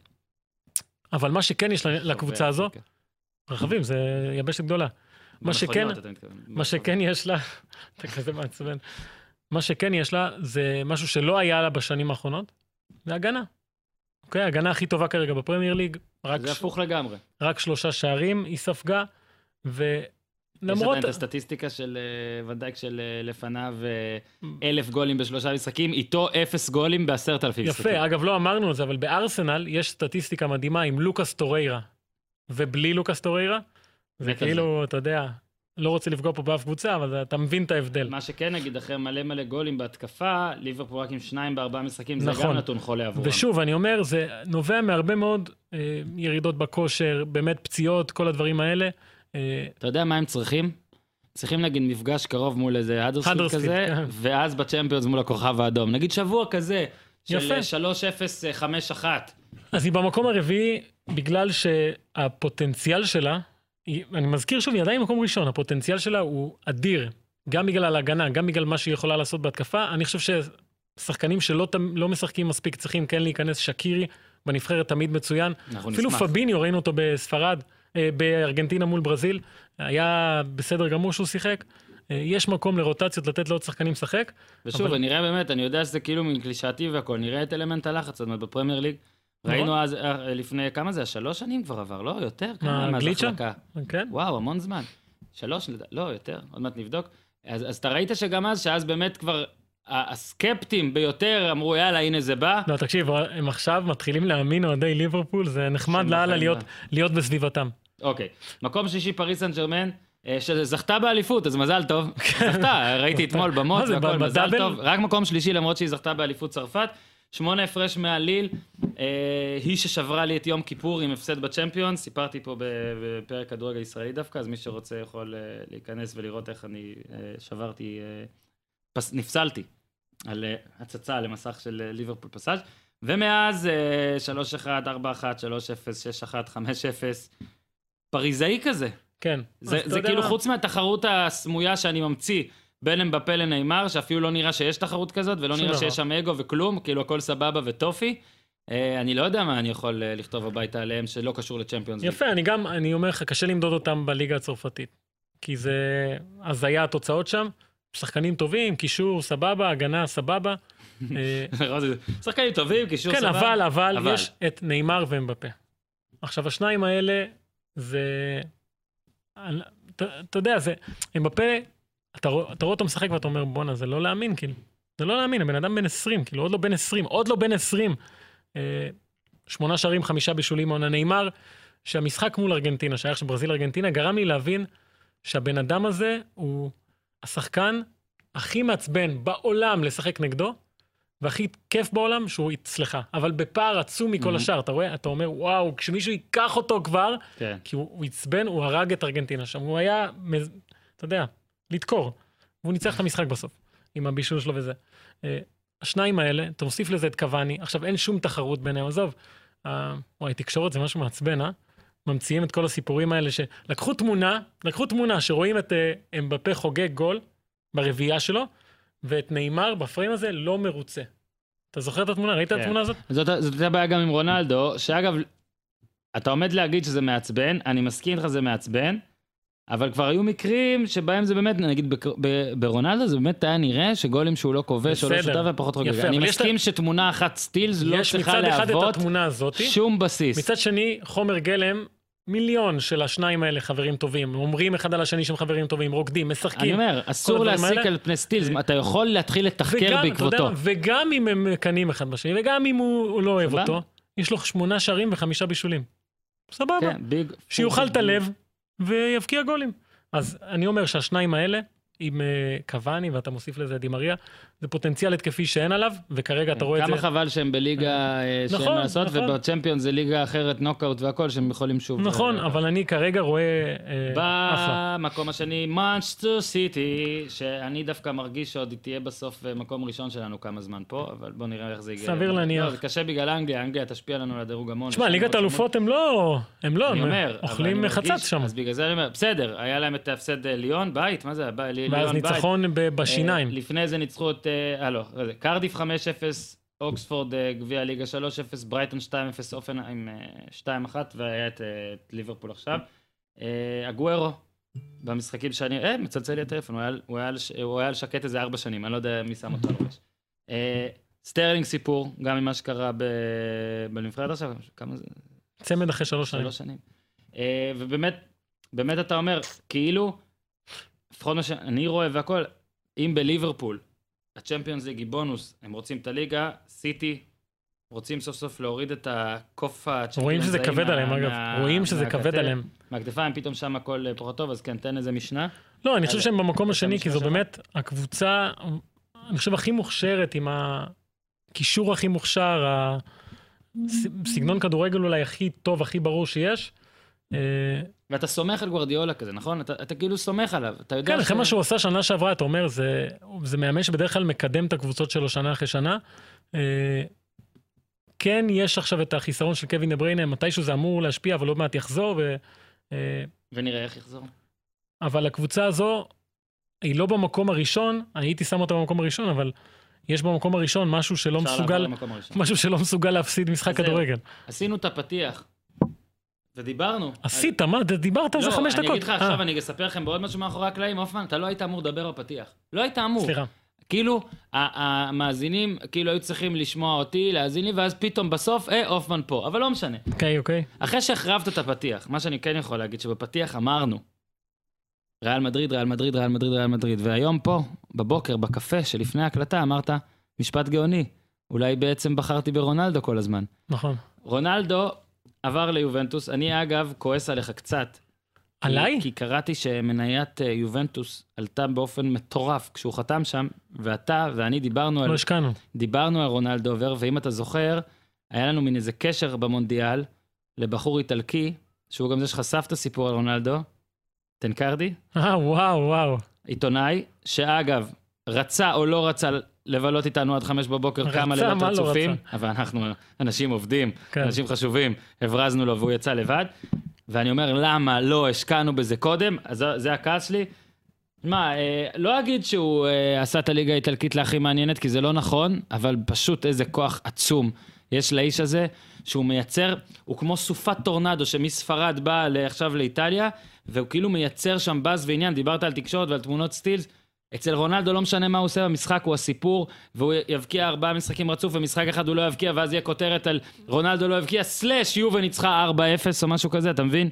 [SPEAKER 2] אבל מה שכן יש לקבוצה הזו, רחבים, זה יבשת גדולה. מה שכן-. מה שכן יש לה, אתה כזה מעצבן, מה שכן יש לה זה משהו שלא היה לה בשנים האחרונות, זה הגנה. אוקיי, ההגנה הכי טובה כרגע בפרמייר ליג,
[SPEAKER 1] זה
[SPEAKER 2] ש...
[SPEAKER 1] הפוך לגמרי.
[SPEAKER 2] רק שלושה שערים היא ספגה,
[SPEAKER 1] יש
[SPEAKER 2] ולמרות...
[SPEAKER 1] עדיין את הסטטיסטיקה של אה, ונדייק של אה, לפניו אה, אלף גולים בשלושה משחקים, איתו אפס גולים בעשרת אלפים משחקים.
[SPEAKER 2] יפה, אגב, לא אמרנו את זה, אבל בארסנל יש סטטיסטיקה מדהימה עם לוקאס טוריירה, ובלי לוקאס טוריירה, זה כאילו, אתה יודע, לא רוצה לפגוע פה באף קבוצה, אבל אתה מבין את ההבדל.
[SPEAKER 1] מה שכן נגיד, אחרי מלא מלא גולים בהתקפה, ליברפול רק עם שניים בארבעה משחקים, זה
[SPEAKER 2] נכון.
[SPEAKER 1] גם נתון חולה עבורם.
[SPEAKER 2] ושוב, אני אומר, זה נובע מהרבה מאוד אה, ירידות בכושר, באמת פציעות, כל הדברים האלה. אה,
[SPEAKER 1] אתה יודע מה הם צריכים? צריכים נגיד מפגש קרוב מול איזה האדרספיד
[SPEAKER 2] האדרספילד,
[SPEAKER 1] כזה,
[SPEAKER 2] כן.
[SPEAKER 1] ואז בצ'מפיונס מול הכוכב האדום. נגיד שבוע כזה, של
[SPEAKER 2] יפה.
[SPEAKER 1] 3-0-5-1.
[SPEAKER 2] אז היא במקום הרביעי, בגלל שהפוטנציאל שלה, אני מזכיר שוב, היא עדיין במקום ראשון, הפוטנציאל שלה הוא אדיר, גם בגלל ההגנה, גם בגלל מה שהיא יכולה לעשות בהתקפה. אני חושב ששחקנים שלא לא משחקים מספיק צריכים כן להיכנס, שקירי בנבחרת תמיד מצוין. אפילו
[SPEAKER 1] נשמח.
[SPEAKER 2] פביניו, ראינו אותו בספרד, אה, בארגנטינה מול ברזיל, היה בסדר גמור שהוא שיחק. אה, יש מקום לרוטציות, לתת לעוד שחקנים לשחק.
[SPEAKER 1] ושוב,
[SPEAKER 2] אבל-
[SPEAKER 1] נראה באמת, אני יודע שזה כאילו קלישאתי והכל, נראה את אלמנט הלחץ, זאת אומרת, בפרמייר ליג.
[SPEAKER 2] נכון.
[SPEAKER 1] ראינו אז, אה, לפני, כמה זה? שלוש שנים כבר עבר, לא? יותר? כמה מאז
[SPEAKER 2] גליצ'ה? כן?
[SPEAKER 1] וואו, המון זמן. שלוש, לא, יותר, עוד מעט נבדוק. אז, אז אתה ראית שגם אז, שאז באמת כבר הסקפטים ביותר אמרו, יאללה, הנה זה בא.
[SPEAKER 2] לא, תקשיב, הם עכשיו מתחילים להאמין אוהדי ליברפול, זה נחמד לאללה להיות. להיות בסביבתם.
[SPEAKER 1] אוקיי. מקום שישי, פריס סן ג'רמן, אה, שזכתה באליפות, אז מזל טוב. זכתה, ראיתי אתמול
[SPEAKER 2] מה זה,
[SPEAKER 1] והכל, מזל? טוב. רק מקום שלישי, למרות שהיא זכתה באליפות צרפת. שמונה הפרש מהליל, אה, היא ששברה לי את יום כיפור עם הפסד בצ'מפיון, סיפרתי פה בפרק כדורגל ישראלי דווקא, אז מי שרוצה יכול אה, להיכנס ולראות איך אני אה, שברתי, אה, פס, נפסלתי על אה, הצצה למסך של אה, ליברפול פסאז', ומאז אה, 3-1, 4-1, 3-0, 6-1, 5-0, פריזאי כזה.
[SPEAKER 2] כן.
[SPEAKER 1] זה, זה כאילו
[SPEAKER 2] מה?
[SPEAKER 1] חוץ מהתחרות הסמויה שאני ממציא בין אמבפה לנאמר, שאפילו לא נראה שיש תחרות כזאת, ולא נראה. שיש שם אגו וכלום, כאילו הכל סבבה וטופי. אה, אני לא יודע מה אני יכול אה, לכתוב הביתה עליהם שלא קשור לצ'מפיונס.
[SPEAKER 2] יפה, אני גם, אני אומר לך, קשה למדוד אותם בליגה הצרפתית. כי זה הזיה התוצאות שם, שחקנים טובים, קישור סבבה, הגנה סבבה. אה,
[SPEAKER 1] שחקנים טובים, קישור
[SPEAKER 2] כן,
[SPEAKER 1] סבבה.
[SPEAKER 2] אבל, אבל,
[SPEAKER 1] אבל.
[SPEAKER 2] יש את נאמר ואמבפה. עכשיו, השניים האלה, זה... אתה יודע, זה... אמבפה, אתה אתה רואה אותו משחק ואתה אומר, בואנה, זה לא להאמין, כאילו. זה לא להאמין, הבן אדם בן 20, כאילו, עוד לא בן 20, עוד לא בן 20. אה, שמונה שערים, חמישה בישולים מעונה נאמר. שהמשחק מול ארגנטינה, שהיה עכשיו ברזיל-ארגנטינה, גרם לי להבין שהבן אדם הזה הוא השחקן הכי מעצבן בעולם לשחק נגדו, והכי כיף בעולם שהוא אצלך, אבל בפער עצום מכל
[SPEAKER 1] Mhm.
[SPEAKER 2] השאר, אתה רואה? אתה אומר, וואו, כשמישהו ייקח אותו כבר,
[SPEAKER 1] כן.
[SPEAKER 2] כי הוא הוא עצבן, הוא הרג את ארגנטינה שם, הוא היה, אתה יודע, לדקור. והוא ניצח את המשחק בסוף, עם הבישול שלו וזה. אה, השניים האלה, אתה מוסיף לזה את קוואני, עכשיו אין שום תחרות ביניהם, עזוב. אה, וואי, תקשורת זה משהו מעצבן, אה? ממציאים את כל הסיפורים האלה שלקחו תמונה, לקחו תמונה שרואים את אה, אמבפה חוגג גול ברביעייה שלו, ואת נאמר בפריים הזה לא מרוצה. אתה זוכר את התמונה? ראית את
[SPEAKER 1] כן.
[SPEAKER 2] התמונה הזאת?
[SPEAKER 1] זאת הייתה בעיה גם עם רונלדו, שאגב, אתה עומד להגיד שזה מעצבן, אני מסכים איתך זה מעצבן, אבל כבר היו מקרים שבהם זה באמת, נגיד ברונלדו זה באמת היה נראה שגולים שהוא לא כובש או לא. שותף ופחות חוגג. אני מסכים שתמונה אחת סטילס לא צריכה להוות שום בסיס.
[SPEAKER 2] מצד שני, חומר גלם, מיליון של השניים האלה חברים טובים, אומרים אחד על השני שהם חברים טובים, רוקדים, משחקים.
[SPEAKER 1] אני אומר, אסור להסיק
[SPEAKER 2] האלה.
[SPEAKER 1] על פני סטילס, אתה יכול להתחיל לתחקר
[SPEAKER 2] וגם, יודע
[SPEAKER 1] בעקבותו.
[SPEAKER 2] וגם אם הם מקנאים אחד בשני, וגם אם הוא, הוא לא אוהב. אותו, יש לו שמונה שערים וחמישה בישולים. סבבה.
[SPEAKER 1] כן, big.
[SPEAKER 2] שיאכל את הלב ויבקיע גולים. אז אני אומר שהשניים האלה, עם אה, קוואני ואתה מוסיף לזה דימריה, זה פוטנציאל התקפי שאין עליו, וכרגע אתה רואה את זה.
[SPEAKER 1] כמה חבל שהם בליגה אה, שאין
[SPEAKER 2] נכון,
[SPEAKER 1] מה לעשות,
[SPEAKER 2] נכון.
[SPEAKER 1] ובצ'מפיון זה ליגה אחרת, נוקאוט והכל, שהם יכולים שוב.
[SPEAKER 2] נכון,
[SPEAKER 1] אה,
[SPEAKER 2] אבל אני כרגע רואה אה.
[SPEAKER 1] במקום השני, מאנצ'סטר סיטי, שאני דווקא מרגיש שעוד תהיה בסוף אה, מקום ראשון שלנו כמה זמן פה, אבל בוא נראה איך זה ייגע.
[SPEAKER 2] סביר להניח.
[SPEAKER 1] לא, זה קשה בגלל אנגליה, אנגליה תשפיע לנו על הדירוג המון.
[SPEAKER 2] תשמע, ליגת
[SPEAKER 1] עוד
[SPEAKER 2] האלופות הם לא, הם לא, הם אוכלים חצץ שם.
[SPEAKER 1] אז בגלל זה אני אומר, בסדר, היה להם את ההפסד אה, ליון, בית, מה זה.
[SPEAKER 2] ואז ניצחון ב- בשיניים.
[SPEAKER 1] אה, לפני זה ניצחו את, אה, אה, לא, רגע, קרדיף 5-0, אוקספורד אה, גביע ליגה 3-0, ברייטון 2-0, אופנהיים אה, 2-1, והיה את, אה, ליברפול עכשיו. אה, אגוארו, במשחקים שאני, אה, מצלצל לי הטלפון, הוא היה על- שקט איזה ארבע שנים, אני לא יודע מי שם אותו על הראש. אה, סטרלינג סיפור, גם ממה שקרה בנבחרת עכשיו, כמה זה?
[SPEAKER 2] צמד אחרי שלוש שנים.
[SPEAKER 1] שלוש שנים. אה, ובאמת, באמת אתה אומר, כאילו, לפחות מה שאני רואה והכל, אם בליברפול, הצ'מפיונס ליג היא בונוס, הם רוצים את הליגה, סיטי, רוצים סוף סוף להוריד את הקוף הצ'מפיונס,
[SPEAKER 2] רואים שזה כבד עליהם, אגב. רואים שזה כבד עליהם.
[SPEAKER 1] מהכתפיים, פתאום שם הכל אה, פחות טוב, אז כן, תן איזה משנה.
[SPEAKER 2] לא, אני חושב שהם במקום השני, כי זו? באמת הקבוצה, אני חושב, הכי מוכשרת, עם הקישור הכי מוכשר, הסגנון כדורגל אולי הכי טוב, הכי ברור שיש. אה,
[SPEAKER 1] ואתה סומך על גוורדיאולה כזה, נכון? אתה, אתה כאילו סומך עליו, אתה יודע
[SPEAKER 2] כן, אחרי
[SPEAKER 1] ש-
[SPEAKER 2] מה שהוא עשה שנה שעברה, אתה אומר, זה, זה מאמן שבדרך כלל מקדם את הקבוצות שלו שנה אחרי שנה. אה, כן, יש עכשיו את החיסרון של קווין דה בריינה, מתישהו זה אמור להשפיע, אבל עוד מעט יחזור. ו, אה,
[SPEAKER 1] ונראה איך יחזור.
[SPEAKER 2] אבל הקבוצה הזו, היא לא במקום הראשון, אני הייתי שם אותה במקום הראשון, אבל יש במקום הראשון משהו שלא מסוגל. משהו שלא מסוגל להפסיד משחק. כדורגל.
[SPEAKER 1] עשינו את הפתיח, ודיברנו.
[SPEAKER 2] עשית, מה, דיברת על זה חמש
[SPEAKER 1] לא, אני
[SPEAKER 2] דקות.
[SPEAKER 1] אגיד לך
[SPEAKER 2] אה,
[SPEAKER 1] עכשיו, אני אספר לכם בעוד משהו מאחורי הקלעים, הופמן, אתה לא היית אמור לדבר בפתיח. לא היית אמור.
[SPEAKER 2] סליחה.
[SPEAKER 1] כאילו, המאזינים, כאילו היו צריכים לשמוע אותי, להאזין לי, ואז פתאום בסוף, אה, הופמן פה. אבל לא משנה.
[SPEAKER 2] אוקיי, אוקיי.
[SPEAKER 1] אחרי שהחרבת את הפתיח, מה שאני כן יכול להגיד, שבפתיח אמרנו, ריאל מדריד, ריאל מדריד, ריאל מדריד, ריאל מדריד, והיום פה, בבוקר, בקפה שלפני ההקלטה, אמרת, משפט גאוני, אולי בעצם בחרתי ברונלדו כל הזמן.
[SPEAKER 2] נכון.
[SPEAKER 1] רונלדו עבר ליובנטוס, אני אגב כועס עליך קצת.
[SPEAKER 2] עליי?
[SPEAKER 1] כי, קראתי שמניית אה, יובנטוס עלתה באופן מטורף כשהוא חתם שם, ואתה ואני דיברנו על,
[SPEAKER 2] לא השקענו.
[SPEAKER 1] דיברנו על רונלדו עובר, ואם אתה זוכר, היה לנו מין איזה קשר במונדיאל לבחור איטלקי, שהוא גם זה שחשף את הסיפור על רונלדו, טנקרדי,
[SPEAKER 2] אה, וואו, וואו.
[SPEAKER 1] עיתונאי, שאגב, רצה או לא רצה לבלות איתנו עד חמש בבוקר
[SPEAKER 2] רצה,
[SPEAKER 1] כמה
[SPEAKER 2] מה
[SPEAKER 1] לילות
[SPEAKER 2] לא
[SPEAKER 1] רצופים? אבל אנחנו אנשים עובדים,
[SPEAKER 2] כן.
[SPEAKER 1] אנשים חשובים, הברזנו לו והוא יצא לבד. ואני אומר, למה לא השקענו בזה קודם? אז זה- הכעס שלי. מה, אה, לא אגיד שהוא אה, עשה את הליגה האיטלקית להכי מעניינת, כי זה לא נכון, אבל פשוט איזה כוח עצום יש לאיש הזה, שהוא מייצר, הוא כמו סופת טורנדו שמספרד באה עכשיו לאיטליה, והוא כאילו מייצר שם באז ועניין, דיברת על תקשורת ועל תמונות סטילס. אצל רונלדו לא משנה מה הוא עושה במשחק, הוא הסיפור, והוא יבקיע ארבעה משחקים רצוף, ומשחק אחד הוא לא יבקיע, ואז יהיה כותרת על רונלדו לא יבקיע, סלאש יובה ניצחה 4-0 או משהו כזה, אתה מבין?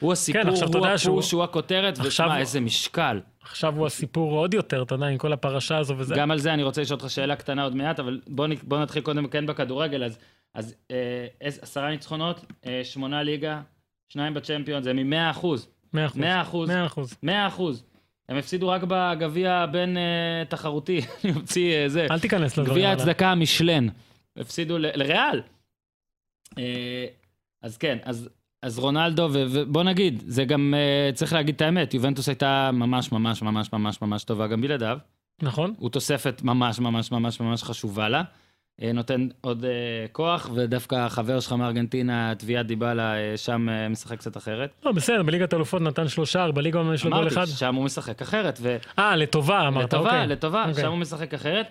[SPEAKER 1] הוא הסיפור,
[SPEAKER 2] כן,
[SPEAKER 1] הוא
[SPEAKER 2] יודע שהוא-
[SPEAKER 1] הפוש, הוא הכותרת,
[SPEAKER 2] עכשיו
[SPEAKER 1] ושמע,
[SPEAKER 2] הוא-
[SPEAKER 1] איזה משקל.
[SPEAKER 2] עכשיו הוא הסיפור עוד יותר, אתה יודע, עם כל הפרשה הזו וזה.
[SPEAKER 1] גם על זה אני רוצה לשאול אותך שאלה קטנה עוד מעט, אבל בוא, נ- בוא נתחיל קודם כן בכדורגל. אז, אז אה, עש- עשרה ניצחונות, אה, שמונה ליגה, שניים בצ'מפיון, זה מ-100 אחוז.
[SPEAKER 2] 100 אחוז.
[SPEAKER 1] 100 אחוז.
[SPEAKER 2] 100 אחוז.
[SPEAKER 1] 100 אחוז. הם הפסידו רק בגביע הבין אה, תחרותי, אני מוציא אה, זה.
[SPEAKER 2] אל תיכנס לדברים
[SPEAKER 1] גביע. הצדקה משלן. הפסידו ל- לריאל. אה, אז כן, אז, אז רונלדו, ו- ובוא נגיד, זה גם, אה, צריך להגיד את האמת, יובנטוס הייתה ממש ממש ממש ממש ממש טובה גם בלעדיו.
[SPEAKER 2] נכון?
[SPEAKER 1] הוא תוספת ממש ממש ממש ממש חשובה לה. אה, נותן עוד אה, כוח, ודווקא החבר שלך מארגנטינה, תביעת דיבלה, אה, שם משחק קצת אחרת.
[SPEAKER 2] לא, בסדר, בליגת האלופות נתן שלושה, בליגה יש לו גול אחד.
[SPEAKER 1] אמרתי, שם הוא משחק אחרת.
[SPEAKER 2] אה, לטובה אמרת,
[SPEAKER 1] לטובה,
[SPEAKER 2] אוקיי.
[SPEAKER 1] לטובה,
[SPEAKER 2] אוקיי.
[SPEAKER 1] שם הוא משחק אחרת.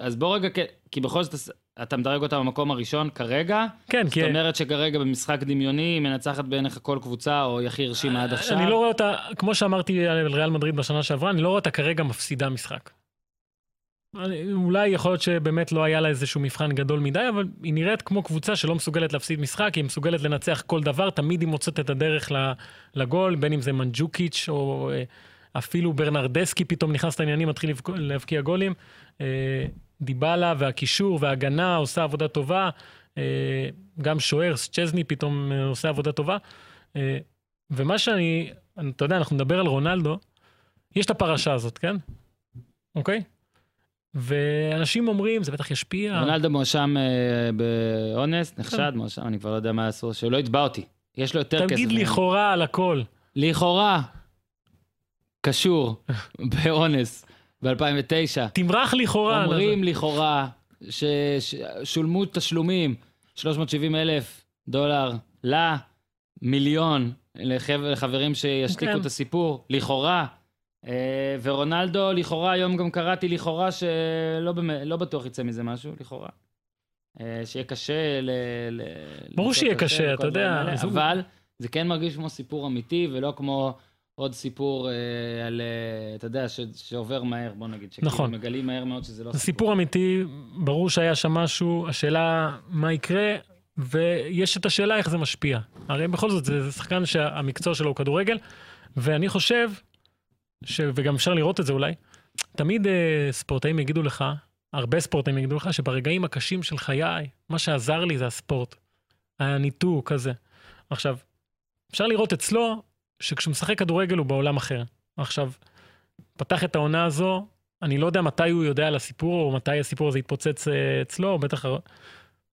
[SPEAKER 1] אז בוא רגע, כי- בכל זאת אתה מדרג אותה במקום הראשון כרגע.
[SPEAKER 2] כן, כי
[SPEAKER 1] זאת אומרת שכרגע במשחק דמיוני היא מנצחת בעיניך כל קבוצה, או יחי הרשימה עד עכשיו.
[SPEAKER 2] אני לא רואה אותה, כמו שאמרתי על ריאל מדריד בשנה שעברה, אני לא רואה אותה כרגע מפסידה משחק. אולי יכול להיות שבאמת לא היה לה איזשהו מבחן גדול מדי, אבל היא נראית כמו קבוצה שלא מסוגלת להפסיד משחק, היא מסוגלת לנצח כל דבר, תמיד היא מוצאת את הדרך לגול, בין אם זה מנג'וקיץ' או אה, אפילו ברנרדסקי פתאום נכנס לעניינים, מתחיל להבקיע גולים. אה, דיבלה והקישור וההגנה עושה עבודה טובה. אה, גם שוער, צ'זני פתאום עושה עבודה טובה. ומה שאני, אתה יודע, אנחנו נדבר על רונלדו, יש את הפרשה הזאת, כן? אוקיי? ואנשים אומרים, זה בטח ישפיע.
[SPEAKER 1] רונלדו מואשם אה, באונס, נחשד, מואשם, אני כבר לא יודע מה אסור, שלא יתבע אותי. יש לו יותר כסף.
[SPEAKER 2] תגיד. לכאורה על הכל.
[SPEAKER 1] לכאורה, קשור באונס ב-2009.
[SPEAKER 2] תמרח לכאורה.
[SPEAKER 1] אומרים לכאורה ששולמו תשלומים, 370 אלף דולר למיליון לחבר- לחברים שישתיקו
[SPEAKER 2] כן.
[SPEAKER 1] את הסיפור, לכאורה. אה, ורונלדו, לכאורה, היום גם קראתי לכאורה שלא לא בטוח יצא מזה משהו, לכאורה. אה, שיהיה קשה ל...
[SPEAKER 2] ברור שיהיה קשה, אתה יודע,
[SPEAKER 1] אבל זה כן מרגיש כמו סיפור אמיתי, ולא כמו עוד סיפור אה, על, אה, אתה יודע, ש, שעובר מהר, בוא נגיד. שכאילו
[SPEAKER 2] נכון.
[SPEAKER 1] מגלים מהר מאוד שזה לא
[SPEAKER 2] זה סיפור אמיתי, ברור שהיה שם משהו, השאלה מה יקרה, ויש את השאלה איך זה משפיע. הרי בכל זאת זה, זה שחקן שהמקצוע שלו הוא כדורגל, ואני חושב, ש, וגם אפשר לראות את זה אולי, תמיד אה, ספורטאים יגידו לך, הרבה ספורטאים יגידו לך, שברגעים הקשים של חיי, מה שעזר לי זה הספורט. הניתוק הזה. עכשיו, אפשר לראות אצלו, שכשהוא משחק כדורגל הוא בעולם אחר. עכשיו, פתח את העונה הזו, אני לא יודע מתי הוא יודע על הסיפור, או מתי הסיפור הזה יתפוצץ אה, אצלו, או בטח...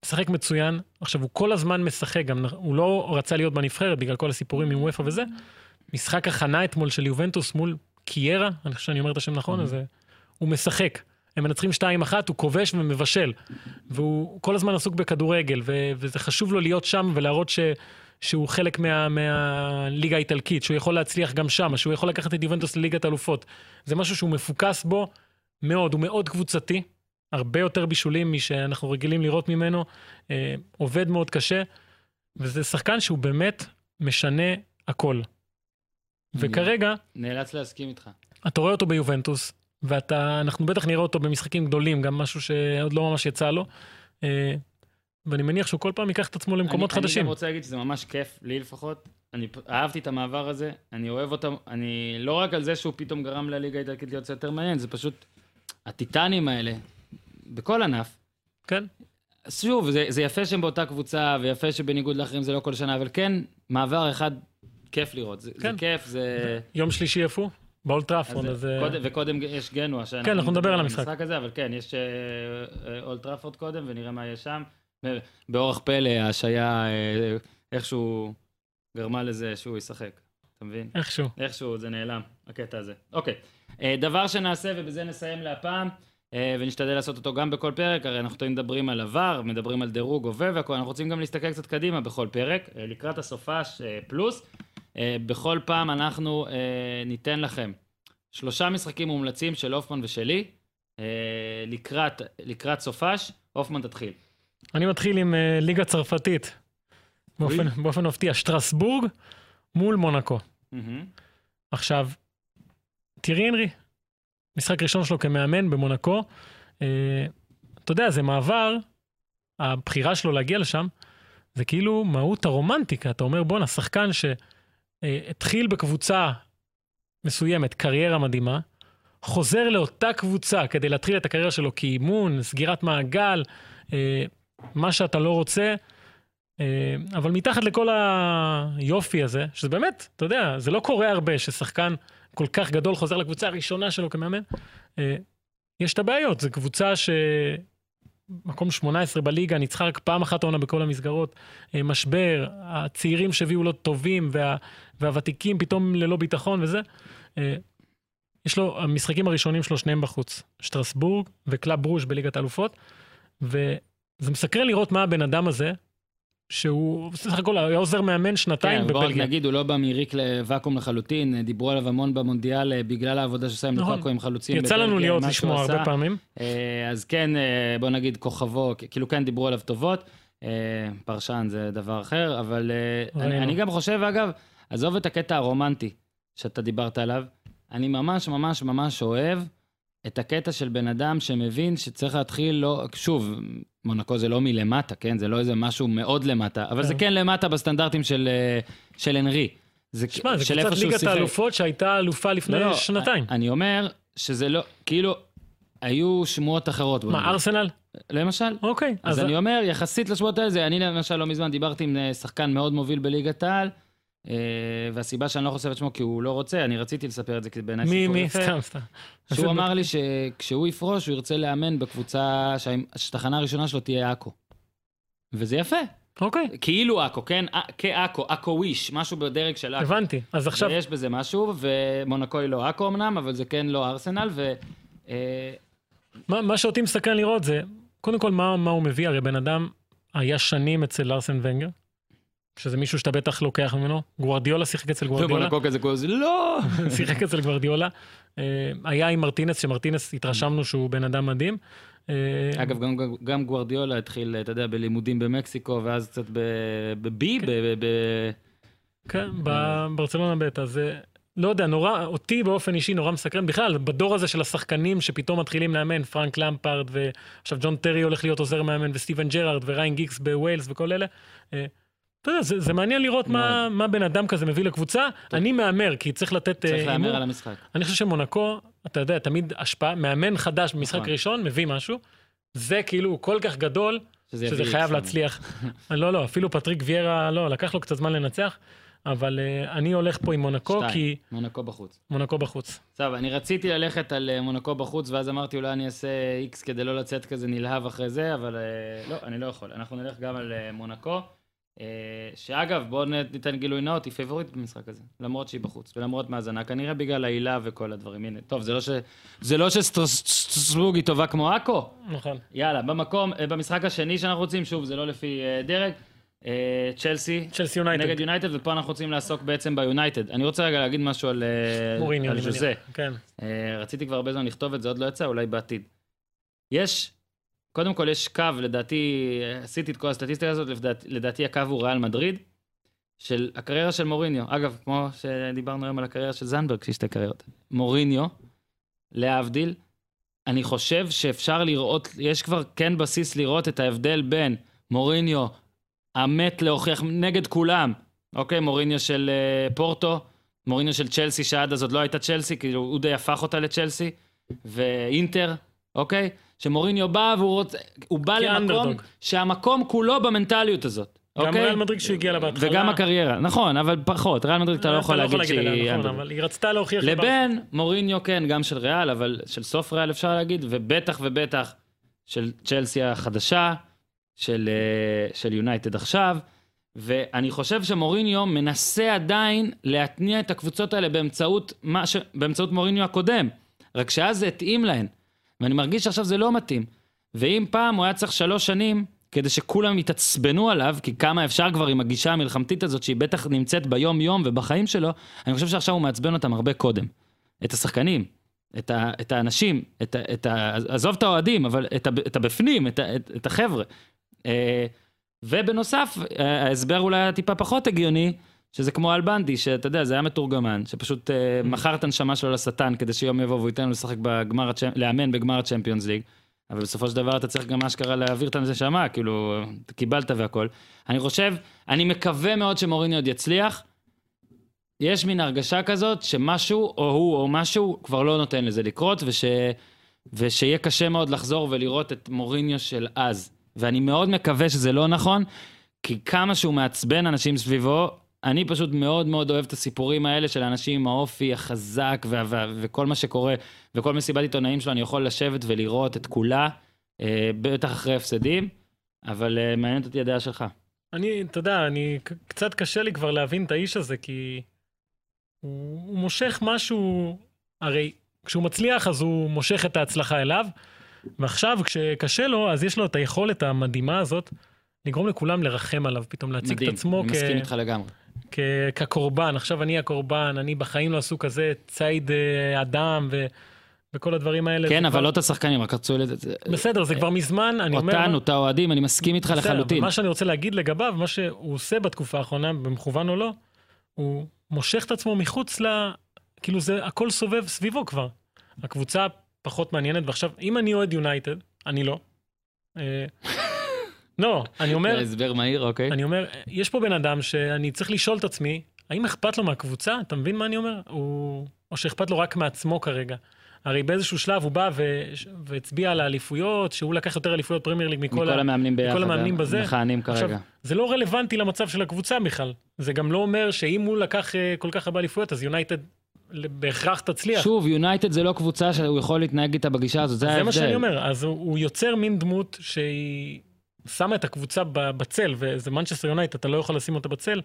[SPEAKER 2] משחק מצוין. עכשיו, הוא כל הזמן משחק, גם הוא לא רצה להיות בנבחרת בגלל כל הסיפורים עם וופא וזה. משחק הכנה אתמול של יובנטוס מול קיירה, אני חושב שאני אומר את השם נכון, אז אה, הוא משחק. הם מנצחים 2-1, הוא כובש ומבשל. והוא כל הזמן עסוק בכדורגל, ו- וזה חשוב לו להיות שם ולהראות ש... שהוא חלק מה, מהליגה האיטלקית, שהוא יכול להצליח גם שם, שהוא יכול לקחת את יובנטוס לליגת אלופות. זה משהו שהוא מפוקס בו מאוד, הוא מאוד קבוצתי, הרבה יותר בישולים משאנחנו רגילים לראות ממנו, אה, עובד מאוד קשה, וזה שחקן שהוא באמת משנה הכל. וכרגע,
[SPEAKER 1] נאלץ להסכים איתך.
[SPEAKER 2] אתה רואה אותו ביובנטוס, ואנחנו בטח נראה אותו במשחקים גדולים, גם משהו שעוד לא ממש יצא לו. אה, ואני מניח שהוא כל פעם ייקח את עצמו למקומות
[SPEAKER 1] אני, אני
[SPEAKER 2] חדשים.
[SPEAKER 1] גם רוצה להגיד שזה ממש כיף, לי לפחות. אני אהבתי את המעבר הזה, אני אוהב אותם, אני לא רק על זה שהוא פתאום גרם לליגה האיטלקית להיות יותר מעניין, זה פשוט הטיטנים האלה, בכל ענף.
[SPEAKER 2] כן,
[SPEAKER 1] שוב, זה, זה יפה שהם באותה קבוצה, ויפה שבניגוד לאחרים זה לא כל שנה, אבל כן, מעבר אחד, כיף לראות. זה,
[SPEAKER 2] כן.
[SPEAKER 1] זה כיף, זה...
[SPEAKER 2] יום שלישי איפה? באולטראפורד,
[SPEAKER 1] אז
[SPEAKER 2] אז... אה,
[SPEAKER 1] קודם, וקודם יש גנוע. שאנחנו
[SPEAKER 2] כן, אנחנו נדבר על
[SPEAKER 1] נדבר
[SPEAKER 2] המשחק.
[SPEAKER 1] הזה, אבל כן, יש אולט טראפורד קודם, ונראה מה יש שם. באורח פלא, ההשעיה אה, איכשהו גרמה לזה שהוא ישחק. אתה מבין?
[SPEAKER 2] איכשהו.
[SPEAKER 1] איכשהו זה נעלם, הקטע הזה. אוקיי. אה, דבר שנעשה, ובזה נסיים להפעם, אה, ונשתדל לעשות אותו גם בכל פרק, הרי אנחנו תמיד מדברים על עבר, מדברים על דירוג, הווה והכל, אנחנו רוצים גם להסתכל קצת קדימה בכל פרק, אה, לקראת הסופש אה, פלוס. אה, בכל פעם אנחנו אה, ניתן לכם שלושה משחקים מומלצים של הופמן ושלי, אה, לקראת, לקראת סופש. הופמן תתחיל.
[SPEAKER 2] אני מתחיל עם ליגה צרפתית. באופן, באופן מפתיע, שטרסבורג מול מונקו.
[SPEAKER 1] מהמם.
[SPEAKER 2] עכשיו, תראי הנרי, משחק ראשון שלו כמאמן במונקו. אה, אתה יודע, זה מעבר, הבחירה שלו להגיע לשם, זה כאילו מהות הרומנטיקה. אתה אומר, בואנה, שחקן שהתחיל בקבוצה מסוימת, קריירה מדהימה, חוזר לאותה קבוצה כדי להתחיל את הקריירה שלו כאימון, סגירת מעגל, אה, מה שאתה לא רוצה, אה, אבל מתחת לכל היופי הזה, שזה באמת, אתה יודע, זה לא קורה הרבה ששחקן כל כך גדול חוזר לקבוצה הראשונה שלו כמאמן. אה, יש את הבעיות, זו קבוצה ש... מקום 18 בליגה, ניצחה רק פעם אחת העונה בכל המסגרות, אה, משבר, הצעירים שהביאו לו טובים, וה, והוותיקים פתאום ללא ביטחון וזה. אה, יש לו, המשחקים הראשונים שלו שניהם בחוץ, שטרסבורג וקלאב ברוז' בליגת האלופות, וזה מסקרן לראות מה הבן אדם הזה, שהוא בסך הכל היה עוזר מאמן שנתיים
[SPEAKER 1] כן, בוא רק
[SPEAKER 2] בבלגיה.
[SPEAKER 1] נגיד, הוא לא בא מריק לוואקום לחלוטין, דיברו עליו המון במונדיאל אה, בגלל העבודה שעושה עם
[SPEAKER 2] נכון.
[SPEAKER 1] לוקאקו עם חלוצים.
[SPEAKER 2] יצא לנו
[SPEAKER 1] בבלגיה,
[SPEAKER 2] להיות לשמוע הרבה. פעמים.
[SPEAKER 1] אה, אז כן, אה, בוא נגיד כוכבו, כאילו כן דיברו עליו טובות, פרשן זה דבר אחר, אבל אני. אני גם חושב, אגב, עזוב את הקטע הרומנטי שאתה דיברת עליו, אני ממש ממש ממש אוהב את הקטע של בן אדם שמבין שצריך להתחיל, לא, שוב, מונקו זה לא מלמטה, כן? זה לא איזה משהו מאוד למטה, אבל זה
[SPEAKER 2] כן.
[SPEAKER 1] כן למטה בסטנדרטים של, אה, של הנרי. זה
[SPEAKER 2] שמע, זה קבוצת
[SPEAKER 1] שהוא
[SPEAKER 2] ליגת. האלופות שהייתה אלופה לפני
[SPEAKER 1] לא, לא,
[SPEAKER 2] שנתיים.
[SPEAKER 1] אני אומר שזה לא, כאילו, היו שמועות אחרות.
[SPEAKER 2] מה. ארסנל?
[SPEAKER 1] למשל.
[SPEAKER 2] אוקיי.
[SPEAKER 1] אז אני אומר, יחסית לשמועות האלה, אני למשל לא מזמן דיברתי עם אה, שחקן מאוד מוביל בליגת העל, והסיבה שאני לא חושף את שמו כי הוא לא רוצה, אני רציתי לספר את זה, כי בעיניי
[SPEAKER 2] מי,
[SPEAKER 1] סיפור
[SPEAKER 2] מי?
[SPEAKER 1] יפה.
[SPEAKER 2] סתם, סתם.
[SPEAKER 1] שהוא אמר לי שכשהוא יפרוש, הוא ירצה לאמן בקבוצה שה- שהתחנה הראשונה שלו תהיה עכו. וזה יפה.
[SPEAKER 2] אוקיי,
[SPEAKER 1] כאילו עכו, כן? ע- כעכו, עכו וויש, משהו בדרג של עכו.
[SPEAKER 2] הבנתי. אז עכשיו,
[SPEAKER 1] ויש בזה משהו, ומונקו היא לא עכו אמנם, אבל זה כן לא ארסנל, ו... אה,
[SPEAKER 2] מה שאותי מסקרן לראות זה, קודם כל, מה מה הוא מביא? הרי בן אדם היה שנים אצל ארסן ונגר, שזה מישהו שאתה בטח לוקח ממנו. גוורדיולה שיחק אצל גוורדיולה.
[SPEAKER 1] ומונקו כזה כל זה, לא!
[SPEAKER 2] שיחק אצל גוורדיולה. אה, היה עם מרטינס, שמרטינס התרשמנו שהוא בן אדם מדהים. אה,
[SPEAKER 1] אגב, גם, גם, גוורדיולה התחיל, אתה יודע, בלימודים במקסיקו, ואז קצת בבי, ב... ב- ב-
[SPEAKER 2] כן, בברצלונה ב', אז אה, לא יודע, נורא, אותי באופן אישי נורא מסקרן. בכלל, בדור הזה של השחקנים שפתאום מתחילים לאמן, פרנק למפרד, ועכשיו ג'ון טרי הולך להיות עוזר מאמן, וסטיבן ג'רארד, וריין גיקס בווילס וכל אלה. אתה יודע, זה, זה מעניין לראות מה, מה בן אדם כזה מביא לקבוצה. אני מהמר, כי צריך לתת אה,
[SPEAKER 1] צריך
[SPEAKER 2] הימור.
[SPEAKER 1] להמר על המשחק.
[SPEAKER 2] אני חושב שמונקו, אתה יודע, תמיד השפעה, מאמן חדש במשחק
[SPEAKER 1] נכון.
[SPEAKER 2] ראשון, מביא משהו. זה כאילו כל כך גדול,
[SPEAKER 1] שזה
[SPEAKER 2] שזה חייב
[SPEAKER 1] שם.
[SPEAKER 2] להצליח. לא, לא, אפילו פטריק ויירה, לא, לקח לו קצת זמן לנצח, אבל uh, אני הולך פה עם מונקו,
[SPEAKER 1] שתיים.
[SPEAKER 2] כי
[SPEAKER 1] מונקו בחוץ.
[SPEAKER 2] מונקו בחוץ.
[SPEAKER 1] טוב, אני רציתי ללכת על אה, מונקו בחוץ, ואז אמרתי, אולי אני אעשה איקס כדי לא לצאת כזה נלהב אחרי זה, אבל אה, לא, אני לא יכול. אנחנו נלך גם על אה, מונקו, שאגב, בואו ניתן גילוי נאות, היא פייבוריט במשחק הזה, למרות שהיא בחוץ, ולמרות מאזנה, כנראה בגלל העילה וכל הדברים. הנה, טוב, זה לא ש... זה לא שסטרסבורג היא טובה כמו עכו,
[SPEAKER 2] נכון.
[SPEAKER 1] יאללה, במקום, אה, במשחק השני שאנחנו רוצים, שוב, זה לא לפי אה, דרג, אה, צ'לסי.
[SPEAKER 2] צ'לסי יונייטד.
[SPEAKER 1] נגד יונייטד, ופה אנחנו רוצים לעסוק בעצם ביונייטד. אני רוצה רגע להגיד משהו על, אה,
[SPEAKER 2] מוריניו,
[SPEAKER 1] על ז'וזה.
[SPEAKER 2] כן.
[SPEAKER 1] אה, רציתי כבר הרבה זמן לכתוב את זה, עוד לא יצא, אולי בעתיד. יש, קודם כל יש קו, לדעתי, עשיתי את כל הסטטיסטיקה הזאת, לדעתי, לדעתי הקו הוא ריאל מדריד, של הקריירה של מוריניו. אגב, כמו שדיברנו היום על הקריירה של זנדברג, שיש שתי קריירות. מוריניו, להבדיל, אני חושב שאפשר לראות, יש כבר כן בסיס לראות את ההבדל בין מוריניו, המת להוכיח נגד כולם, אוקיי? מוריניו של uh, פורטו, מוריניו של צ'לסי, שעד אז עוד לא הייתה צ'לסי, כאילו הוא די הפך אותה לצ'לסי, ואינטר, אוקיי? שמוריניו בא והוא רוצה, הוא בא למקום,
[SPEAKER 2] כאנדרדוג.
[SPEAKER 1] שהמקום כולו במנטליות הזאת,
[SPEAKER 2] גם
[SPEAKER 1] אוקיי?
[SPEAKER 2] ריאל מדריד שהוא הגיע לה בהתחלה.
[SPEAKER 1] וגם הקריירה, נכון, אבל פחות, ריאל מדריד אתה לא יכול להגיד שהיא...
[SPEAKER 2] עליה, נכון,
[SPEAKER 1] אנדרדוג.
[SPEAKER 2] אבל היא רצתה להוכיח...
[SPEAKER 1] לבין מוריניו, כן, גם של ריאל, אבל של סוף ריאל אפשר להגיד, ובטח ובטח של צ'לסי החדשה, של, אה, של יונייטד עכשיו, ואני חושב שמוריניו מנסה עדיין להתניע את הקבוצות האלה באמצעות, ש... באמצעות מוריניו הקודם, רק שאז זה התאים להן, ואני מרגיש שעכשיו זה לא מתאים. ואם פעם הוא היה צריך שלוש שנים, כדי שכולם יתעצבנו עליו, כי כמה אפשר כבר עם הגישה המלחמתית הזאת, שהיא בטח נמצאת ביום-יום ובחיים שלו, אני חושב שעכשיו הוא מעצבן אותם הרבה קודם. את השחקנים, את, ה, את האנשים, את, ה, את ה, עזוב את האוהדים, אבל את, ה, את הבפנים, את, ה, את, את החבר'ה. אה, ובנוסף, ההסבר אולי טיפה פחות הגיוני, שזה כמו על בנדי, שאתה יודע, זה היה מתורגמן, שפשוט אה, מכר את הנשמה שלו לשטן, כדי שיום יבוא והוא ייתן לו לשחק בגמר, לאמן בגמר הצ'מפיונס ליג. אבל בסופו של דבר אתה צריך גם אשכרה להעביר את הנשמה, כאילו, קיבלת והכל. אני חושב, אני מקווה מאוד שמוריני עוד יצליח. יש מין הרגשה כזאת שמשהו, או הוא או משהו, כבר לא נותן לזה לקרות, וש, ושיהיה קשה מאוד לחזור ולראות את מוריניו של אז. ואני מאוד מקווה שזה לא נכון, כי כמה שהוא מעצבן אנשים סביבו, אני פשוט מאוד מאוד אוהב את הסיפורים האלה של האנשים עם האופי החזק וה- וה- וכל מה שקורה, וכל מסיבת עיתונאים שלו, אני יכול לשבת ולראות את כולה, אה, בטח אחרי הפסדים, אבל אה, מעניינת אותי הדעה שלך.
[SPEAKER 2] אני, אתה יודע, אני, קצת קשה לי כבר להבין את האיש הזה, כי הוא, הוא מושך משהו, הרי כשהוא מצליח אז הוא מושך את ההצלחה אליו, ועכשיו כשקשה לו, אז יש לו את היכולת המדהימה הזאת לגרום לכולם לרחם עליו, פתאום להציג
[SPEAKER 1] מדהים,
[SPEAKER 2] את עצמו
[SPEAKER 1] אני
[SPEAKER 2] כ...
[SPEAKER 1] מסכים איתך לגמרי.
[SPEAKER 2] כ... כקורבן, עכשיו אני הקורבן, אני בחיים לא עשו כזה ציד אה, אדם ו... וכל הדברים האלה.
[SPEAKER 1] כן, אבל
[SPEAKER 2] כבר...
[SPEAKER 1] לא את השחקנים, רק רצו...
[SPEAKER 2] בסדר, זה כבר מזמן, אני אומר...
[SPEAKER 1] אותנו, את האוהדים, אני מסכים איתך
[SPEAKER 2] בסדר,
[SPEAKER 1] לחלוטין.
[SPEAKER 2] מה שאני רוצה להגיד לגביו, מה שהוא עושה בתקופה האחרונה, במכוון או לא, הוא מושך את עצמו מחוץ ל... כאילו זה, הכל סובב סביבו כבר. הקבוצה פחות מעניינת, ועכשיו, אם אני אוהד יונייטד, אני לא. לא, אני אומר,
[SPEAKER 1] זה הסבר מהיר, אוקיי.
[SPEAKER 2] אני אומר, יש פה בן אדם שאני צריך לשאול את עצמי, האם אכפת לו מהקבוצה? אתה מבין מה אני אומר? הוא... או שאכפת לו רק מעצמו כרגע. הרי באיזשהו שלב הוא בא ו... והצביע על האליפויות, שהוא לקח יותר אליפויות פרמייר ליג מכל,
[SPEAKER 1] מכל
[SPEAKER 2] ה...
[SPEAKER 1] המאמנים ביחד,
[SPEAKER 2] מכל המאמנים בזה.
[SPEAKER 1] מכהנים
[SPEAKER 2] עכשיו,
[SPEAKER 1] כרגע.
[SPEAKER 2] זה לא רלוונטי למצב של הקבוצה בכלל. זה גם לא אומר שאם הוא לקח אה, כל כך הרבה אליפויות, אז יונייטד בהכרח תצליח.
[SPEAKER 1] שוב, יונייטד זה לא קבוצה שהוא יכול להתנהג איתה בגישה הזאת, זה
[SPEAKER 2] זה
[SPEAKER 1] ההבדל.
[SPEAKER 2] מה שאני אומר, אז הוא, הוא יוצר מין דמות שהיא שמה את הקבוצה בצל, וזה מנצ'סטר יונייטד, אתה לא יכול לשים אותה בצל,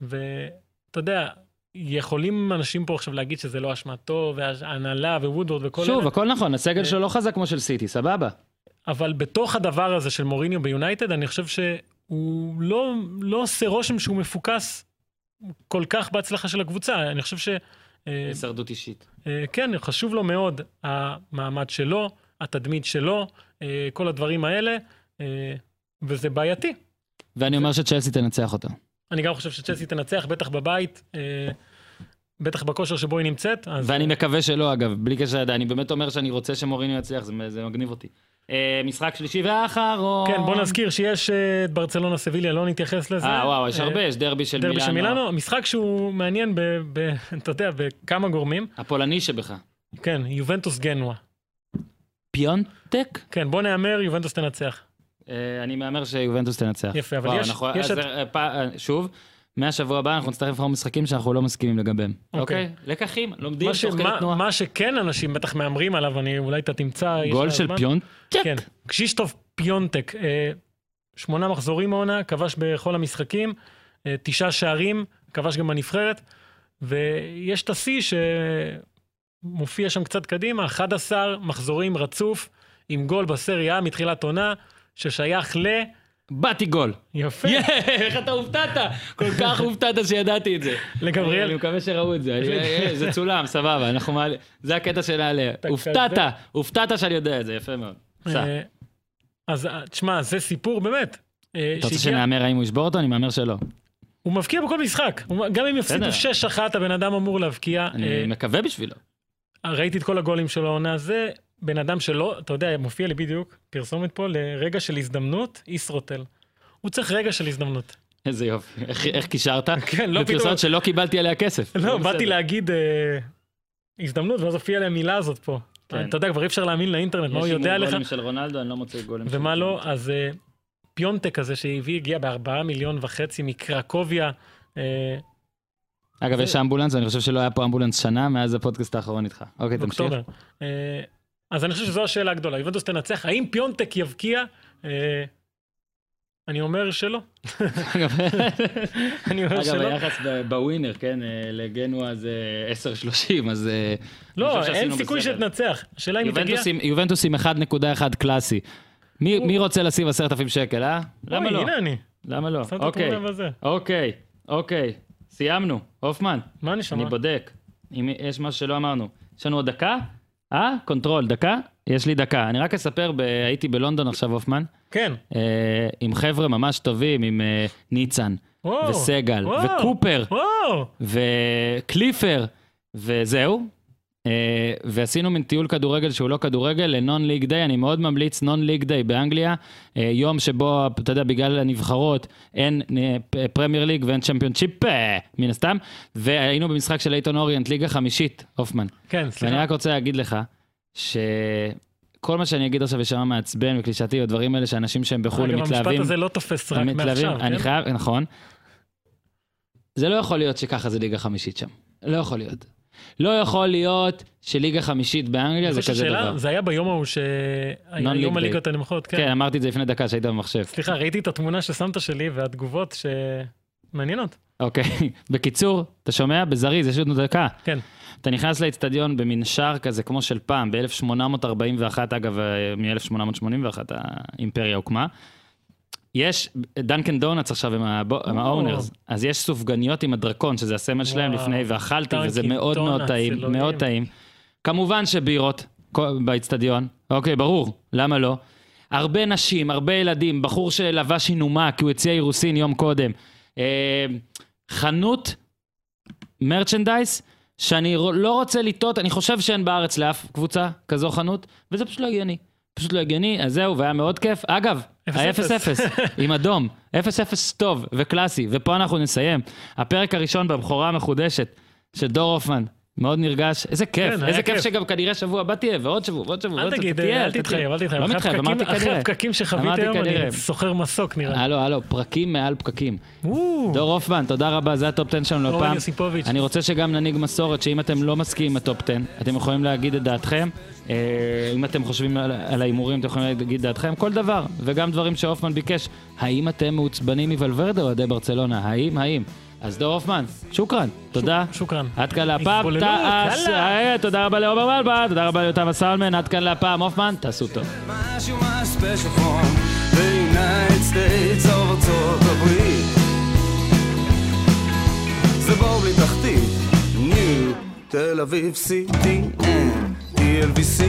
[SPEAKER 2] ואתה יודע, יכולים אנשים פה עכשיו להגיד שזה לא אשמתו, וההנהלה ווודוורד וכל
[SPEAKER 1] שוב,
[SPEAKER 2] אלה,
[SPEAKER 1] הכל נכון, הסגל
[SPEAKER 2] אה,
[SPEAKER 1] שלו לא חזק כמו של סיטי, סבבה.
[SPEAKER 2] אבל בתוך הדבר הזה של מוריניו ביונייטד, אני חושב שהוא לא, לא עושה רושם שהוא מפוקס כל כך בהצלחה של הקבוצה, אני חושב ש... אה,
[SPEAKER 1] הישרדות אישית.
[SPEAKER 2] אה, כן, חשוב לו מאוד המעמד שלו, התדמית שלו, אה, כל הדברים האלה, וזה בעייתי.
[SPEAKER 1] ואני אומר שצ'לסי תנצח אותה.
[SPEAKER 2] אני גם חושב שצ'לסי תנצח, בטח בבית, אה, בטח בכושר שבו היא נמצאת. אז
[SPEAKER 1] ואני מקווה שלא, אגב, בלי קשר לדעת, אני באמת אומר שאני רוצה שמוריניו יצליח, זה, זה מגניב אותי. אה, משחק שלישי ואחרון.
[SPEAKER 2] כן, בוא נזכיר שיש אה, את ברצלונה סביליה, לא נתייחס לזה.
[SPEAKER 1] אה, וואו, יש
[SPEAKER 2] אה,
[SPEAKER 1] הרבה, יש דרבי של
[SPEAKER 2] דרבי של
[SPEAKER 1] מילאנו.
[SPEAKER 2] מילאנו, משחק שהוא מעניין, אתה יודע, בכמה גורמים.
[SPEAKER 1] הפולני שבך.
[SPEAKER 2] כן, יובנטוס גנואה.
[SPEAKER 1] פיונטק?
[SPEAKER 2] כן, בוא נהמר, יובנטוס תנצח.
[SPEAKER 1] אה, אני מהמר שיובנטוס תנצח.
[SPEAKER 2] יפה, אבל יש-
[SPEAKER 1] אנחנו-
[SPEAKER 2] יש
[SPEAKER 1] אז,
[SPEAKER 2] את-
[SPEAKER 1] אה, פ- אה, שוב, מהשבוע הבא אנחנו נצטרך לבחור משחקים שאנחנו לא מסכימים לגביהם.
[SPEAKER 2] אוקיי.
[SPEAKER 1] אוקיי? לקחים, לומדים תוך כדי תנועה.
[SPEAKER 2] מה שכן אנשים בטח מהמרים עליו, אני, אולי אתה תמצא...
[SPEAKER 1] גול של? פיונטק?
[SPEAKER 2] כן, קשישטוף פיונטק, אה, שמונה מחזורים העונה, כבש בכל המשחקים, אה, תשעה שערים, כבש גם בנבחרת, ויש את השיא שמופיע שם קצת קדימה, 11 מחזורים רצוף, עם גול בסריה מתחילת עונה, ששייך ל...
[SPEAKER 1] באתי גול.
[SPEAKER 2] יפה,
[SPEAKER 1] איך אתה הופתעת? כל כך הופתעת שידעתי את זה.
[SPEAKER 2] לגבריאל.
[SPEAKER 1] אני מקווה שראו את זה. אה, זה צולם, סבבה, אנחנו מעלה... זה הקטע של העלה. הופתעת. הופתעת שאני יודע את זה, יפה מאוד.
[SPEAKER 2] אה, אז אה, תשמע, זה סיפור באמת.
[SPEAKER 1] אתה רוצה שנהמר האם הוא ישבור אותו? אני מהמר שלא.
[SPEAKER 2] הוא מבקיע בכל משחק, גם אם יפסידו
[SPEAKER 1] בסדר.
[SPEAKER 2] 6-1, הבן אדם אמור להבקיע.
[SPEAKER 1] אני מקווה בשבילו.
[SPEAKER 2] ראיתי את כל הגולים שלו העונה, זה בן אדם שלא, אתה יודע, מופיע לי בדיוק, פרסומת פה, לרגע של הזדמנות, ישרוטל. הוא צריך רגע של הזדמנות.
[SPEAKER 1] איזה יופי. איך- איך קישרת?
[SPEAKER 2] כן, לא פתאום,
[SPEAKER 1] פרסומת שלא קיבלתי עליה כסף.
[SPEAKER 2] לא, באתי. להגיד אה, הזדמנות, ואז הופיעה לי המילה הזאת פה.
[SPEAKER 1] כן.
[SPEAKER 2] אתה יודע, כבר אי אפשר להאמין לאינטרנט, מה הוא
[SPEAKER 1] יש
[SPEAKER 2] יודע לך,
[SPEAKER 1] גולים של רונלדו, אני לא מוצא גולים. של
[SPEAKER 2] ומה לא,
[SPEAKER 1] רונלדו.
[SPEAKER 2] אז אה, פיונטק הזה שהביא, הגיע בארבעה מיליון וחצי מקרקוביה. אה,
[SPEAKER 1] אגב,
[SPEAKER 2] זה-
[SPEAKER 1] יש אמבולנס, ואני חושב שלא היה פה אמבולנס שנה מאז הפודקאסט האחרון איתך. אוקיי, תמשיך.
[SPEAKER 2] אה, אז אני חושב שזו השאלה הגדולה, יובנטוס תנצח, האם פיונטק יבקיע? אה, אני אומר שלא.
[SPEAKER 1] אגב,
[SPEAKER 2] אני אומר
[SPEAKER 1] אגב,
[SPEAKER 2] שלא.
[SPEAKER 1] היחס ב- בווינר, כן, אה, לגנואה זה 10-30, אז... אה,
[SPEAKER 2] לא, אין סיכוי
[SPEAKER 1] בסדר.
[SPEAKER 2] שתנצח. השאלה אם תגיע...
[SPEAKER 1] יובנטוס עם- יובנטוס עם 1.1 קלאסי. מי מי רוצה לשים 10,000 שקל, אה? למה לא?
[SPEAKER 2] הנה אני.
[SPEAKER 1] למה לא? אוקיי. אוקיי, אוקיי. סיימנו. הופמן,
[SPEAKER 2] מה נשמע?
[SPEAKER 1] אני בודק. אם יש משהו שלא אמרנו. יש לנו עוד דקה? אה? control, דקה? יש לי דקה. אני רק אספר, ב- הייתי בלונדון עכשיו, הופמן,
[SPEAKER 2] כן.
[SPEAKER 1] אה, עם חבר'ה ממש טובים, עם אה, ניצן,
[SPEAKER 2] וואו.
[SPEAKER 1] וסגל,
[SPEAKER 2] וואו.
[SPEAKER 1] וקופר,
[SPEAKER 2] וואו.
[SPEAKER 1] וקליפר, וזהו. אה, ועשינו מין טיול כדורגל שהוא לא כדורגל ל non league day, אני מאוד ממליץ non league day באנגליה, אה, יום שבו, אתה יודע, בגלל הנבחרות אין אה, פרמייר ליג ואין צ'מפיונשיפ, מן הסתם, והיינו במשחק של לייטון אוריינט, ליגה חמישית, הופמן.
[SPEAKER 2] כן,
[SPEAKER 1] ואני
[SPEAKER 2] סליחה.
[SPEAKER 1] רק רוצה להגיד לך, ש... כל מה שאני אגיד עכשיו יישמע מעצבן וקלישאתי, או דברים האלה שאנשים שהם בחו"ל הם
[SPEAKER 2] אגב, המשפט
[SPEAKER 1] מתלהבים.
[SPEAKER 2] הזה לא תופס רק
[SPEAKER 1] מתלהבים,
[SPEAKER 2] מעכשיו,
[SPEAKER 1] אני
[SPEAKER 2] כן?
[SPEAKER 1] חייב, נכון. זה לא יכול להיות שככה זה ליגה חמישית שם. לא יכול להיות. לא יכול להיות שליגה חמישית באנגליה זה כזה
[SPEAKER 2] ששאלה,
[SPEAKER 1] דבר.
[SPEAKER 2] זה היה ביום ההוא שהיה יום. הליגות הנמוכות,
[SPEAKER 1] כן,
[SPEAKER 2] כן.
[SPEAKER 1] אמרתי את זה לפני דקה שהיית במחשב.
[SPEAKER 2] סליחה, ראיתי את התמונה ששמת שלי והתגובות שמעניינות.
[SPEAKER 1] אוקיי, בקיצור, אתה שומע? בזריז, יש לנו דקה.
[SPEAKER 2] כן.
[SPEAKER 1] אתה נכנס לאצטדיון במנשר כזה כמו של פעם, ב-1841, אגב, מ-1881 האימפריה הוקמה. יש, דנקן דונלדס עכשיו עם. האונרס, אז יש סופגניות עם הדרקון, שזה הסמל שלהם. לפני, ואכלתי, וזה מאוד מאוד טעים. מאוד טעים. כמובן שבירות באצטדיון, אוקיי, ברור, למה לא? הרבה נשים, הרבה ילדים, בחור שלבש אינומה כי הוא הציע אירוסין יום קודם. אה, חנות מרצ'נדייז, שאני לא רוצה לטעות, אני חושב שאין בארץ לאף קבוצה כזו חנות, וזה פשוט לא הגיוני. פשוט לא הגיוני, אז זהו, והיה מאוד כיף. אגב,
[SPEAKER 2] אפס אפס.
[SPEAKER 1] ה-0-0 עם אדום, 0-0 טוב וקלאסי, ופה אנחנו נסיים. הפרק הראשון בבכורה המחודשת של דור הופמן, מאוד נרגש, איזה כיף,
[SPEAKER 2] כן,
[SPEAKER 1] איזה כיף
[SPEAKER 2] כיף.
[SPEAKER 1] שגם כנראה שבוע הבא תהיה, ועוד שבוע, ועוד שבוע,
[SPEAKER 2] אל
[SPEAKER 1] ועוד
[SPEAKER 2] תגיד,
[SPEAKER 1] תהיה,
[SPEAKER 2] אל תתחייב, אל תתחייב.
[SPEAKER 1] לא
[SPEAKER 2] אחרי
[SPEAKER 1] מתחייב,
[SPEAKER 2] הפקקים-
[SPEAKER 1] אמרתי
[SPEAKER 2] אחרי
[SPEAKER 1] כנראה.
[SPEAKER 2] הפקקים שחוויתי
[SPEAKER 1] אמרתי
[SPEAKER 2] היום. אני סוחר מסוק נראה.
[SPEAKER 1] הלו, הלו, פרקים מעל פקקים. דור הופמן, תודה רבה, זה הטופ 10 שלנו לפעם. אני רוצה שגם ננהיג מסורת, שאם אתם לא מסכימים עם הטופ 10, אתם יכולים להגיד את דעתכם. אה, אם אתם חושבים על, ההימורים, אתם יכולים להגיד דעתכם, כל דבר. וגם דברים שהופמן ביקש. האם אתם מעוצבנים מוולברדה או אוהדי ברצלונה? האם, האם? אז דור הופמן, שוקרן, תודה.
[SPEAKER 2] שוקרן.
[SPEAKER 1] עד כאן להפעם, תעש-. אה, תודה רבה לעומר מלבה, תודה רבה ליותם הסלמן, עד כאן להפעם, הופמן, תעשו טוב.
[SPEAKER 3] זה בור בלי תחתית, ניו תל אביב CTN TLVC